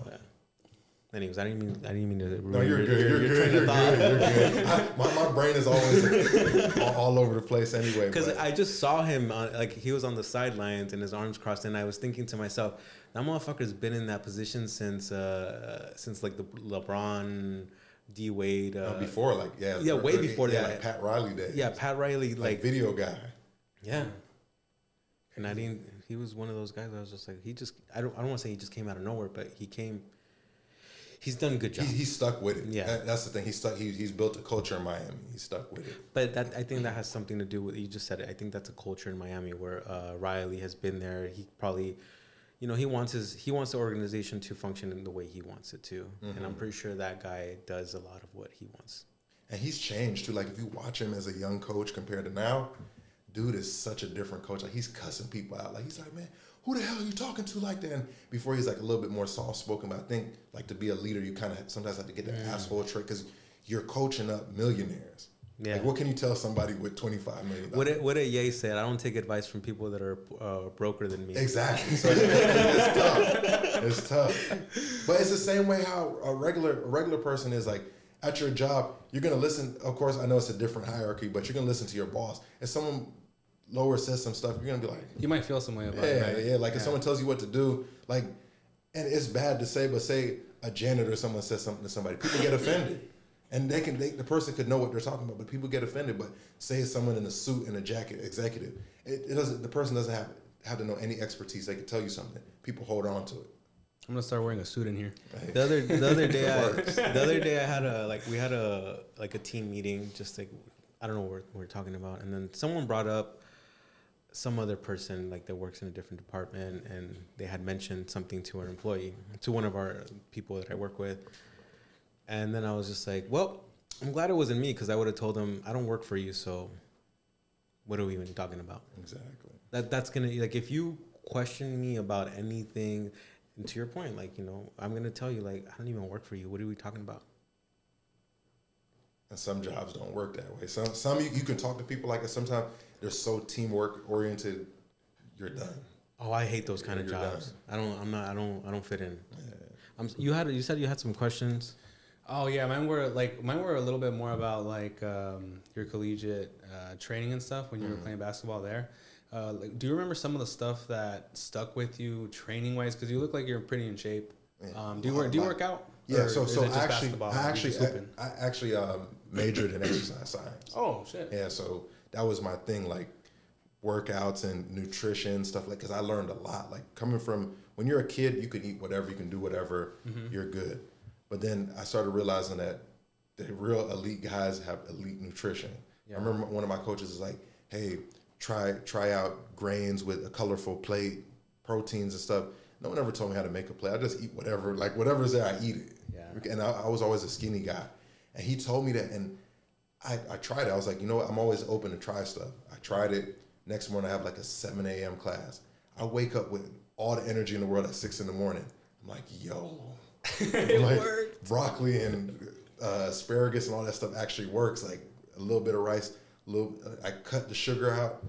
Anyways, I didn't mean. I didn't mean to. No, you're your- good. your- You're good. You're good. You're good. I, my, my brain is always all, all over the place anyway. Because I just saw him on, like he was on the sidelines and his arms crossed, and I was thinking to myself, that motherfucker's been in that position since uh since like the LeBron, D Wade, uh, Uh, before, like yeah, yeah, way or- before yeah, that. like Pat Riley days. yeah, Pat Riley, like, like, video guy. yeah. And I didn't. He was one of those guys. I was just like, he just. I don't. I don't want to say he just came out of nowhere, but he came. He's done a good job. He, he's stuck with it. Yeah. That- that's the thing. He's stuck. He, he's built a culture in Miami. He's stuck with it. But that I think that has something to do with you just said it. I think that's a culture in Miami where uh, Riley has been there. He probably, you know, he wants his he wants the organization to function in the way he wants it to, and I'm mm-hmm. pretty sure that guy does a lot of what he wants. And he's changed too. Like if you watch him as a young coach compared to now, dude is such a different coach. Like he's cussing people out. Like he's like, man, who the hell are you talking to like that? And before he's like a little bit more soft spoken. But I think like to be a leader, you kind of sometimes have to get the asshole trick because you're coaching up millionaires. Yeah. Like what can you tell somebody with twenty five million? What it, what a Ye said. I don't take advice from people that are uh, broker than me. Exactly. So it's tough. It's tough. But it's the same way how a regular a regular person is like at your job, you're gonna listen. Of course, I know it's a different hierarchy, but you're gonna listen to your boss. If someone lower says some stuff, you're gonna be like, you might feel some way about yeah, it. Right? yeah. Like if someone tells you what to do, like, and it's bad to say, but say a janitor or someone says something to somebody, people get offended. And they can, they, the person could know what they're talking about, but people get offended. But say it's someone in a suit and a jacket, executive, it, it doesn't. The person doesn't have have to know any expertise. They can tell you something. People hold on to it. I'm gonna start wearing a suit in here. Right? The other the other day I, the other day I had a like we had a like a team meeting just like I don't know what we're, we're talking about and then someone brought up some other person like that works in a different department and they had mentioned something to our employee to one of our people that I work with and then I was just like well I'm glad it wasn't me because I would have told him I don't work for you, so what are we even talking about? Exactly. That that's gonna like if you question me about anything, and to your point, like you know, I'm gonna tell you like I don't even work for you. What are we talking about? And some jobs don't work that way. Some some you, you can talk to people like that. Sometimes they're so teamwork oriented, you're done. Oh, I hate those kind of You're jobs. I don't. I'm not. I don't. I don't fit in. Yeah. I'm. You had. You said you had some questions. Oh yeah, mine were like mine were a little bit more about like um, your collegiate uh, training and stuff when you were playing basketball there. Uh, like, do you remember some of the stuff that stuck with you training wise? Because you look like you're pretty in shape. Um, do you work? Do you work out? Yeah. So so I actually? I actually I. I actually um, majored in exercise science. oh shit. Yeah, so that was my thing, like workouts and nutrition stuff. Like, cause I learned a lot. Like coming from when you're a kid, you can eat whatever, you can do whatever, you're good. But then I started realizing that the real elite guys have elite nutrition. Yeah. I remember one of my coaches was like, "Hey, try try out grains with a colorful plate, proteins and stuff." No one ever told me how to make a plate. I just eat whatever, like whatever's there, I eat it. Yeah. And I, I was always a skinny guy, and he told me that, and I, I tried it. I was like, you know what? I'm always open to try stuff. I tried it. Next morning, I have like a 7 a.m. class. I wake up with all the energy in the world at 6 in the morning. I'm like, yo. It like, worked. Broccoli and uh, asparagus and all that stuff actually works. Like a little bit of rice, a little. I cut the sugar out.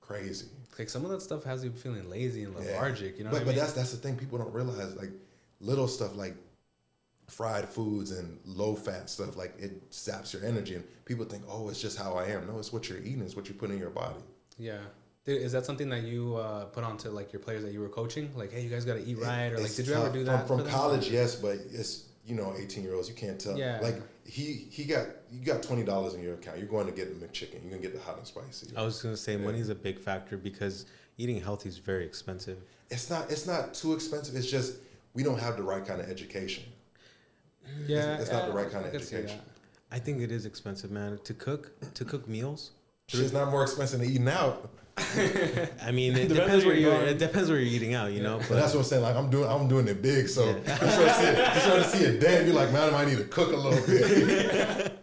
Crazy. Like some of that stuff has you feeling lazy and Yeah. lethargic. You know but, what I but mean? that's that's the thing people don't realize. Like little stuff like fried foods and low fat stuff, like it saps your energy. And people think, oh, it's just how I am. No, it's what you're eating. It's what you put in your body. yeah. Dude, is that something that you uh, put onto like your players that you were coaching? Like, hey, you guys got to eat right, or like, It's did you ever do From- that from, for them? college? Yes, but it's you know, 18 year olds. You can't tell. Yeah. Like he he got you got twenty dollars in your account. You're going to get the McChicken. You're gonna get the hot and spicy. I was gonna say money is a big factor because eating healthy is very expensive. It's not it's not too expensive. It's just we don't have the right kind of education. Yeah, it's not the right kind I of education. I think it is expensive, man. To cook, to cook meals. It's not more expensive than eating out. I mean, it Depends depends where where you. you're going. It depends where you're eating out, you know. But But that's what I'm saying. Like I'm doing, I'm doing it big. So you start to see, it- you start to see a dent. You're like, man, I might need to cook a little bit.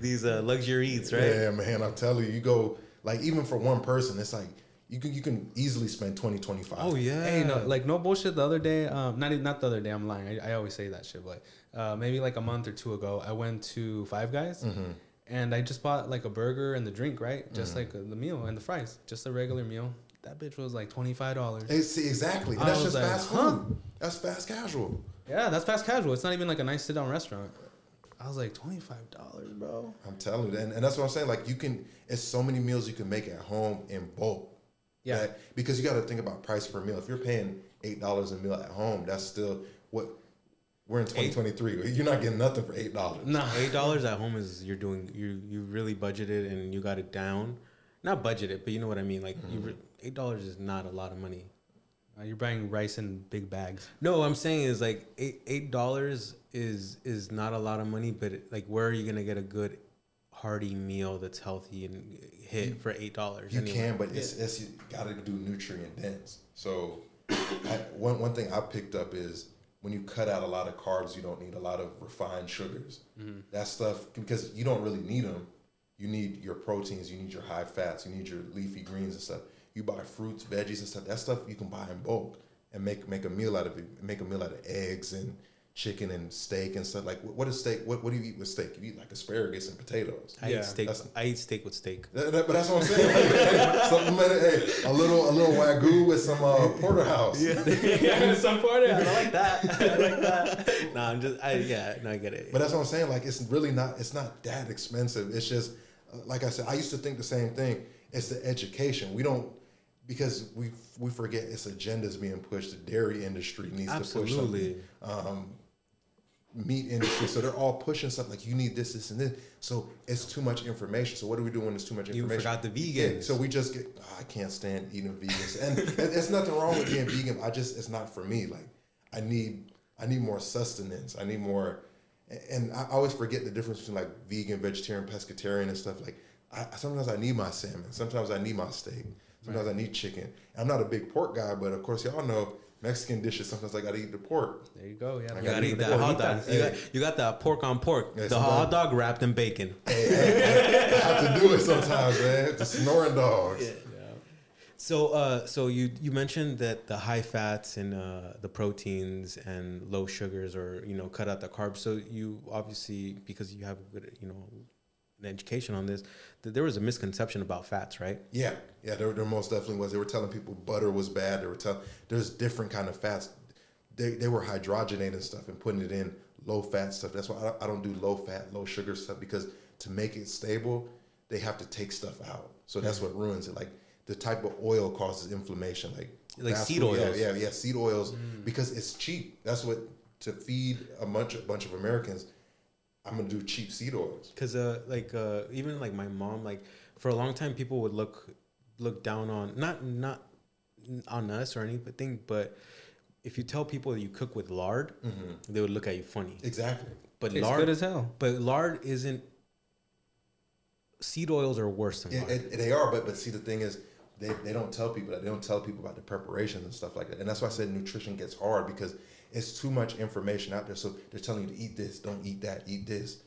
these uh, luxury eats, right? Yeah, man. I'm telling you, you go like even for one person, it's like you can you can easily spend 20, 25. Oh yeah. Hey, no, like no bullshit. The other day, um, not not the other day. I'm lying. I, I always say that shit, but uh, maybe like a month or two ago, I went to Five Guys, Mm-hmm. And I just bought like a burger and the drink, right? Just like uh, the meal and the fries, just a regular meal. That bitch was like twenty five dollars. Exactly. And that's just like, fast huh? food. That's fast casual. Yeah, that's fast casual. It's not even like a nice sit down restaurant. I was like twenty five dollars, bro. I'm telling you, and, and that's what I'm saying. Like you can, it's so many meals you can make at home in bulk. Yeah. that- because you got to think about price per meal. If you're paying eight dollars a meal at home, that's still what we're in 2023. You're not getting nothing for eight dollars. Nah, Eight dollars at home is you're doing you you really budgeted and you got it down. Not budgeted, but you know what I mean. Like you re- eight dollars is not a lot of money. Uh, you're buying rice in big bags. No, what I'm saying is like eight eight dollars is is not a lot of money, but it, like where are you gonna get a good hearty meal that's healthy and hit for eight dollars? You can, but it's, it's you got to do nutrient dense. So, I, one one thing I picked up is when you cut out a lot of carbs, you don't need a lot of refined sugars. Mm-hmm. That stuff because you don't really need them. You need your proteins, you need your high fats, you need your leafy greens and stuff. You buy fruits, veggies, and stuff. That stuff you can buy in bulk and make make a meal out of it. Make a meal out of eggs and chicken and steak and stuff. Like what what is steak? What what do you eat with steak? You eat like asparagus and potatoes. I Yeah, eat steak. that's- I eat steak with steak. That- that- but that's what I'm saying. Like, hey, something, hey, a little, a little wagyu with some uh, porterhouse. yeah, some porterhouse. of. I like that. I like that. no, I'm just. I yeah. No, I get it. But that's what I'm saying. Like, it's really not. It's not that expensive. It's just, uh, like I said, I used to think the same thing. It's the education. We don't because we we forget it's agendas being pushed. The dairy industry needs to push Absolutely. something. Um, meat industry. So they're all pushing something like you need this, this, and this. So it's too much information. So what do we do when there's too much information? You forgot the Yeah, vegans. so we just get. "Oh, I can't stand eating vegans, and and there's nothing wrong with being vegan. I just it's not for me. Like I need I need more sustenance. I need more, and I always forget the difference between like vegan, vegetarian, pescatarian, and stuff. Like I sometimes I need my salmon. Sometimes I need my steak. Sometimes I need chicken. I'm not a big pork guy, but of course y'all know Mexican dishes. Sometimes I gotta eat the pork. There you go. Yeah. I You gotta gotta eat eat the that hot dog. You Hey. got, you got that pork on pork. Yeah, the hot dog wrapped in bacon. Hey, hey, I have to do it sometimes, man. The snoring dogs. So, uh, so you you mentioned that the high fats and uh, the proteins and low sugars, or you know, cut out the carbs. So you obviously, because you have a good, you know, an education on this, that there was a misconception about fats, right? Yeah, yeah, there, there most definitely was. They were telling people butter was bad. They were telling there's different kind of fats. They, they were hydrogenating stuff and putting it in low fat stuff. That's why I don't, I don't do low fat, low sugar stuff because to make it stable, they have to take stuff out. So that's what ruins it. Like the type of oil causes inflammation, like Like seed oils. Yeah, yeah, yeah, seed oils mm. because it's cheap. That's what to feed a bunch a bunch of Americans. I'm gonna do cheap seed oils. Because uh, like uh, even like my mom, like for a long time, people would look look down on not not on us or anything, but if you tell people that you cook with lard, they would look at you funny. Exactly. But Tastes lard, good as hell. but lard isn't. Seed oils are worse than Yeah, lard. it, they are, but but see the thing is, they, they don't tell people that. They don't tell people about the preparations and stuff like that. And that's why I said nutrition gets hard because it's too much information out there. So they're telling you to eat this, don't eat that, eat this,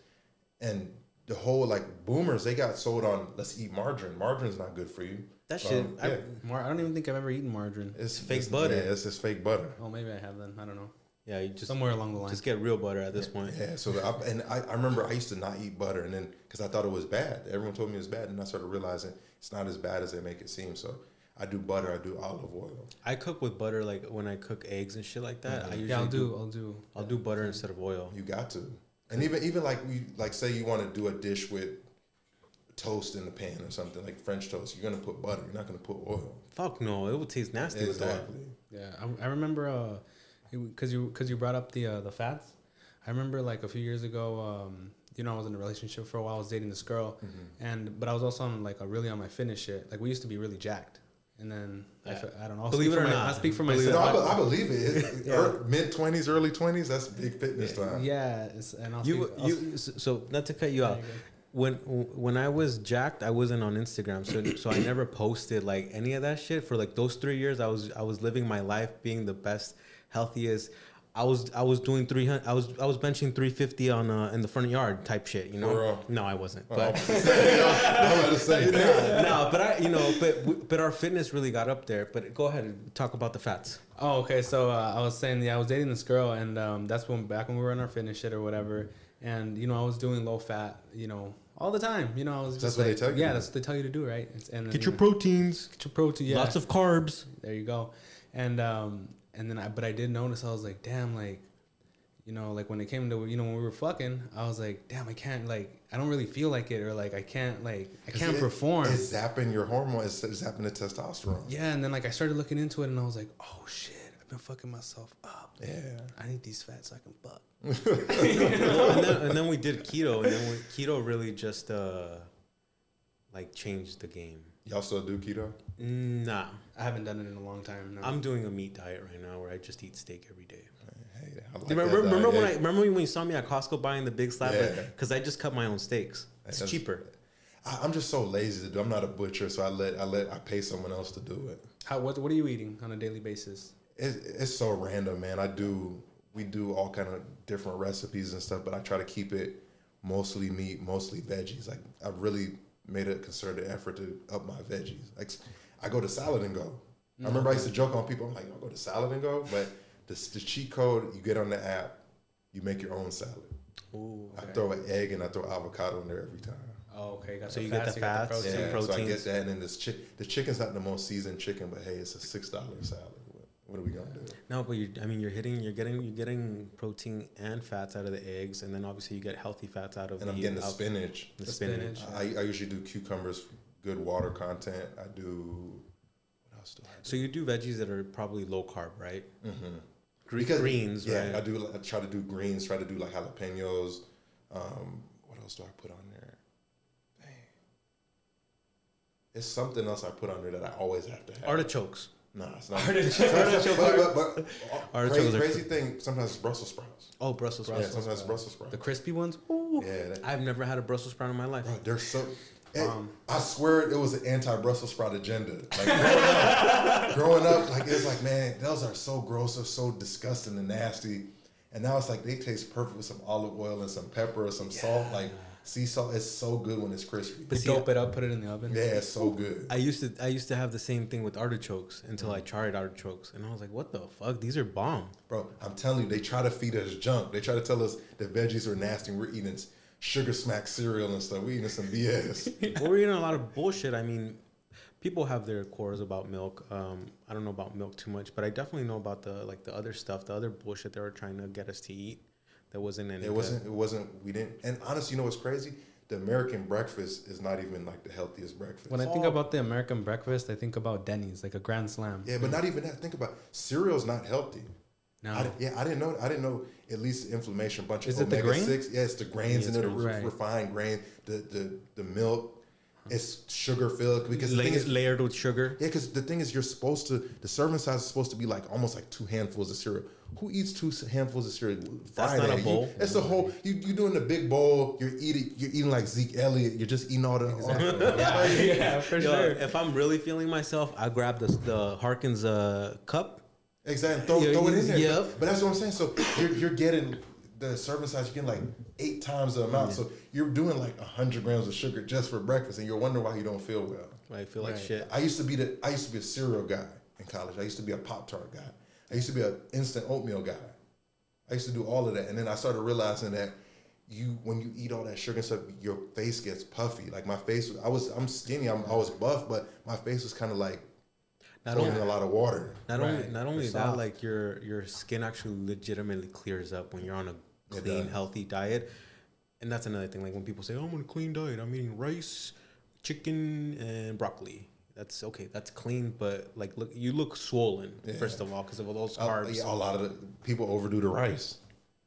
and the whole like boomers they got sold on let's eat margarine. Margarine's not good for you. that Um, shit. yeah. I, Mar- I don't even think I've ever eaten margarine. It's fake it's- butter. Yeah, it's just fake butter. Oh, maybe I have then. I don't know. yeah, you just Somewhere along the line. just get real butter at this point. Yeah, so I, and I, I remember I used to not eat butter, and then because I thought it was bad, everyone told me it was bad, and I started realizing it's not as bad as they make it seem. So I do butter, I do olive oil. I cook with butter, like when I cook eggs and shit like that. I usually yeah, I'll do, do. I'll do. I'll do butter instead of oil. You got to, and even even like we like say you want to do a dish with toast in the pan or something like French toast, you're gonna put butter. You're not gonna put oil. Fuck no, it would taste nasty with that. Yeah, I, I remember uh, because you because you brought up the uh, the fats. I remember like a few years ago, um, you know, I was in a relationship for a while. I was dating this girl, and but I was also on like a really on my fitness shit. Like we used to be really jacked, and then I Yeah. fe- I, don't know. I'll Believe it or my- not. I speak for Believe it No, myself. I, be- I believe it. it Yeah. Er, mid twenties, early twenties, that's big fitness time. yeah, it's, and I'll You speak, I'll you so- so not to cut you Yeah, out. you're. When when I was jacked, I wasn't on Instagram, so so I never posted like any of that shit for like those three years. I was I was living my life, being the best, healthiest. I was I was doing three hundred. I was I was benching three fifty on uh, in the front yard type shit. You know? For real? No, I wasn't. Oh, But I'm about to say that. no, but I you know, but but our fitness really got up there. But go ahead and talk about the fats. Oh, okay. So uh, I was saying, yeah, I was dating this girl, and um, that's when back when we were in our fitness shit or whatever, and you know, I was doing low fat, you know, all the time. You know, I was That's just what they tell you Yeah, that's what they tell you to do, right? It's, and Get then, your proteins. get your protein. Yeah, Lots of carbs. there you go, and um, and then I, but I did notice I was like, damn, like, you know, like when it came to you know when we were fucking, I was like, damn, I can't like, I don't really feel like it, or like I can't like, I can't It- perform. It's zapping your hormones. It's zapping the testosterone. Yeah, and then like I started looking into it, and I was like, oh shit, I've been fucking myself up. Yeah. I need these fats so I can fuck. and, then, and then we did keto, and then we, keto really just uh, like changed the game. Y'all still do keto? Nah, I haven't done it in a long time. No. I'm doing a meat diet right now where I just eat steak every day. Hey, I like remember, that remember diet. when I remember when you saw me at Costco buying the big slab? Yeah. Because I just cut my own steaks. It's That's- cheaper. I, I'm just so lazy to do. I'm not a butcher, so I let I let I pay someone else to do it. How what what are you eating on a daily basis? It's, it's so random, man. I do we do all kind of different recipes and stuff, but I try to keep it mostly meat, mostly veggies. Like I really made a concerted effort to up my veggies. Like I go to salad and go. I remember I used to joke on people. I'm like, I'll go to salad and go, but the, the cheat code you get on the app, you make your own salad. Ooh. okay. I throw an egg and I throw avocado in there every time. Oh, okay. Got So the you get fats, the fats, protein. Yeah, Yeah, so I get that, and then this chick, the chicken's not the most seasoned chicken, but hey, it's a six dollar salad. What, what are we gonna do? No, but you I mean you're hitting you're getting you're getting protein and fats out of the eggs, and then obviously you get healthy fats out of the And the I'm getting the spinach. The The spinach. spinach. I, I usually do cucumbers, good water content. I do. What else do I do? So you do veggies that are probably low carb, right? Mm-hmm. Gre- Because- greens, yeah, right? I do. I try to do greens. Try to do like jalapenos. Um, what else do I put on there? Dang. It's something else I put on there that I always have to have. Artichokes. Nah, it's not. Artichoke. but, but, but, Artichokes crazy, are- crazy thing. Sometimes it's Brussels sprouts. Oh, Brussels sprouts. yeah, sometimes Brussels sprouts. The crispy ones. Ooh. Yeah, that, I've never had a Brussels sprout in my life. bro, they're so. It- um, I swear it was an anti-Brussels sprout agenda. Like growing up, growing up, like it's like, man, those are so gross, they're so disgusting and nasty. And now it's like they taste perfect with some olive oil and some pepper or some salt. Like sea salt is so good when it's crispy. You see, dope it up, put it in the oven. Yeah, it's so good. I used to I used to have the same thing with artichokes until. I mm. tried artichokes and I was like, what the fuck? These are bomb. Bro, I'm telling you, they try to feed us junk. They try to tell us that veggies are nasty. We're eating sugar smack cereal and stuff. We're eating some BS. We're eating a lot of bullshit. I mean, people have their cores about milk. Um, I don't know about milk too much, but I definitely know about the like the other stuff, the other bullshit they were trying to get us to eat. That wasn't any. It wasn't. It wasn't. We didn't. And honestly, you know what's crazy? The American breakfast is not even like the healthiest breakfast. When I think about the American breakfast, I think about Denny's, like a grand slam. yeah, but not even that. Think about cereal's not healthy. No. I, yeah, I didn't know. I didn't know. At least inflammation, A bunch Is of it the omega grain? six. Yeah, it's the grains Yeah, in it's there, the re- right. refined grain, the the the milk. It's sugar filled because the La- thing is, layered with sugar. Yeah, because the thing is, you're supposed to. The serving size is supposed to be like almost like two handfuls of cereal. Who eats two handfuls of cereal? That's Fry not a bowl. You, it's a whole. You you doing the big bowl. You're eating. You're eating like Zeke Elliott. You're just eating all the. yeah, yeah, for Yo, sure. If I'm really feeling myself, I grab the the Harkins uh, cup. Exactly. Throw, Yeah, throw it in there. yep. But, but that's what I'm saying. So you're, you're getting the serving size. You're getting like eight times the amount. So you're doing like hundred grams of sugar just for breakfast, and you're wondering why you don't feel well. I feel like Right. shit. I used to be the I used to be a cereal guy in college. I used to be a Pop Tart guy. I used to be an instant oatmeal guy. I used to do all of that, and then I started realizing that you when you eat all that sugar and stuff, your face gets puffy. Like my face, I was I'm skinny, I'm, I was buff, but my face was kind of like Not only a lot of water. not only not only You're that, like your your skin actually legitimately clears up when you're on a clean, healthy diet. And that's another thing. Like when people say, "Oh, I'm on a clean diet. I'm eating rice, chicken, and broccoli." That's okay. That's clean, but like, look, you look swollen Yeah. first of all because of all those Uh, carbs. yeah, a lot of the people overdo the rice.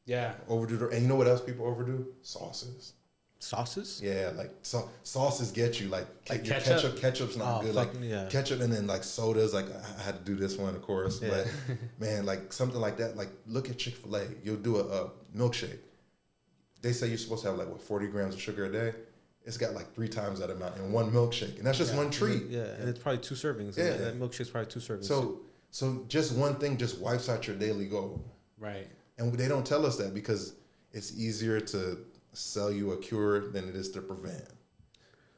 Yeah. Overdo the, and you know what else people overdo? Sauces. Sauces. Yeah, like so, sauces get you like, Like ketchup? ketchup. Ketchup's not Oh, good. fuck, Like yeah. ketchup and then like sodas. Like I had to do this one, of course. Yeah. But man, like something like that. Like look at Chick Fil A. You'll do a, a milkshake. They say you're supposed to have like what 40 grams of sugar a day. It's got like three times that amount in one milkshake, and that's just one treat. Yeah, and it's probably two servings. Yeah. Yeah, that milkshake's probably two servings. So so just one thing just wipes out your daily goal. Right. And they don't tell us that because it's easier to sell you a cure than it is to prevent.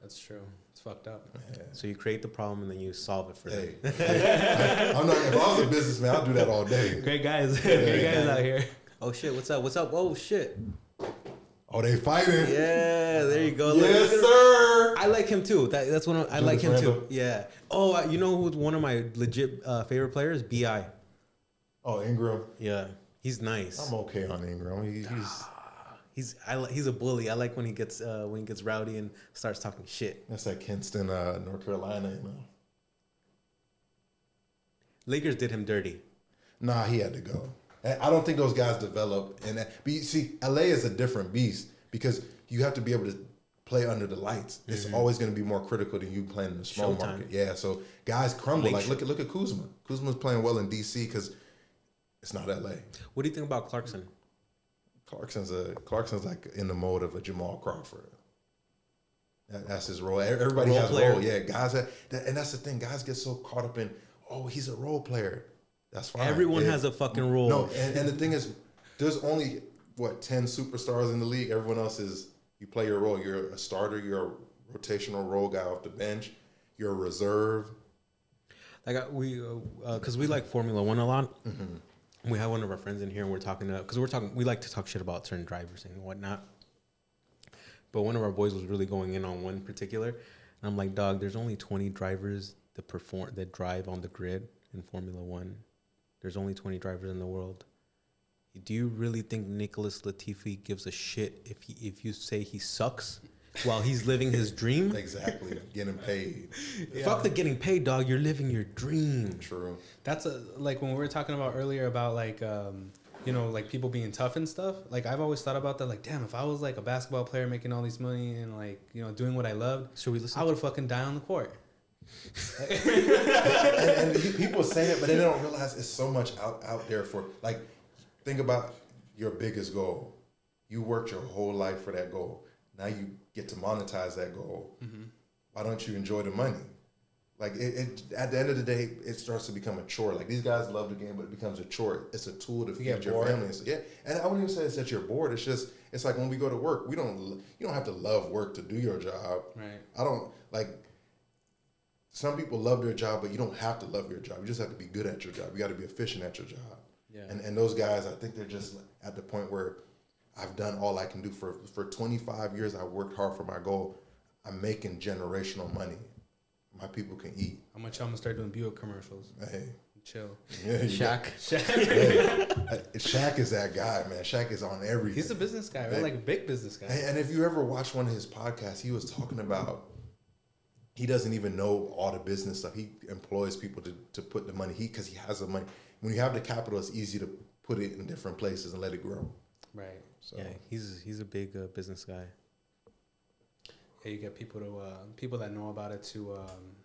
That's true. It's fucked up. So you create the problem and then you solve it for Hey, them. I, am not. If I was a businessman, I'd do that all day. Great guys. Great guys out here. Oh shit! What's up? What's up? Oh shit! Oh, they fighting. Yeah, there you go. Yes, look at- sir. I like him too. That, that's one. Of, I like him Julius too. Yeah. Oh, you know who's one of my legit uh, favorite players? Bi. Oh, Ingram. Yeah, he's nice. I'm okay on Ingram. He, he's He's I he's a bully. I like when he gets uh, when he gets rowdy and starts talking shit. that's at Kinston, uh, North Carolina. You know. Lakers did him dirty. Nah, he had to go. I don't think those guys develop. And but you see, LA is a different beast because you have to be able to play under the lights. It's always going to be more critical than you playing in the small Mm-hmm. Showtime. market. Yeah, so guys crumble. Late like show. look at look at Kuzma. Kuzma's playing well in DC because it's not LA. What do you think about Clarkson? Clarkson's a Clarkson's like in the mode of a Jamal Crawford. That, that's his role. Everybody Role has player. a role. Yeah, guys. That, that, and that's the thing. Guys get so caught up in, oh, he's a role player. That's fine. Everyone Yeah. has a fucking role. No, and, and the thing is, there's only what ten superstars in the league. Everyone else is you play your role. You're a starter. You're a rotational role guy off the bench. You're a reserve. Like we, because we like Formula One a lot. Mm-hmm. We have one of our friends in here, and we're talking to because we're talking. We like to talk shit about certain drivers and whatnot. But one of our boys was really going in on one particular, and I'm like, dog, there's only 20 drivers that perform that drive on the grid in Formula One. There's only 20 drivers in the world. Do you really think Nicholas Latifi gives a shit if he if you say he sucks while he's living his dream? Exactly. Getting paid. Fuck the getting paid, dog. You're living your dream. True. That's a like when we were talking about earlier about like um you know like people being tough and stuff. Like I've always thought about that. Like damn, if I was like a basketball player making all this money and like you know doing what I loved, Should we listen? I would fucking die on the court. and, and people say that, but they don't realize it's so much out out there for like. Think about your biggest goal. You worked your whole life for that goal. Now you get to monetize that goal. Mm-hmm. why don't you enjoy the money? Like it, it, at the end of the day, it starts to become a chore. Like these guys love the game, but it becomes a chore. It's a tool to feed your bored. family. And so- yeah, and I wouldn't even say it's that you're bored. It's just it's like when we go to work, we don't you don't have to love work to do your job. Right. I don't like. Some people love their job, but you don't have to love your job. You just have to be good at your job. You got to be efficient at your job. Yeah. And and those guys, I think they're just at the point where I've done all I can do for for 25 years. I worked hard for my goal. I'm making generational money. My people can eat. I'm gonna, I'm gonna start doing Buick commercials. Hey, Chill. yeah, you Shaq. Hey, Shaq is that guy, man. Shaq is on everything. He's a business guy, right? Hey. Like a big business guy. And, and if you ever watch one of his podcasts, he was talking about he doesn't even know all the business stuff. He employs people to, to put the money. He because he has the money. When you have the capital, it's easy to put it in different places and let it grow. Right. So Yeah, he's he's a big uh, business guy. Yeah, you get people to uh, people that know about it to um,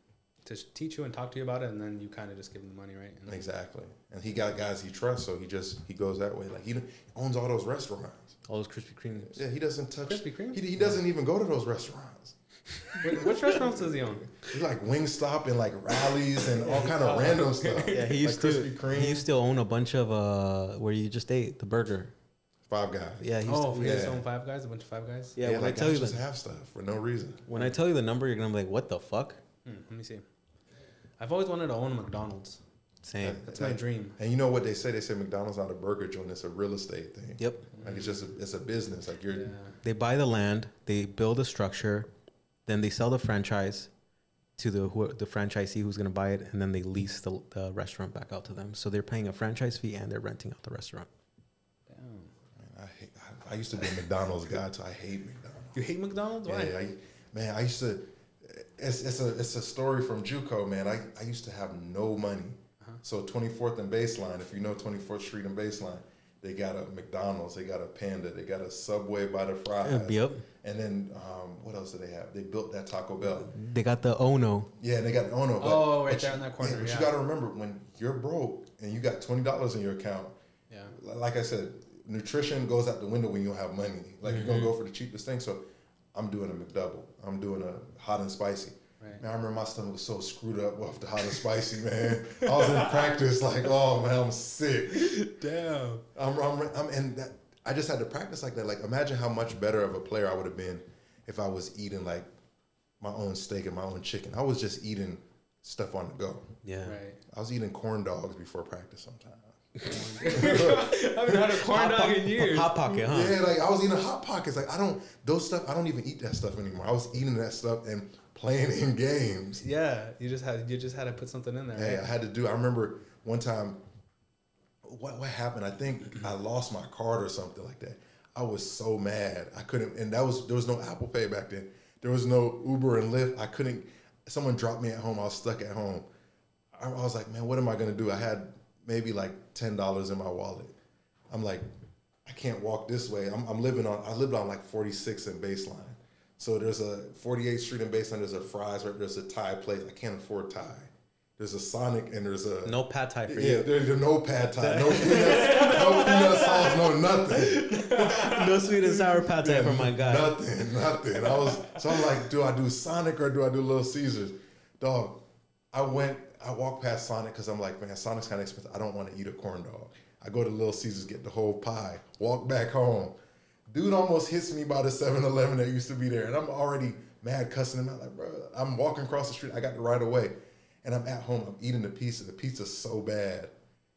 to teach you and talk to you about it, and then you kind of just give them the money, right? And exactly, and he got guys he trusts, so he just he goes that way. Like he owns all those restaurants. All those Krispy Kremes. Yeah, he doesn't touch. Krispy Kreme? He, he doesn't even go to those restaurants. Wait, which restaurants does he own? He's like Wingstop and like Rally's and all kind of random stuff. Yeah, he used like to. He used to own a bunch of uh, where you just ate the burger. Five guys. Yeah, he used Oh, to, he just yeah. own Five Guys, a bunch of Five Guys. yeah. when I like tell you guys just the, have stuff for no reason. when I tell you the number, you're gonna be like, "What the fuck?" Hmm, let me see. I've always wanted to own a McDonald's. Same. That's my dream. And you know what they say? They say McDonald's not a burger joint; it's a real estate thing. Yep. Like it's just a, it's a business. Like you're Yeah. They buy the land, they build a structure, then they sell the franchise to the who, the franchisee who's gonna buy it, and then they lease the, the restaurant back out to them. So they're paying a franchise fee and they're renting out the restaurant. Damn. Man, I, hate, I, used to be a McDonald's guy, so I hate McDonald's. You hate McDonald's? Why? Yeah, I, man, I used to. It's, it's a it's a story from JUCO, man. I, I used to have no money. Uh-huh. So 24th and Baseline, if you know 24th Street and Baseline, they got a McDonald's, they got a Panda, they got a Subway by the fries, yep. and then um, what else do they have? They built that Taco Bell. They got the Ono. Yeah, they got the Ono. But, Oh, right there you- in that corner, but yeah. you got to remember when you're broke and you got twenty dollars in your account. Yeah. Like I said, nutrition goes out the window when you don't have money. Like you're gonna Mm-hmm. go for the cheapest thing. So I'm doing a McDouble. I'm doing a hot and spicy. Right. Man, I remember my stomach was so screwed up off the hot and spicy, man. I was in practice like, oh man, I'm sick. Damn. I'm, I'm, I'm and that, I just had to practice like that. Like, imagine how much better of a player I would have been if I was eating like my own steak and my own chicken. I was just eating stuff on the go. Yeah. Right. I was eating corn dogs before practice sometimes. I haven't had a corn dog in years. Hot pocket, huh? Yeah, like I was eating hot pockets. Like I don't those stuff. I don't even eat that stuff anymore. I was eating that stuff and playing in games. Yeah, you just had you just had to put something in there. Hey, I had to do. I remember one time. What what happened? I think I lost my card or something like that. I was so mad. I couldn't, and that was there was no Apple Pay back then. There was no Uber and Lyft. I couldn't. Someone dropped me at home. I was stuck at home. I, I was like, man, what am I gonna do? I had maybe like ten dollars in my wallet. I'm like, I can't walk this way. I'm, I'm living on. I lived on like 46 and Baseline. So there's a 48th Street and Baseline. There's a fries. Right there's a Thai place. I can't afford Thai. There's a Sonic and there's a No pad thai for yeah. you. Yeah, there's no pad Thai, no peanuts, no peanut sauce, no nothing. no sweet and sour pad thai for my guy. Nothing, nothing. I was so I'm like, do I do Sonic or do I do Little Caesars? Dog, I went, I walk past Sonic because I'm like, man, Sonic's kind of expensive. I don't want to eat a corn dog. I go to Little Caesars, get the whole pie, walk back home. Dude almost hits me by the 7-Eleven that used to be there, and I'm already mad cussing him out. Like, bro, I'm walking across the street. I got the right away, and I'm at home. I'm eating the pizza. The pizza's so bad.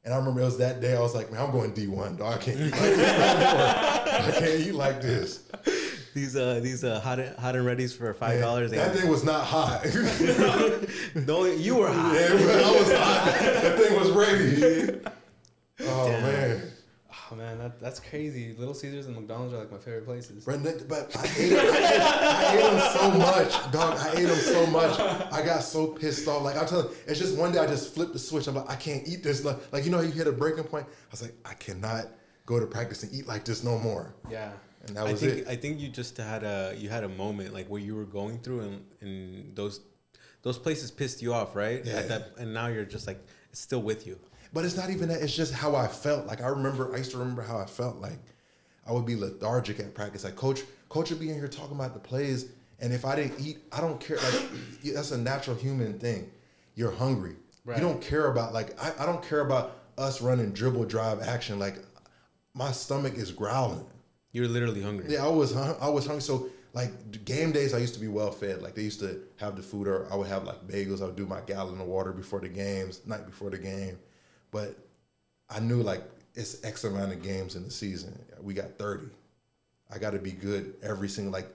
And I remember it was that day I was like, man, I'm going D1, dog. I can't eat like this. I can't eat like this. These uh these uh hot and, hot and readies for five dollars. That thing was not hot. No, you were hot. Yeah, I was hot. That thing was ready. Oh Damn. man, Oh man, that, that's crazy. Little Caesars and McDonald's are like my favorite places. Brendan, but I ate. I ate, I ate him so much, dog. I ate them so much. I got so pissed off. Like I'm telling, you, it's just one day I just flipped the switch. I'm like, I can't eat this. Like, like you know, you hit a breaking point. I was like, I cannot go to practice and eat like this no more. Yeah. And that I was think it. I think you just had a you had a moment like where you were going through and, and those those places pissed you off, right? Yeah. At that, and now you're just like it's still with you. But it's not even that. It's just how I felt. Like I remember, I used to remember how I felt. Like I would be lethargic at practice. Like coach, coach would be in here talking about the plays, And if I didn't eat, I don't care. Like that's a natural human thing. You're hungry. Right. You don't care about like I, I don't care about us running dribble drive action. Like my stomach is growling. You're literally hungry. Yeah, I was hun- I was hungry. So like game days, I used to be well fed. Like they used to have the food, or I would have like bagels. I would do my gallon of water before the games, night before the game. But I knew like it's X amount of games in the season. We got thirty. I got to be good every single like.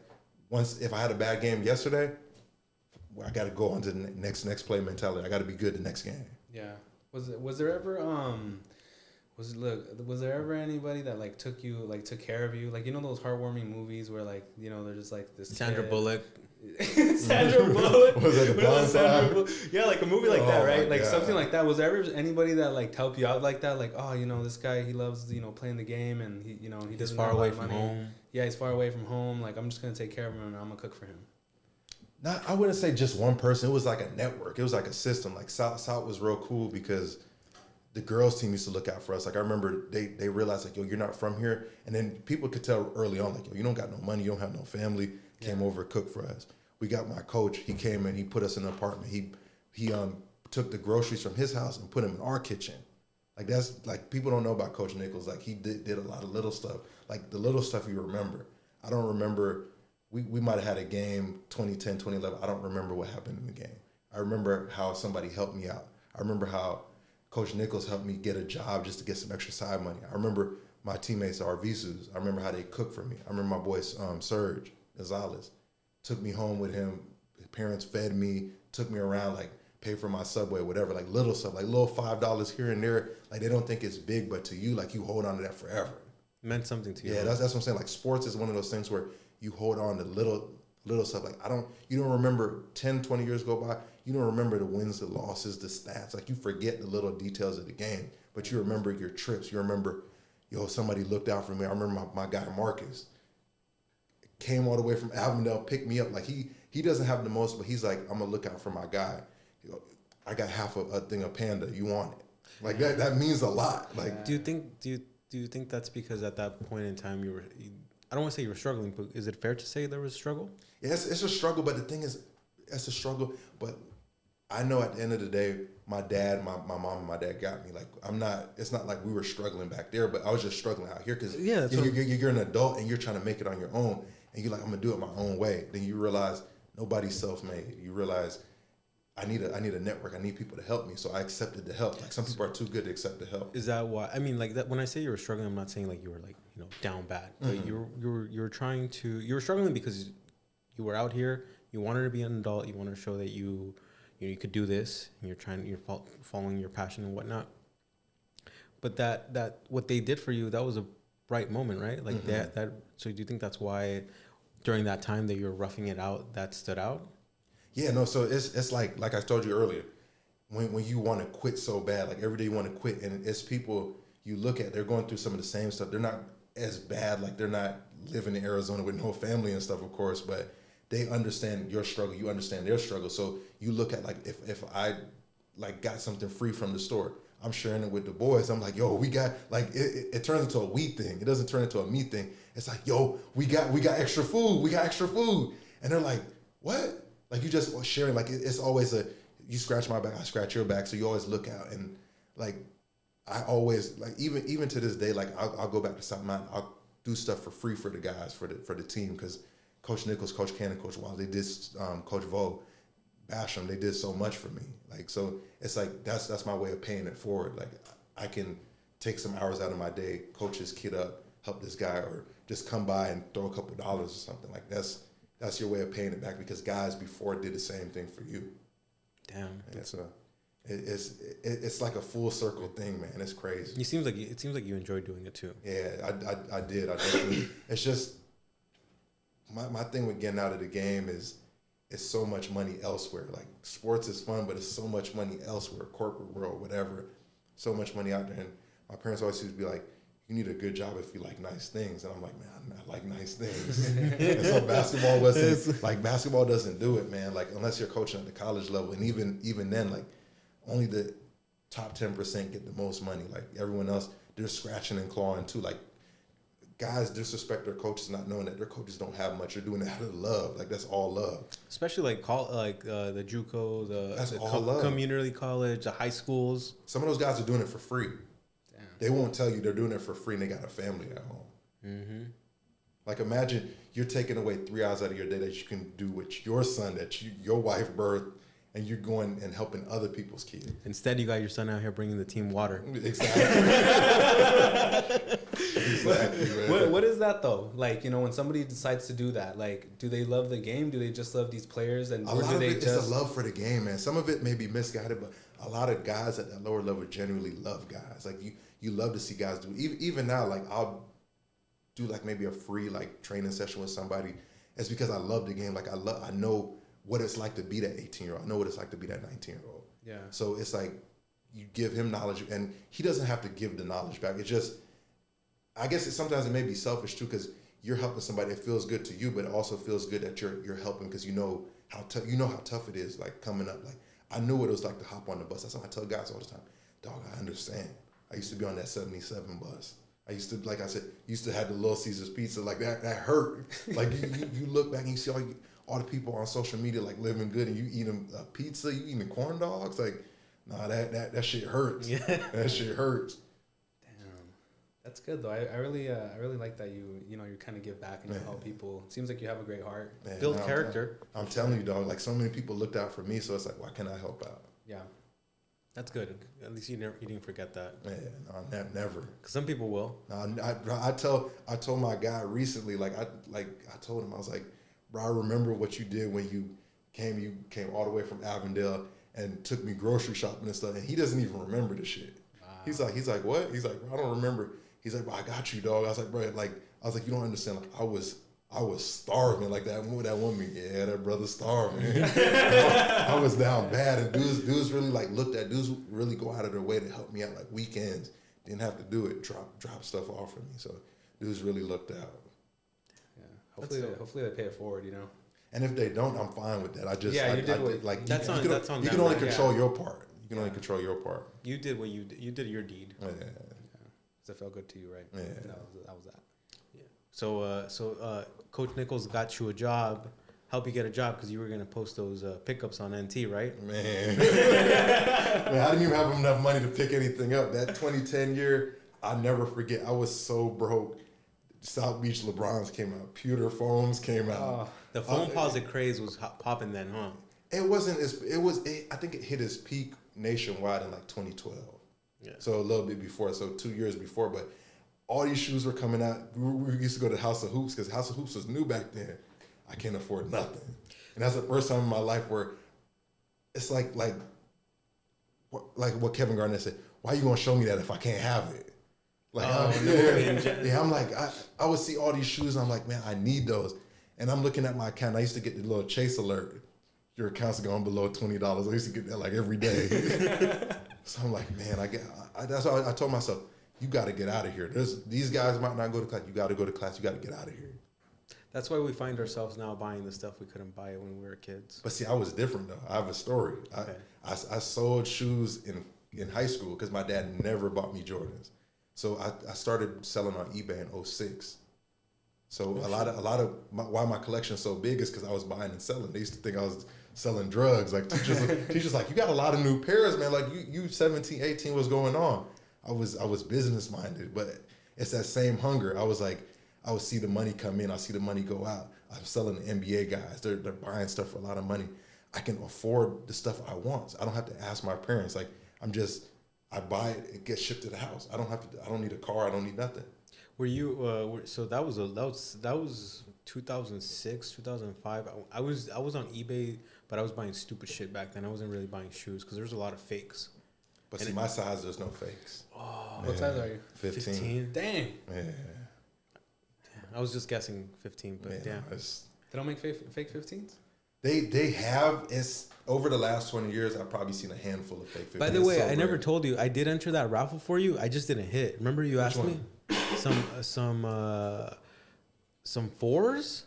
Once if I had a bad game yesterday, I got to go on to the next next play mentality. I got to be good the next game. Yeah. Was it, was there ever um was look was there ever anybody that like took you like took care of you like you know those heartwarming movies where like you know they're just like this Sandra kid- Bullock. Sandra Bullock Was it was Sandra Bullock? yeah like a movie like Oh that right like God. something like that was there ever anybody that like helped you out like that like oh you know this guy he loves you know playing the game and he you know he He's doesn't far have a lot away from money. home. yeah he's far away from home like I'm just gonna take care of him and I'm gonna cook for him Not, I wouldn't say just one person. It was like a network. It was like a system. Like South South was real cool because the girls team used to look out for us. Like I remember they they realized like yo you're not from here, and then people could tell early on like yo you don't got no money, you don't have no family. Came over cooked for us. We got my coach. He came and he put us in an apartment. He he um took the groceries from his house and put them in our kitchen. Like that's like people don't know about Coach Nichols. Like he did, did a lot of little stuff. Like the little stuff you remember. I don't remember. We, we might have had a game 2010, 2011. I don't remember what happened in the game. I remember how somebody helped me out. I remember how Coach Nichols helped me get a job just to get some extra side money. I remember my teammates are Visus. I remember how they cooked for me. I remember my boy um, Serge Gonzalez took me home with him. His parents fed me, took me around, like paid for my subway, whatever, like little stuff, like little five dollars here and there. Like they don't think it's big, but to you, like you hold on to that forever. Meant something to you. Yeah, that's that's what I'm saying. Like sports is one of those things where you hold on to little little stuff. Like I don't you don't remember 10, 20 years go by, you don't remember the wins, the losses, the stats. Like you forget the little details of the game, but you remember your trips. You remember, yo, somebody looked out for me. I remember my, my guy Marcus came all the way from Avondale, picked me up. Like he he doesn't have the most, but he's like, I'm gonna look out for my guy. I got half a, a thing of panda. You want it? Like that that means a lot. Like Do you think do you do you think that's because at that point in time you were you, I don't want to say you were struggling, but is it fair to say there was a struggle? Yeah, it's, it's a struggle, but the thing is, it's a struggle. But I know at the end of the day, my dad, my, my mom, and my dad got me. Like I'm not. It's not like we were struggling back there, but I was just struggling out here because Yeah, that's you're, you're, you're an adult and you're trying to make it on your own, and you're like, I'm gonna do it my own way. Then you realize nobody's self-made. You realize I need a I need a network. I need people to help me. So I accepted the help. Like some people are too good to accept the help. Is that why? I mean, like that. When I say you were struggling, I'm not saying like you were like you know down bad, but Mm-hmm. you were you were you were trying to you were struggling because you were out here. You wanted to be an adult. You wanted to show that you you know you could do this. And you're trying. You're fol- following your passion and whatnot. But that that what they did for you that was a bright moment, right? Like Mm-hmm. that that. So do you think that's why during that time that you're roughing it out that stood out? Yeah, no. So it's it's like like I told you earlier, when when you want to quit so bad, like every day you want to quit, and it's people you look at, they're going through some of the same stuff. They're not as bad, like they're not living in Arizona with no family and stuff, of course, but they understand your struggle. You understand their struggle. So you look at like if if I like got something free from the store. I'm sharing it with the boys. I'm like, yo, we got like it, it, it turns into a we thing. It doesn't turn into a me thing. It's like, yo, we got we got extra food. We got extra food. And they're like, what? Like you just sharing. Like it, it's always a you scratch my back, I scratch your back. So you always look out and like I always like even even to this day, like I'll, I'll go back to something. I'll do stuff for free for the guys for the for the team because Coach Nichols, Coach Cannon, Coach Wild, they did um, Coach Vo, Basham, they did so much for me. Like so, it's like that's that's my way of paying it forward. Like I can take some hours out of my day, coach this kid up, help this guy, or just come by and throw a couple dollars or something. Like that's that's your way of paying it back because guys before did the same thing for you. Damn. It's a it's it's like a full circle thing, man. It's crazy. It seems like you- it seems like you enjoy doing it too. Yeah, I, I, I did. I definitely. it's just my, my thing with getting out of the game is it's so much money elsewhere. Like sports is fun, but it's so much money elsewhere, corporate world, whatever. So much money out there. And my parents always used to be like, "You need a good job if you like nice things." And I'm like, "Man, I like nice things." and so basketball wasn't like basketball doesn't do it, man. Like unless you're coaching at the college level, and even even then, like only the top ten percent get the most money. Like everyone else, they're scratching and clawing too. Like guys disrespect their coaches not knowing that their coaches don't have much. They're doing it out of love. Like that's all love. Especially like call like uh, the JUCO, the, That's the all love. community college, the high schools. Some of those guys are doing it for free. Damn. They won't tell you they're doing it for free and they got a family at home. Mm-hmm. Like imagine you're taking away three hours out of your day that you can do with your son that you, your wife birthed, and you're going and helping other people's kids. Instead, you got your son out here bringing the team water. Exactly. exactly. What, what is that though? Like you know, when somebody decides to do that, like, do they love the game? Do they just love these players? And a lot do of they it is just a love for the game, man. Some of it may be misguided, but a lot of guys at that lower level genuinely love guys. Like you, you love to see guys do. Even even now, like I'll do like maybe a free like training session with somebody. It's because I love the game. Like I love, I know what it's like to be that 18 year old. I know what it's like to be that 19 year old. yeah? So it's like you give him knowledge, and he doesn't have to give the knowledge back. It just, I guess it, sometimes it may be selfish too, because you're helping somebody. It feels good to you, but it also feels good that you're you're helping because you know how tough you know how tough it is. Like coming up, like I knew what it was like to hop on the bus. That's what I tell guys all the time. Dog, I understand. I used to be on that 77 bus. I used to, like I said, used to have the Little Caesars pizza. Like that, that hurt. Like you, you, you look back and you see all you, all the people on social media like living good, and you eating a pizza, you eating corn dogs. Like, nah, that that that shit hurts. Yeah. That shit hurts. Damn, that's good though. I, I really uh, I really like that you you know you kind of give back and you Man. help people. Seems like you have a great heart. Man, Build nah, I'm character. I'm telling you, dog. Like so many people looked out for me, so it's like, why can't I help out? Yeah. That's good. At least you never you didn't forget that. Man, no, ne- never. Because some people will. No, I, I, I tell I told my guy recently, like I like I told him I was like, I remember what you did when you came. You came all the way from Avondale and took me grocery shopping and stuff, and he doesn't even remember the shit. He's like, he's like, what? He's like, bro, I don't remember. He's like, bro, I got you, dog. I was like, bro, like I was like, you don't understand. Like I was. I was starving like that. What that woman? Yeah, that brother starving. I was down bad, and dudes, dudes really like looked at dudes really go out of their way to help me out like weekends. Didn't have to do it. Drop drop stuff off for me. So dudes really looked out. Yeah. Hopefully, they, hopefully they pay it forward. You know. And if they don't, I'm fine with that. I just Yeah, I, you did I, what- like That's you, on- you can, that's on you can only right? control Yeah. your part. You can only control your part. You did what you did. You did your deed. Yeah. Does it feel good to you, right? Yeah. That was, that was that. So uh, so uh, Coach Nichols got you a job, help you get a job because you were gonna post those uh, pickups on NT, right? Man. Man, I didn't even have enough money to pick anything up. That 2010 year, I never forget. I was so broke. South Beach LeBrons came out. Pewter foams came out. Oh, The uh, Foamposite craze was popping then, huh? It wasn't as it was. It, I think it hit its peak nationwide in like 2012. Yeah. So a little bit before, so two years before. But all these shoes were coming out. We, we used to go to House of Hoops because House of Hoops was new back then. I can't afford nothing, and that's the first time in my life where it's like like like what Kevin Garnett said. Why are you gonna show me that if I can't have it? Like, Oh, I'm, no, yeah, I'm like, I, I would see all these shoes, and I'm like, man, I need those. And I'm looking at my account. I used to get the little chase alert. Your account's gone below twenty dollars. I used to get that like every day. so I'm like, man, I get. I, that's why I told myself, you got to get out of here. There's these guys might not go to class. You got to go to class. You got to get out of here. That's why we find ourselves now buying the stuff we couldn't buy when we were kids. But see, I was different though. I have a story. Okay. I, I, I sold shoes in, in high school because my dad never bought me Jordans. So I, I started selling on eBay in 06. So a lot of a lot of my, why my collection's so big is because I was buying and selling. They used to think I was selling drugs. Like teachers, teachers like you got a lot of new pairs, man. Like you you 17, 18, what's going on? I was I was business minded, but it's that same hunger. I was like, I would see the money come in, I see the money go out. I'm selling the NBA guys. They're they're buying stuff for a lot of money. I can afford the stuff I want. So I don't have to ask my parents. Like I'm just I buy it, it gets shipped to the house. I don't have to I don't need a car, I don't need nothing. Were you? Uh, were, so that was a that was that was 2006, 2005. I, I was I was on eBay, but I was buying stupid shit back then. I wasn't really buying shoes because there's a lot of fakes. But And see, it- my size, there's no fakes. Oh, what size are you? 15. 15. Dang. Yeah. I was just guessing 15, but Man, yeah. They don't make fake fake 15s. They they have it's over the last 20 years I've probably seen a handful of fake 15. By the way, so I never told you I did enter that raffle for you. I just didn't hit. Remember you asked one? me some uh, some uh, some fours,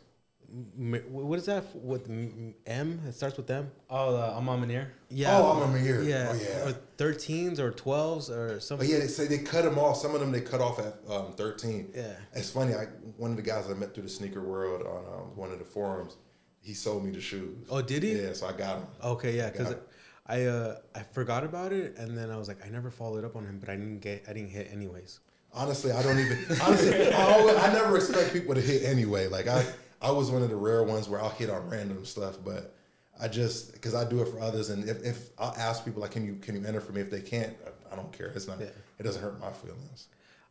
what is that with M? M? It starts with M. Oh, the A Ma Maniére. Yeah. Oh, I'm a year. Yeah. Oh, yeah. Or thirteens or twelves or But something. yeah, they say they cut them off. Some of them they cut off at um, 13. Yeah. It's funny. I one of the guys I met through the sneaker world on um, one of the forums, he sold me the shoes. Oh, did he? Yeah, so I got them. Okay, yeah, because Got. I uh I forgot about it and then I was like I never followed up on him, but I didn't get I didn't hit anyways. Honestly, I don't even. Honestly, I, always, I never expect people to hit anyway. Like I, I was one of the rare ones where I'll hit on random stuff, but I just because I do it for others, and if, if I'll ask people like, can you can you enter for me? If they can't, I don't care. It's not. Yeah. It doesn't hurt my feelings.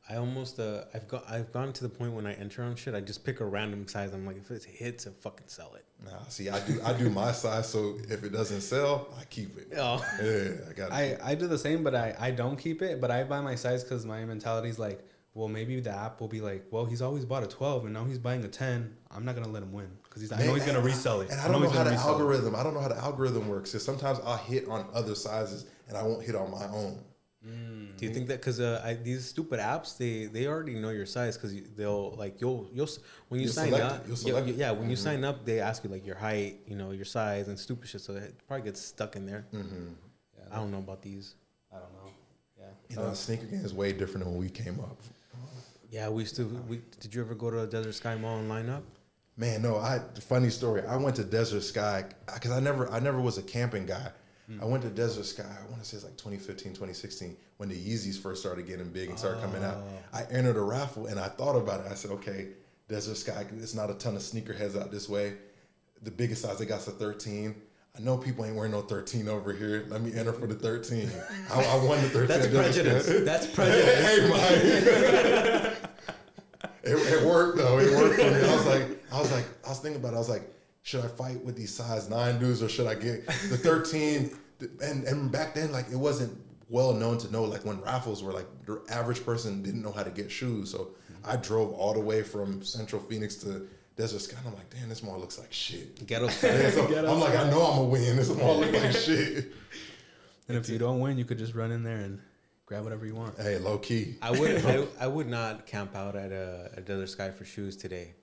I almost uh I've got I've gone to the point when I enter on shit I just pick a random size. I'm like if it hits, I fucking sell it. Nah, see, I do I do my size, so if it doesn't sell, I keep it. Oh. Yeah, I got. I, I do the same, but I, I don't keep it. But I buy my size because my mentality is like, well, maybe the app will be like, well, he's always bought a 12 and now he's buying a 10. I'm not going to let him win because he's I know he's going to resell it. And I know don't know he's how gonna the resell it. algorithm. I don't know how the algorithm works. Cause sometimes I'll hit on other sizes and I won't hit on my own. Do you think that because uh, these stupid apps they they already know your size because they'll like you'll you'll when you You'll sign select up. You'll yeah, select it. yeah when you Mhm. sign up they ask you like your height you know your size and stupid shit so it probably gets stuck in there. Mm-hmm. Yeah, I don't know about these. I don't know. Yeah. You know, the sneaker game is way different than when we came up. Yeah, we used to. We, did you ever go to a Desert Sky Mall and line up? Man, no, I funny story. I went to Desert Sky because I never I never was a camping guy. I went to Desert Sky, I want to say it's like 2015, 2016, when the Yeezys first started getting big and started coming out. Ah. I entered a raffle and I thought about it. I said, okay, Desert Sky, it's not a ton of sneakerheads out this way. The biggest size they got's a 13. I know people ain't wearing no 13 over here. Let me enter for the 13. I, I won the 13. That's at Desert Sky. prejudice. That's prejudice. hey, Mike. it, it worked though. It worked for me. I was like, I was like, I was thinking about. it. I was like, should I fight with these size nine dudes or should I get the thirteen? And and back then, like it wasn't well known to know. Like when raffles were like the average person didn't know how to get shoes. So I drove all the way from Central Phoenix to Desert Sky. And I'm like, damn, this mall looks like shit. Ghetto Yeah, so Ghetto I'm like, I know I'm gonna win. This mall looks like shit. And if you don't win, you could just run in there and grab whatever you want. Hey, low key. I would. I, I would not camp out at uh, a, a Desert Sky for shoes today.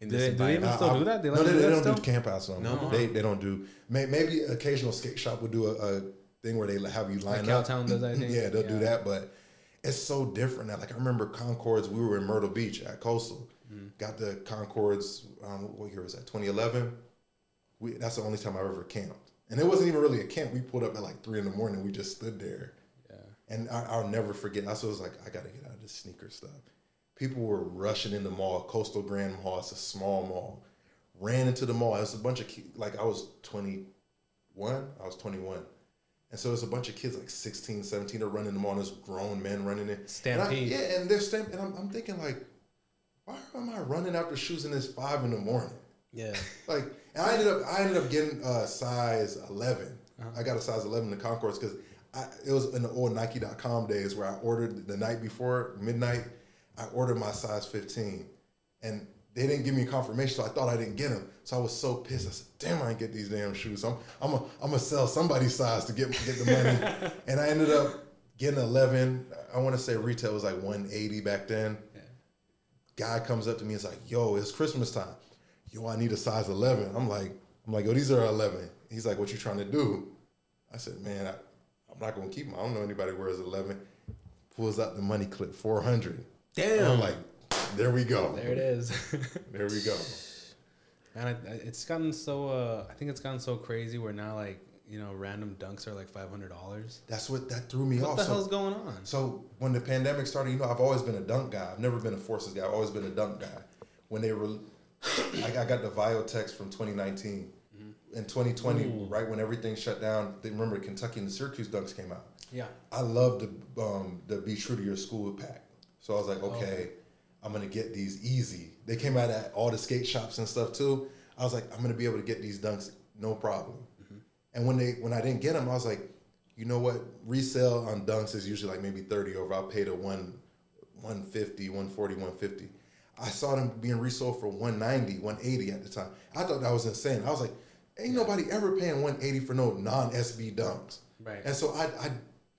In Do this they- do they even environment. still do that? They no, let they, you do they that don't do still? campouts no more. No. They, they don't do. May, maybe occasional skate shop will do a, a thing where they have you line Like up. Cowtown does, I think. yeah, they'll do that, but it's so different now. Like I remember Concords. We were in Myrtle Beach at Coastal. Mm. Got the Concords. Um, what year was that? 2011. We that's the only time I've ever camped, and it wasn't even really a camp. We pulled up at like three in the morning. We just stood there. Yeah. And I, I'll never forget. I was like, I gotta get out of this sneaker stuff. People were rushing in the mall, Coastal Grand Mall. It's a small mall. Ran into the mall. It was a bunch of ki- like I was 21. I was 21. And so there's a bunch of kids like 16, 17 are running the mall. And there's grown men running it. Stampede. And I, yeah, and they're stamp. And I'm, I'm thinking like, why am I running after shoes and it's five in the morning? Yeah. Like, and I ended up, I ended up getting uh, size 11. I got a size 11 in the Concords because it was in the old Nike.com days where I ordered the night before midnight. I ordered my size 15, and they didn't give me confirmation, so I thought I didn't get them. So I was so pissed. I said, "Damn, I didn't get these damn shoes. I'm, I'm, a, I'm gonna sell somebody's size to get get the money." and I ended up getting 11. I want to say retail was like 180 back then. Guy comes up to me and is like, "Yo, it's Christmas time. Yo, I need a size 11." I'm like, "I'm like, yo, these are 11." He's like, "What you trying to do?" I said, "Man, I, I'm not gonna keep them. I don't know anybody wears 11." Pulls out the money clip, 400. Damn. I'm like, "There we go. There it is. There we go." And I, it's gotten so. Uh, I think it's gotten so crazy where now like you know random dunks are like five hundred dollars. That's what that threw me What off. What the So- hell's going on? So when the pandemic started, you know, I've always been a dunk guy. I've never been a forces guy. I've always been a dunk guy. When they were, I I got the Viotech from 2019. In 2020, right when everything shut down, they remember Kentucky and the Syracuse dunks came out. Yeah. I love the um, the Be True to Your School pack. So I was like, okay, I'm gonna get these easy. They came out at all the skate shops and stuff too. I was like, I'm gonna be able to get these dunks no problem. Mm-hmm. And when they when I didn't get them, I was like, you know what? Resale on dunks is usually like maybe 30 over. I'll pay the one 150, 140, 150. I saw them being resold for 190, 180 at the time. I thought that was insane. I was like, ain't nobody ever paying 180 for no non-SB dunks. Right. And so I, I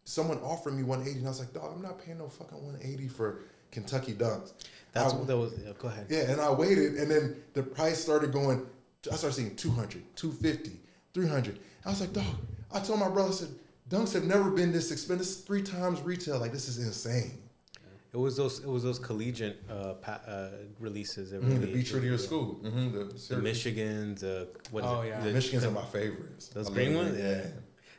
someone offered me 180 and I was like, dog, I'm not paying no fucking 180 for Kentucky dunks. That's I- what that was. Yeah, go ahead. Yeah, and I waited, and then the price started going. I started seeing 200, 250, 300. I was like, dog. I told my brother, I said, dunks have never been this expensive. This is three times retail. Like this is insane. It was those. It was those collegiate uh, pa- uh, releases. That Mhm, the really- be true to your school. Mm-hmm, the, The Syracuse. Michigans. Uh, what is Oh, it? yeah. The- Michigan's are my favorites. Those I green love ones? them. Yeah.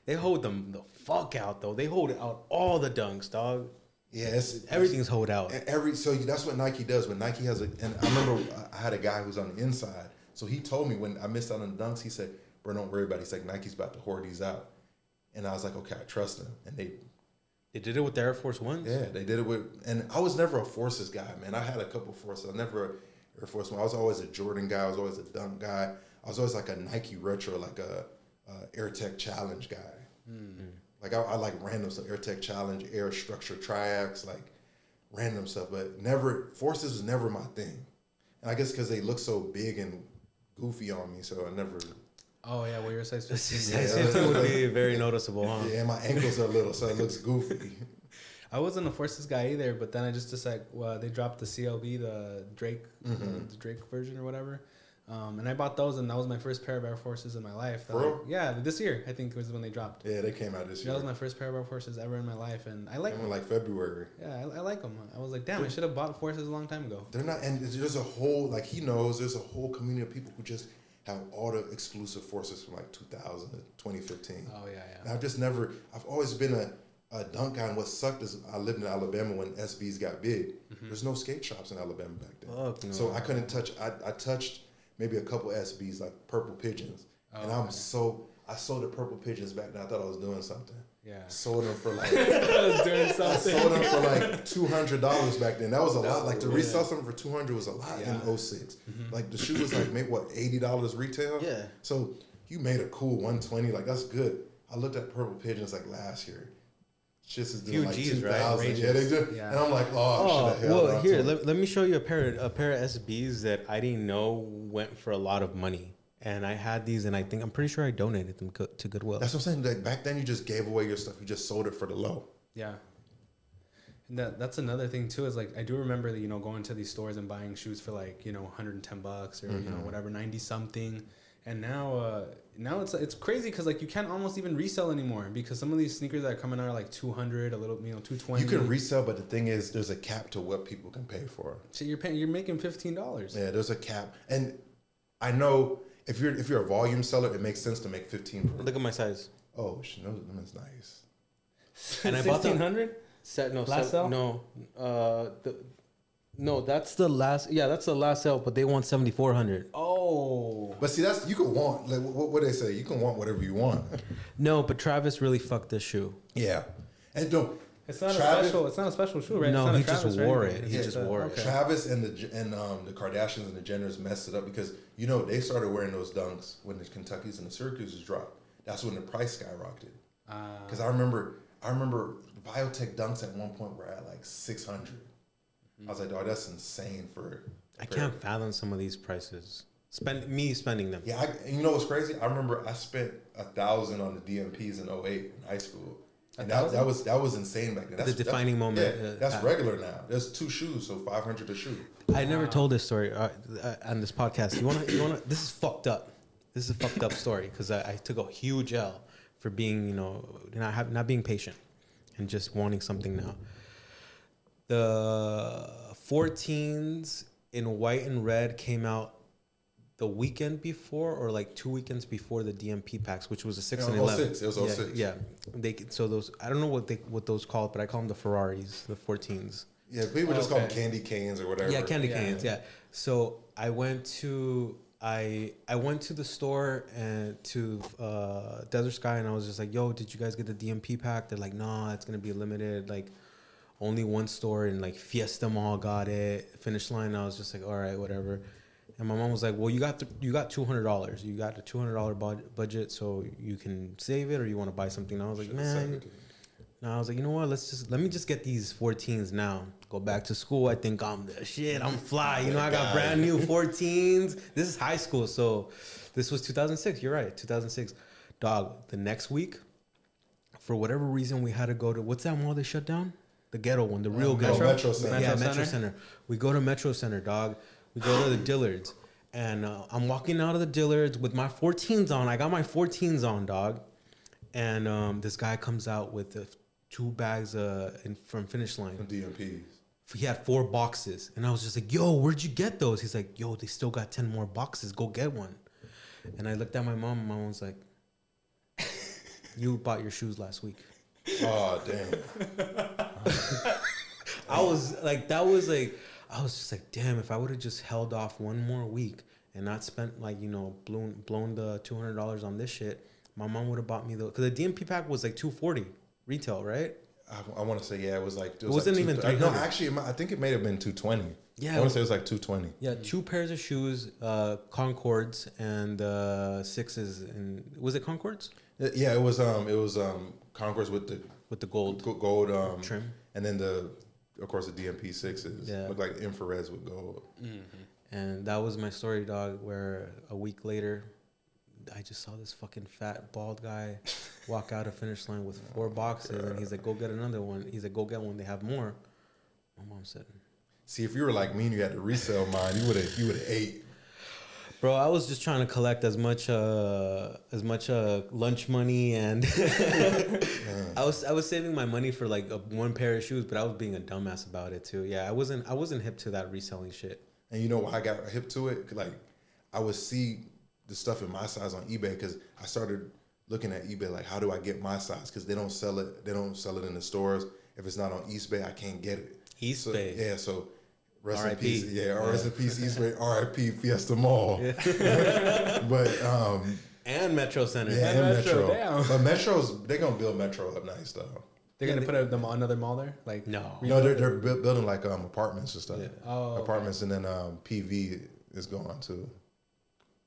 They hold them the fuck out though. They hold out all the dunks, dog. Yeah, it's Everything's hold out. Every so that's what Nike does. When Nike has a, and I remember I had a guy who's on the inside. So he told me when I missed out on the dunks, he said, "Bro, don't worry about it." He's like, "Nike's about to hoard these out," and I was like, "Okay, I trust him." And they, They did it with the Air Force Ones. yeah, they did it with. And I was never a forces guy, man. I had a couple forces. I never Air Force One. I was always a Jordan guy. I was always a dunk guy. I was always like a Nike retro, like a, a Air Tech Challenge guy. Hmm. Like I, I like random stuff, Air Tech Challenge, Air Structure Triax, like random stuff. But never forces was never my thing. And I guess because they look so big and goofy on me, so I never. Oh yeah, well you're a size Size 15. Yeah. 15 would be very noticeable, huh? Yeah, my ankles are a little, so it looks goofy. I wasn't a Forces guy either, but then I just decided well, they dropped the CLB, the Drake, uh, Mhm. the Drake version or whatever, um, and I bought those, and that was my first pair of Air Forces in my life. For real? yeah, this year I think was when they dropped. Yeah, they came out this year. That was my first pair of Air Forces ever in my life, and I like them. like February. Yeah, I, I like them. I was like, damn, I should have bought Forces a long time ago. They're not, and there's a whole like he knows. There's a whole community of people who just have all the exclusive forces from like 2000 to 2015. Oh yeah, And yeah. I've just never. I've always been a, a dunk guy, and what sucked is I lived in Alabama when SBs got big. There's no skate shops in Alabama back then, Fuck no. so I couldn't touch. I, I touched maybe a couple SBs like Purple Pigeons, and Oh, I'm okay. so I sold the Purple Pigeons back then. I thought I was doing something. Yeah. Sold them for like I was doing I sold them for like two hundred dollars back then. That was a lot. Like to resell something for two hundred was a lot Yeah. in 6 mm-hmm. Like the shoe was like maybe what eighty dollars retail. Yeah. So you made a cool one twenty. Like that's good. I looked at Purple Pigeons like last year. Just is Few doing like Gs, two right? Yeah, they do. Yeah. And I'm like, oh, Oh, should have well, here, let, let me show you a pair a pair of SBs that I didn't know went for a lot of money. And I had these, and I think I'm pretty sure I donated them go- to Goodwill. That's what I'm saying. Like back then, you just gave away your stuff. You just sold it for the low. Yeah. And that that's another thing too is like I do remember that you know going to these stores and buying shoes for like you know 110 bucks or you know Mhm. whatever 90 something and now uh now it's it's crazy because like you can't almost even resell anymore because some of these sneakers that are coming out are like 200 a little you know 220 You can resell, but the thing is, there's a cap to what people can pay for. Shit, you're paying you're making $15 Yeah, there's a cap, and I know if you're if you're a volume seller, it makes sense to make fifteen. Per, Look at my size. oh, sh- no, that's nice. And I bought them- 1600 Set no Last set- sale? no uh the, no that's the last yeah that's the last sale but they want seventy four hundred. Oh, But see, that's you can want. Like, what, what they say, you can want whatever you want. no but Travis really fucked this shoe yeah, and don't. it's not a Travis- special it's not a special shoe right No, it's not he just Travis or wore anything. it. He It's just a- wore it. Travis and the and um, the Kardashians and the Jenners messed it up because you know they started wearing those dunks when the Kentucky's and the Syracuse's dropped. That's when the price skyrocketed. Ah. Because I remember, I remember Viotech dunks at one point were at like six hundred. I was like, dog, that's insane for. I for- can't fathom some of these prices spend me spending them Yeah, I, and you know what's crazy? I remember I spent a thousand on the DMPs in 08 in high school. And that, that was that was insane back then. That's, The defining that's- moment, Yeah, uh, that's uh, regular now. There's two shoes, so five hundred a shoe. I never told this story uh, uh, on this podcast. You wanna? You wanna? This is fucked up. This is a fucked up story because I, I took a huge L for being, you know, not have, not being patient and just wanting something now. The 14s in white and red came out the weekend before, or like two weekends before the DMP packs, which was a six Yeah, and eleven. 06. It was yeah, 06. Yeah, they so those I don't know what they what those called, but I call them the Ferraris, the 14s. Yeah, people just call them candy canes or whatever. Yeah, candy Yeah. canes. Yeah. So I went to I I went to the store and to uh, Desert Sky and I was just like, "Yo, did you guys get the DMP pack?" They're like, "No, it's gonna be limited. Like, only one store and like Fiesta Mall got it. Finish line." I was just like, "All right, whatever." And my mom was like, "Well, you got the, you got two hundred dollars. You got the two hundred dollar budget, so you can save it, or you want to buy something." And I was like, "Man, no, I was like, you know what? Let's just let me just get these 14s now. Go back to school. I think I'm the shit. I'm fly. You know, I got brand new 14s. This is high school, so this was 2006. You're right, 2006. Dog. The next week, for whatever reason, we had to go to what's that mall they shut down? The ghetto one, the real Oh, ghetto. Metro Center. Yeah, Metro Metro Center? Center. We go to Metro Center, dog. We go to the Dillards, and uh, I'm walking out of the Dillards with my 14s on. I got my 14s on, dog. And um, this guy comes out with the two bags uh, in, from Finish Line. From DMPs. He had four boxes, and I was just like, "Yo, where'd you get those?" He's like, "Yo, they still got ten more boxes. Go get one." And I looked at my mom. and My mom was like, "You bought your shoes last week." Oh damn. I was like, that was like, I was just like, damn, if I would have just held off one more week and not spent like, you know, blown blown the two hundred dollars on this shit, my mom would have bought me the because the DMP pack was like two forty retail, right? I, I want to say yeah, it was like it, was wasn't like even two- 300. No, actually, I think it may have been two twenty. Yeah, I want to say it was like two twenty. Yeah, two pairs of shoes, uh, Concords and uh, sixes, and was it Concords Yeah, it was um, it was um, Concords with the with the gold? go- gold um Trim. and then the of course the DMP sixes Yeah. look like infrareds with gold. And that was my story, dog. Where a week later, I just saw this fucking fat bald guy walk out of finish line with four boxes, and he's like, "Go get another one." He's like, "Go get one. They have more." My mom said, See, if you were like me and you had to resell mine, you would have you would have ate. "Bro, I was just trying to collect as much uh as much uh lunch money, and I was I was saving my money for like a, one pair of shoes, but I was being a dumbass about it too. Yeah, I wasn't I wasn't hip to that reselling shit. And you know why I got hip to it? Like, I would see the stuff in my size on eBay because I started looking at eBay like, how do I get my size? Because they don't sell it. They don't sell it in the stores. If it's not on Eastbay, I can't get it. East So, Bay. Yeah. So. Rest in R.I.P.. peace. Yeah, rest in peace, Eastbay. R.I.P. Fiesta Mall. but um, And Metro Center. yeah, And and Metro, Metro. damn. But Metro's they're gonna build Metro up nice though. They're gonna put a, them another mall there, like No. No, they're they're bu- building like um apartments and stuff. Yeah. Oh, okay. apartments, and then um PV is going too.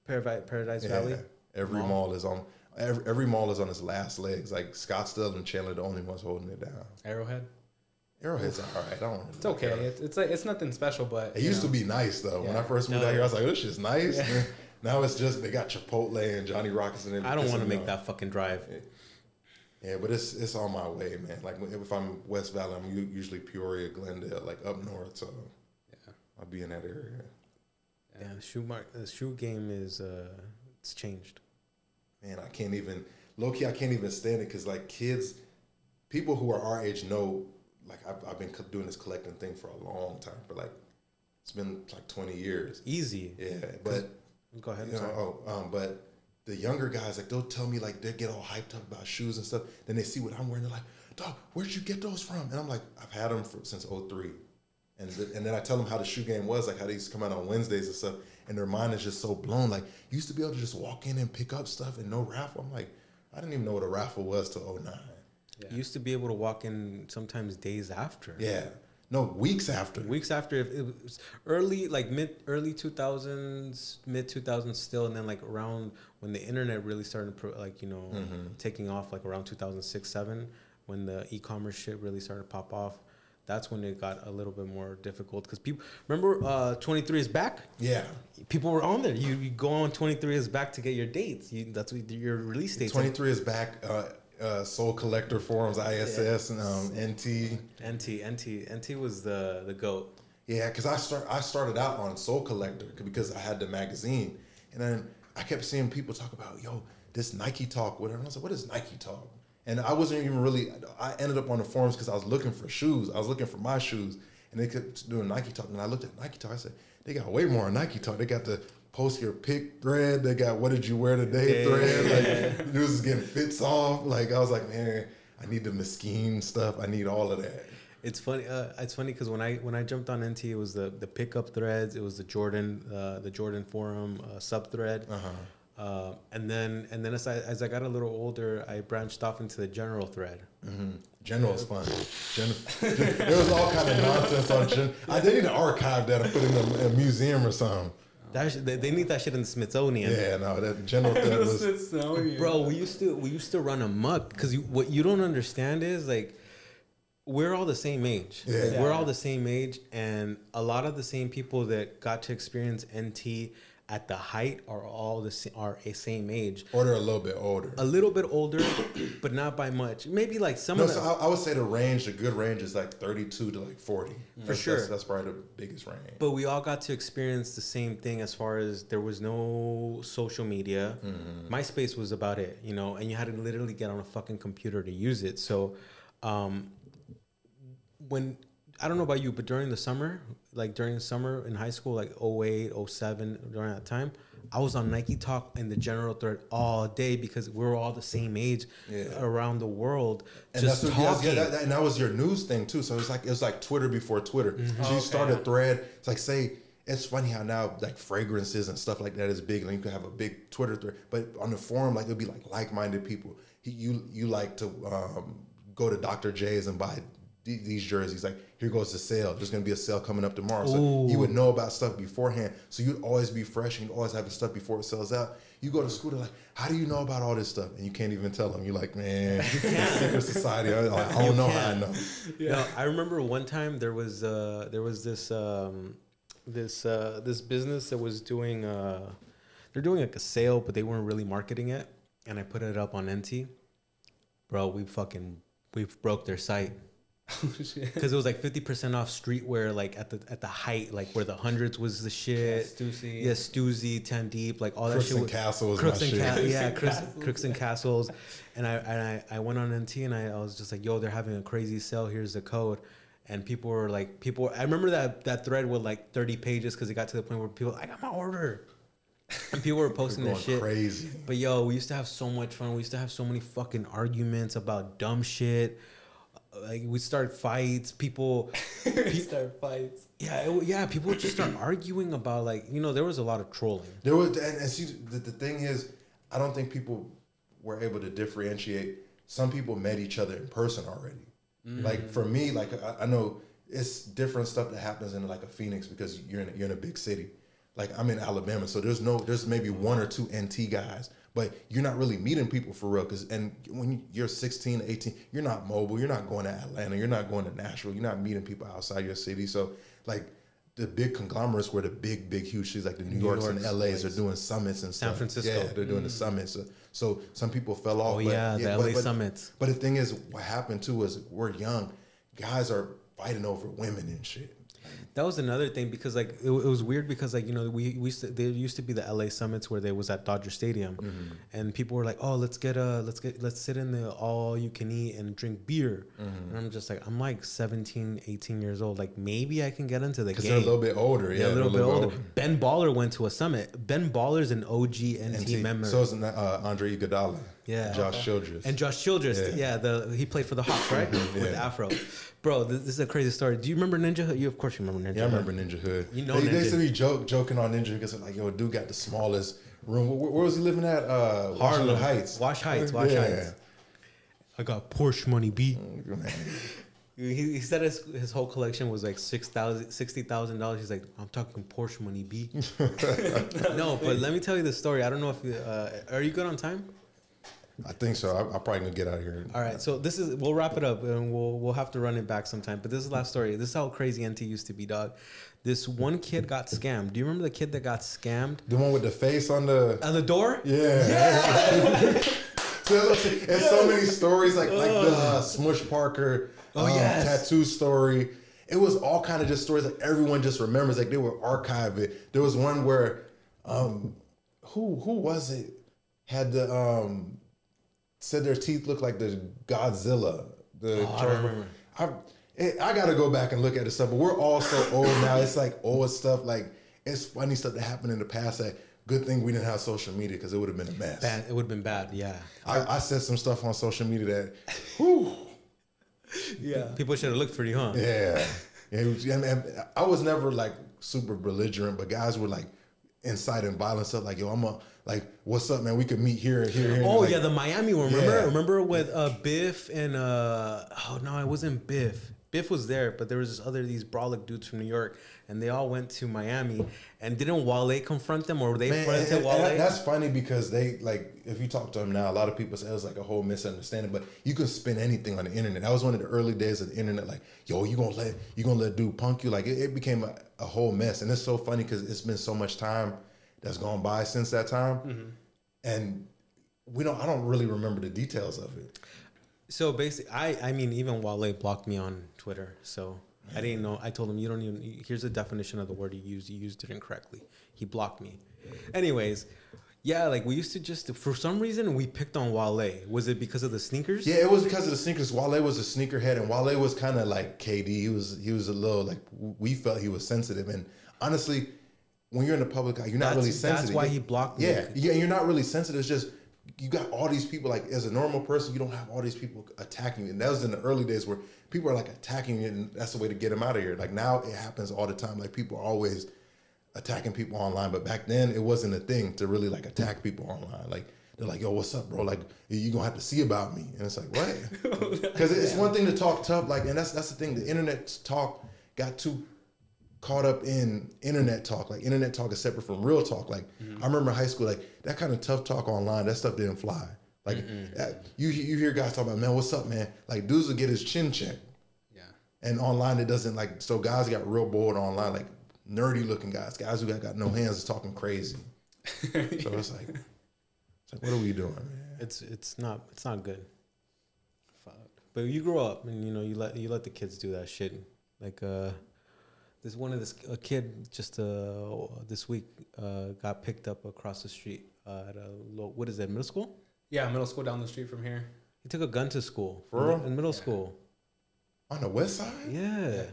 Paradise, Paradise Yeah, Valley. every Mall? mall is on. Every, every mall is on its last legs. Like Scottsdale and Chandler, the only ones holding it down. Arrowhead. Arrowhead's all right. I don't. Really It's okay. It's it's like it's nothing special, but It used to be nice though. When I first moved No. out here, I was like, "This shit's nice." now it's just they got Chipotle and Johnny Rockets and I don't want to make that fucking drive. Yeah, but it's it's on my way, man. Like if I'm West Valley, I'm usually Peoria, Glendale, like up north. So Yeah. I'll be in that area. Yeah, the shoe mark, the shoe game is uh, it's changed. man, I can't even low key. I can't even stand it because like kids, people who are our age know. Like I've, I've been doing this collecting thing for a long time. For like it's been like twenty years. Easy. Yeah, but Go ahead. you know, oh, um, but the younger guys like they'll tell me like they get all hyped up about shoes and stuff. Then they see what I'm wearing. They're like, "Dog, where'd you get those from?" And I'm like, "I've had them for, since 03. And th- and then I tell them how the shoe game was, like how they used to come out on Wednesdays and stuff. And their mind is just so blown. Like you used to be able to just walk in and pick up stuff and no raffle. I'm like, I didn't even know what a raffle was till 09. You used to be able to walk in sometimes days after. Yeah, no weeks after. Weeks after, if it was early, like mid early two thousands, mid two thousands still, and then like around when the internet really started, pro, like you know, Mm-hmm. taking off, like around two thousand six seven, when the e commerce shit really started to pop off. That's when it got a little bit more difficult because people remember uh, 23 is back. Yeah, People were on there. You, you go on 23 is back to get your dates. You, that's what your release dates. 23 is back. Uh, uh, Sole Collector Forums, ISS, and um, NT. NT NT NT was the the goat. Yeah, because I start I started out on Sole Collector because I had the magazine, and then I kept seeing people talk about yo this Nike Talk, whatever. And I was like, what is Nike Talk? And I wasn't even really. I ended up on the forums because I was looking for shoes. I was looking for my shoes, and they kept doing Nike Talk. And I looked at Nike Talk. I said, they got way more Nike Talk. They got the post your pick thread. They got what did you wear today Yeah, thread. Like dudes is getting fits off. Like I was like, man, I need the Mesquite stuff. I need all of that. It's funny. Uh, it's funny because when I when I jumped on NT, it was the the pickup threads. It was the Jordan uh, the Jordan forum uh, sub thread. Uh-huh. Uh, and then and then as I as I got a little older, I branched off into the general thread. Mm-hmm. General is fun. Gen- there was all kind of nonsense on Gen. I they need to archive that and put it in a, a museum or something. That sh- they, they need that shit in the Smithsonian. Yeah, no, that general thread was. Bro, we used to we used to run amok because you, what you don't understand is like we're all the same age. Yeah. Like, we're all the same age, and a lot of the same people that got to experience NT at the height are all the are a same age. Or they're a little bit older. A little bit older, but not by much. Maybe like some No, of so. I, I would say the range, the good range is like 32 to like 40. For sure. That's, that's probably the biggest range. But we all got to experience the same thing as far as there was no social media. Mm-hmm. MySpace was about it, you know, and you had to literally get on a fucking computer to use it. So, um, when I don't know about you, but during the summer, like during the summer in high school, like 08, 07, during that time, I was on Nike Talk in the general thread all day because we were all the same age Yeah. around the world, And just that's what, talking. yeah, that, that- and that was your news thing too. So it's like it was like Twitter before Twitter. Mm-hmm. So you okay. start a thread. It's like say it's funny how now like fragrances and stuff like that is big, and you can have a big Twitter thread. But on the forum, like it'd be like like-minded people. He, you you like to um, go to Dr. Jay's and buy th- these jerseys. Like here goes the sale. There's gonna be a sale coming up tomorrow. So you would know about stuff beforehand. So you'd always be fresh and you'd always have the stuff before it sells out. You go to school, they're like, how do you know about all this stuff? And you can't even tell them. You're like, man, secret society. I, like, I don't know how I know. No, I remember one time there was uh there was this um this uh this business that was doing uh they're doing like a sale but they weren't really marketing it and I put it up on NT. Bro, we fucking we broke their site Oh, because it was like 50% off streetwear like at the at the height like where the hundreds was the shit. Stussy. Yeah, Stussy, 10 deep, like all Crooks that shit. and was- Castles, Crooks my and shit. Yeah, Crooks, Castles. Crooks and Castles. And I and I, I went on NT and I, I was just like, yo, they're having a crazy sale. Here's the code. And people were like, people. I remember that that thread with like 30 pages because it got to the point where people, I got my order. And people were posting Going this shit. crazy. But yo, we used to have so much fun. We used to have so many fucking arguments about dumb shit. Like we start fights. People, Start fights. yeah, it, yeah. People would just start arguing about like you know there was a lot of trolling. There was, and, and see, the, the thing is, I don't think people were able to differentiate. Some people met each other in person already. Mm. Like for me, like I, I know it's different stuff that happens in like a Phoenix because you're in a, you're in a big city. Like I'm in Alabama, so there's no there's maybe one or two NT guys, but you're not really meeting people for real. Cause and when you're 16, 18, you're not mobile. You're not going to Atlanta. You're not going to Nashville. You're not meeting people outside your city. So like the big conglomerates were the big, big, huge cities like the New, Yorks, and LAs are doing summits and San stuff. Francisco. Yeah, they're doing the mm. summits. So, so some people fell off. Oh, but, yeah, the but- LA but- summits. But the thing is, what happened too is we're young. Guys are fighting over women and shit. That was another thing because like it, it was weird because like you know we, we used to there used to be the LA summits where they was at Dodger Stadium, Mm-hmm. and people were like, oh let's get a let's get let's sit in the all you can eat and drink beer, Mm-hmm. and I'm just like I'm like 17, 18 years old, like maybe I can get into the Because game. they're a little bit older. Yeah, yeah, a little they're bit older. Ben Baller went to a summit. Ben Baller's an OG NT, NT. member. So is uh, Andre Iguodala. Yeah. Josh Childress. And Josh Childress, Yeah. yeah, the he played for the Hawks, right? With Afro. Bro, this, this is a crazy story. Do you remember Ninja Hood? You of course you remember Ninja. yeah, I remember Ninja Hood. You know they, they used to be joke, joking on Ninja because like, yo, dude got the smallest room. Where, where was he living at? Uh, Washington Harlem Heights. Wash Heights, Wash Yeah. Heights. I got Porsche money, B. He, he said his, his whole collection was like six thousand sixty thousand dollars. He's like, I'm talking Porsche money, B. no, but let me tell you the story. I don't know if you, uh, are you good on time? I think so. I, I'm probably gonna get out of here. All right, so this is we'll wrap it up and we'll we'll have to run it back sometime. But this is the last story. This is how crazy NT used to be, dog. This one kid got scammed. Do you remember the kid that got scammed The one with the face on the. at the door? Yeah. so it's so many stories like like the uh, Smush Parker Oh, um, yes. tattoo story. It was all kind of just stories that everyone just remembers. Like they were archive it. There was one where um who who was it had the um said their teeth looked like the Godzilla. The Oh, I. I, it, I gotta go back and look at the stuff, but we're all so old now. It's like old stuff. Like it's funny stuff that happened in the past. That good thing we didn't have social media because it would have been a mess. Bad. It would have been bad. Yeah. I, I said some stuff on social media that, whew, Yeah. People should have looked for you, huh? yeah. Yeah, and- and I was never like super belligerent, but guys were like inciting violence stuff. Like, yo, I'm a like, what's up, man? We could meet here, here, here. Oh Like, yeah, the Miami one. Remember? Yeah. Remember with uh, Biff and uh, oh no, it wasn't Biff. Biff was there, but there was this other these brolic dudes from New York, and they all went to Miami. And didn't Wale confront them, or they Man, and, fronted and Wale? that- that's funny because they like if you talk to them now, a lot of people say it was like a whole misunderstanding. But you can spin anything on the internet. That was one of the early days of the internet. Like, yo, you gonna let you gonna let dude punk you? Like it, it became a, a whole mess, and it's so funny because it's been so much time that's gone by since that time, Mm-hmm. and we don't. I don't really remember the details of it. So basically, I I mean, even Wale blocked me on Twitter, so I didn't know. I told him you don't even. Here's the definition of the word you used. You used it incorrectly. He blocked me. Anyways, yeah, like we used to just for some reason we picked on Wale. Was it because of the sneakers? Yeah, it was because of the sneakers. Wale was a sneakerhead, and Wale was kind of like KD. He was he was a little like we felt he was sensitive, and honestly, when you're in the public eye, you're not That's- really sensitive. that's why he blocked me. Yeah, yeah, you're not really sensitive. It's just you got all these people. Like as a normal person, you don't have all these people attacking you. And that was in the early days where people are like attacking you, and that's the way to get them out of here. Like now, it happens all the time. Like people are always attacking people online, but back then it wasn't a thing to really like attack people online. Like they're like, "Yo, what's up, bro? Like you gonna have to see about me," and it's like, "What?" Because it's one thing to talk tough, like, and that's that's the thing. The internet talk got too caught up in internet talk. Like internet talk is separate from real talk. Like I remember high school, like that kind of tough talk online, that stuff didn't fly. Like that, you you hear guys talk about, man, what's up, man? Like dudes will get his chin checked, Yeah. and online it doesn't like. So guys got real bored online, like nerdy looking guys, guys who got, got no hands is talking crazy. So it's like, it's like, what are we doing, man? It's it's not it's not good. Fuck. But you grow up and you know you let you let the kids do that shit. Like uh, this one of this a kid just uh this week uh got picked up across the street uh, at a low, what is that middle school? Yeah, middle school down the street from here. He took a gun to school For in, real? in middle school. On the west side? Yeah.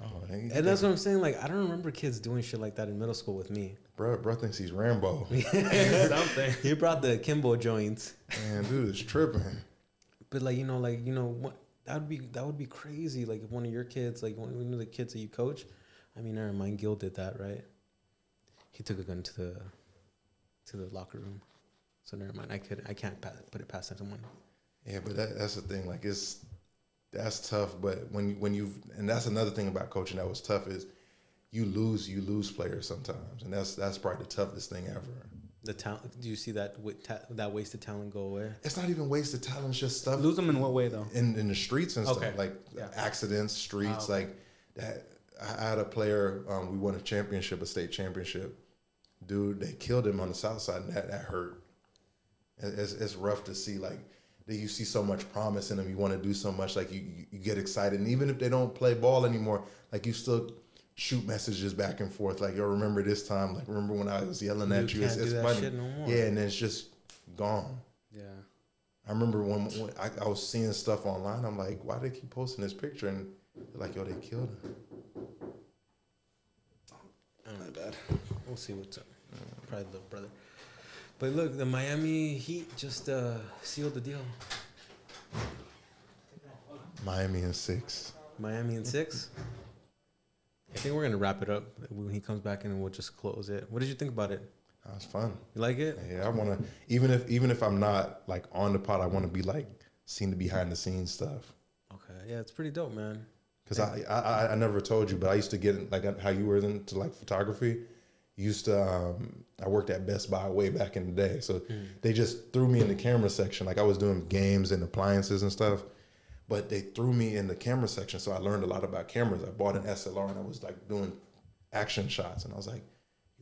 Oh, And that's what I'm saying. Like I don't remember kids doing shit like that in middle school with me. bro, bro thinks he's Rambo. Something. he brought the Kimbo joints. Man, dude is tripping. But like you know, like you know, what that would be that would be crazy. Like one of your kids, like one, of the kids that you coach, I mean, never mind. Gil did that, right? He took a gun to the to the locker room. So never mind. I could I can't pa- put it past someone. Yeah, but that, that's the thing. Like it's that's tough. But when when you and that's another thing about coaching that was tough is you lose you lose players sometimes, and that's that's probably the toughest thing ever. The talent. Do you see that wa- ta- that wasted talent go away? It's not even wasted talent; it's just stuff Lose them in what way though? in in the streets and Okay. stuff like Yeah. accidents, streets, Ah, okay. like that. I had a player. Um, we won a championship, a state championship. Dude, they killed him on the south side, and that that hurt. It's it's rough to see like that. You see so much promise in them. You want to do so much. Like you you- you get excited, and even if they don't play ball anymore, like you still shoot messages back and forth. Like yo, remember this time? Like remember when I was yelling at you? can't It's, do it's that funny. shit no more. Yeah, and it's just gone. Yeah. I remember when, when I, I was seeing stuff online. I'm like, why do they keep posting this picture? And they're like, yo, they killed him. My bad. We'll see what's up. Probably little brother. But look, the Miami Heat just uh, sealed the deal. Miami in six. Miami in six. I think we're gonna wrap it up when he comes back and we'll just close it. What did you think about it? That was fun. You like it? Yeah, I want to even if even if I'm not like on the pod, I want to be like seeing the behind the scenes stuff. Okay, yeah, it's pretty dope, man. Cause I, I I- never told you, but I used to get like how you were into like photography. Used to um, I worked at Best Buy way back in the day, so they just threw me in the camera section. Like I was doing games and appliances and stuff, but they threw me in the camera section, so I learned a lot about cameras. I bought an SLR and I was like doing action shots, and I was like,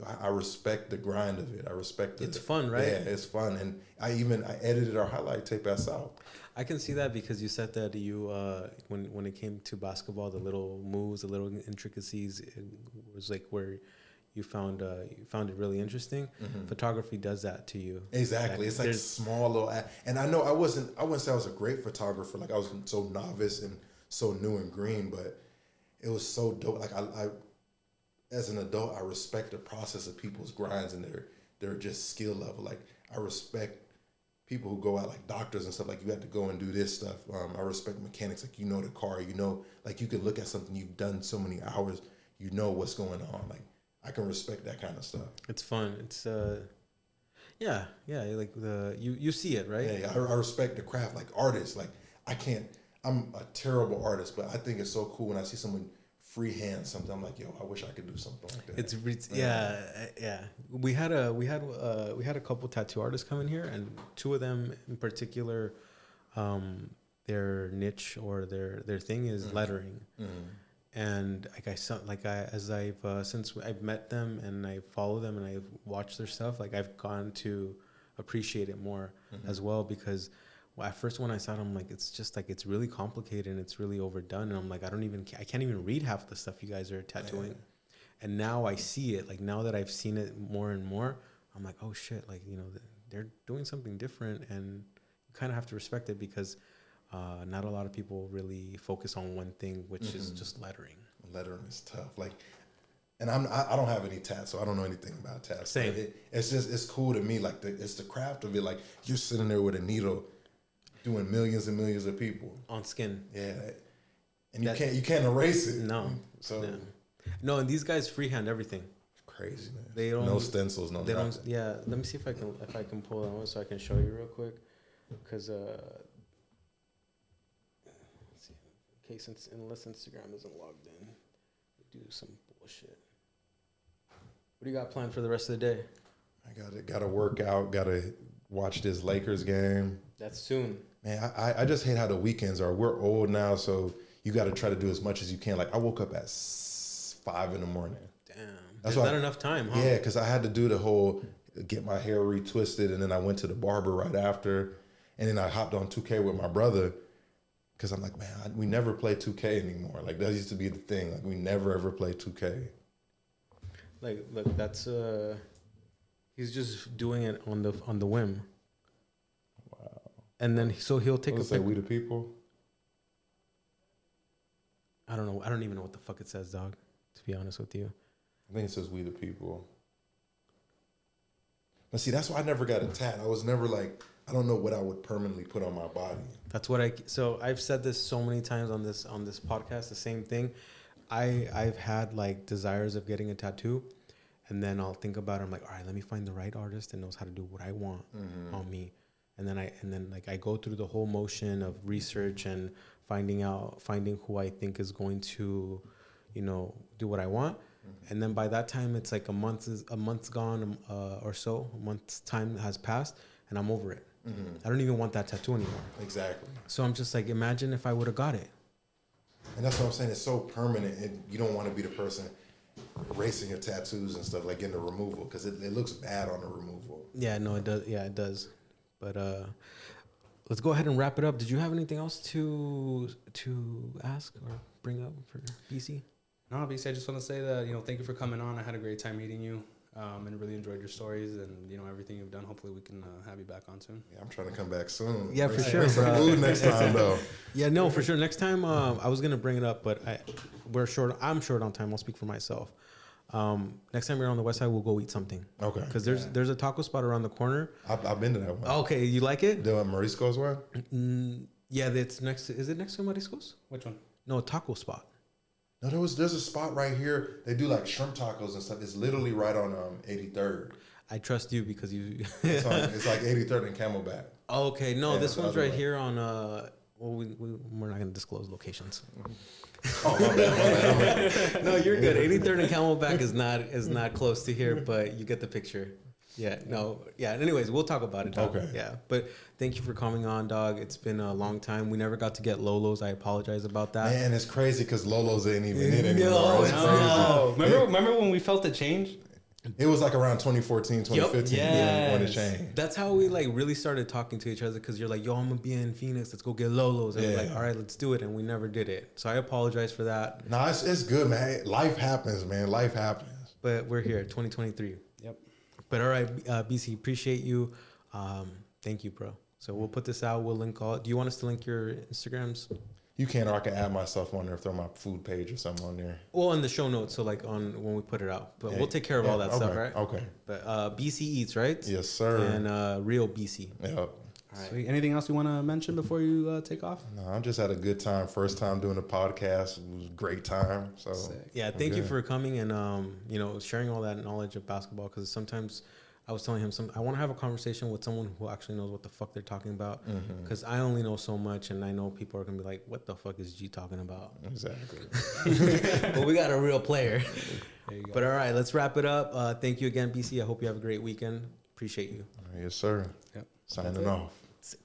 I, I respect the grind of it. I respect the, It's fun, right? Yeah, it's fun, and I even I edited our highlight tape us out. I can see that because you said that you uh, when when it came to basketball, the little moves, the little intricacies, it was like where you found uh, you found it really interesting. Photography does that to you. Exactly. Like, it's like small little, and I know I wasn't. I wouldn't say I was a great photographer. Like I was so novice and so new and green, but it was so dope. Like I, I as an adult, I respect the process of people's grinds and their their just skill level. Like I respect people who go out like doctors and stuff. Like you have to go and do this stuff. Um, I respect mechanics. Like you know the car. You know, like you can look at something you've done so many hours. You know what's going on. Like I can respect that kind of stuff. It's fun. It's uh, yeah, yeah. Like the you you see it right. Yeah, I, I respect the craft, like artists. Like I can't. I'm a terrible artist, but I think it's so cool when I see someone freehand something. I'm like, yo, I wish I could do something like that. It's re- yeah, uh, yeah. We had a we had uh we had a couple tattoo artists come in here, and two of them in particular, um, their niche or their their thing is lettering, Mm. And like I saw, like I as I've uh, since I've met them and I follow them and I've watched their stuff, like I've gone to appreciate it more Mm-hmm. as well because well, at first when I saw it, I'm like, it's just like it's really complicated and it's really overdone, and I'm like, I don't even I can't even read half the stuff you guys are tattooing, and now I see it. Like now that I've seen it more and more, I'm like, oh shit, like you know they're doing something different, and you kind of have to respect it because. Uh, not a lot of people really focus on one thing, which is Mhm. just lettering. lettering is tough. Like, and I'm I, I don't have any tats, so I don't know anything about tats. Same. It, it's just it's cool to me. Like the, it's the craft of it. Like you're sitting there with a needle, doing millions and millions of people. on skin. Yeah, and you can't you can't erase it. No. So Yeah. No, and these guys freehand everything. crazy man. They don't. no stencils, no They don't. Yeah. Let me see if I can if I can pull that one so I can show you real quick, because uh. Okay, since unless Instagram isn't logged in, we do some bullshit. What do you got planned for the rest of the day? I got to got to work out. Got to watch this Lakers game. That's soon. Man, I, I- just hate how the weekends are. We're old now, so you got to try to do as much as you can. Like I woke up at five in the morning. Damn. That's not enough time, huh? Yeah, because I had to do the whole get my hair retwisted, and then I went to the barber right after, and then I hopped on 2K with my brother, because I'm like, man, I, we never play 2K anymore. Like that used to be the thing. Like we never ever play 2K. Like, look, that's uh, he's just doing it on the on the whim, Wow. and then so he'll take a say pic- we the people. I don't know. I don't even know what the fuck it says, dog. To be honest with you. I think it says we the people. But see, that's why I never got a tat. I was never like, I don't know what I would permanently put on my body. That's what I. So I've said this so many times on this on this podcast. The same thing. I I've had like desires of getting a tattoo, and then I'll think about it. I'm like, all right, let me find the right artist that knows how to do what I want on me, and then I and then like I go through the whole motion of research and finding out finding who I think is going to, you know, do what I want. And then by that time, it's like a month is a month's gone uh, or so. A month's time has passed, and I'm over it. I don't even want that tattoo anymore. Exactly. So I'm just like, imagine if I would have got it. And that's what I'm saying. It's so permanent, and you don't want to be the person erasing your tattoos and stuff like getting the removal because it, it looks bad on the removal. Yeah, no, it does. Yeah, it does. But uh, let's go ahead and wrap it up. Did you have anything else to to ask or bring up for Bisi? No, Bisi. I just want to say that you know, thank you for coming on. I had a great time meeting you, um, and really enjoyed your stories and you know everything you've done. Hopefully, we can uh, have you back on soon. Yeah, I'm trying to come back soon. Yeah, Bring for sure, some bro. food next time though. Yeah, no, for sure. Next time, um, I was gonna bring it up, but I we're short. I'm short on time. I'll speak for myself. Um, next time you're on the west side, we'll go eat something Okay. because there's there's a taco spot around the corner. I've, I've been to that one. Okay, you like it? The Morisco's one. Mm, yeah, it's next. To, is it next to Mariscos? Which one? No, taco spot. No, there was there's a spot right here. They do like shrimp tacos and stuff. It's literally right on um 83rd. I trust you because you. It's, on, it's like 83rd and Camelback. okay, no, this one's right way. here on. Uh, well, we, we we're not gonna disclose locations. Oh, my bad, my bad, my bad. no, you're good. 83rd and Camelback is not is not close to here, but you get the picture. Yeah, no, yeah. Anyways, we'll talk about it. Dog. Okay. Yeah, but thank you for coming on, dog. It's been a long time. We never got to get Lolo's. I apologize about that. Man, it's crazy because Lolo's ain't even in No, anymore. It's it's crazy. not. remember, remember when we felt the change? It was like around 2014, 2015 Yup. when it Yes. changed. That's how we like really started talking to each other because you're like, yo, I'm gonna be in Phoenix. Let's go get Lolo's. And we're Yeah. like, all right, let's do it. And we never did it. So I apologize for that. No, it's, it's good, man. Life happens, man. Life happens. But we're here, 2023. But all right, uh, Bisi, appreciate you. Um, thank you, bro. So we'll put this out. We'll link all. Do you want us to link your Instagrams? You can, or I can add myself on there, throw my food page or something on there. Well, in the show notes. So like on when we put it out. But Yeah, we'll take care of all yeah, that stuff, right? Okay. But uh, Bisi eats, right? Yes, sir. And uh, real Bisi. Yep. All right. Sweet. Anything else you want to mention before you uh, take off? No, I just had a good time. First time doing a podcast. It was a great time. So Sick. Yeah, thank you for coming and um, you know sharing all that knowledge of basketball because sometimes I was telling him some I want to have a conversation with someone who actually knows what the fuck they're talking about because I only know so much and I know people are gonna be like, what the fuck is G talking about? exactly. but we got a real player. There you go. But all right, let's wrap it up. Uh, thank you again, Bisi. I hope you have a great weekend. Appreciate you. yes, sir. Yep. Signing off. Grazie.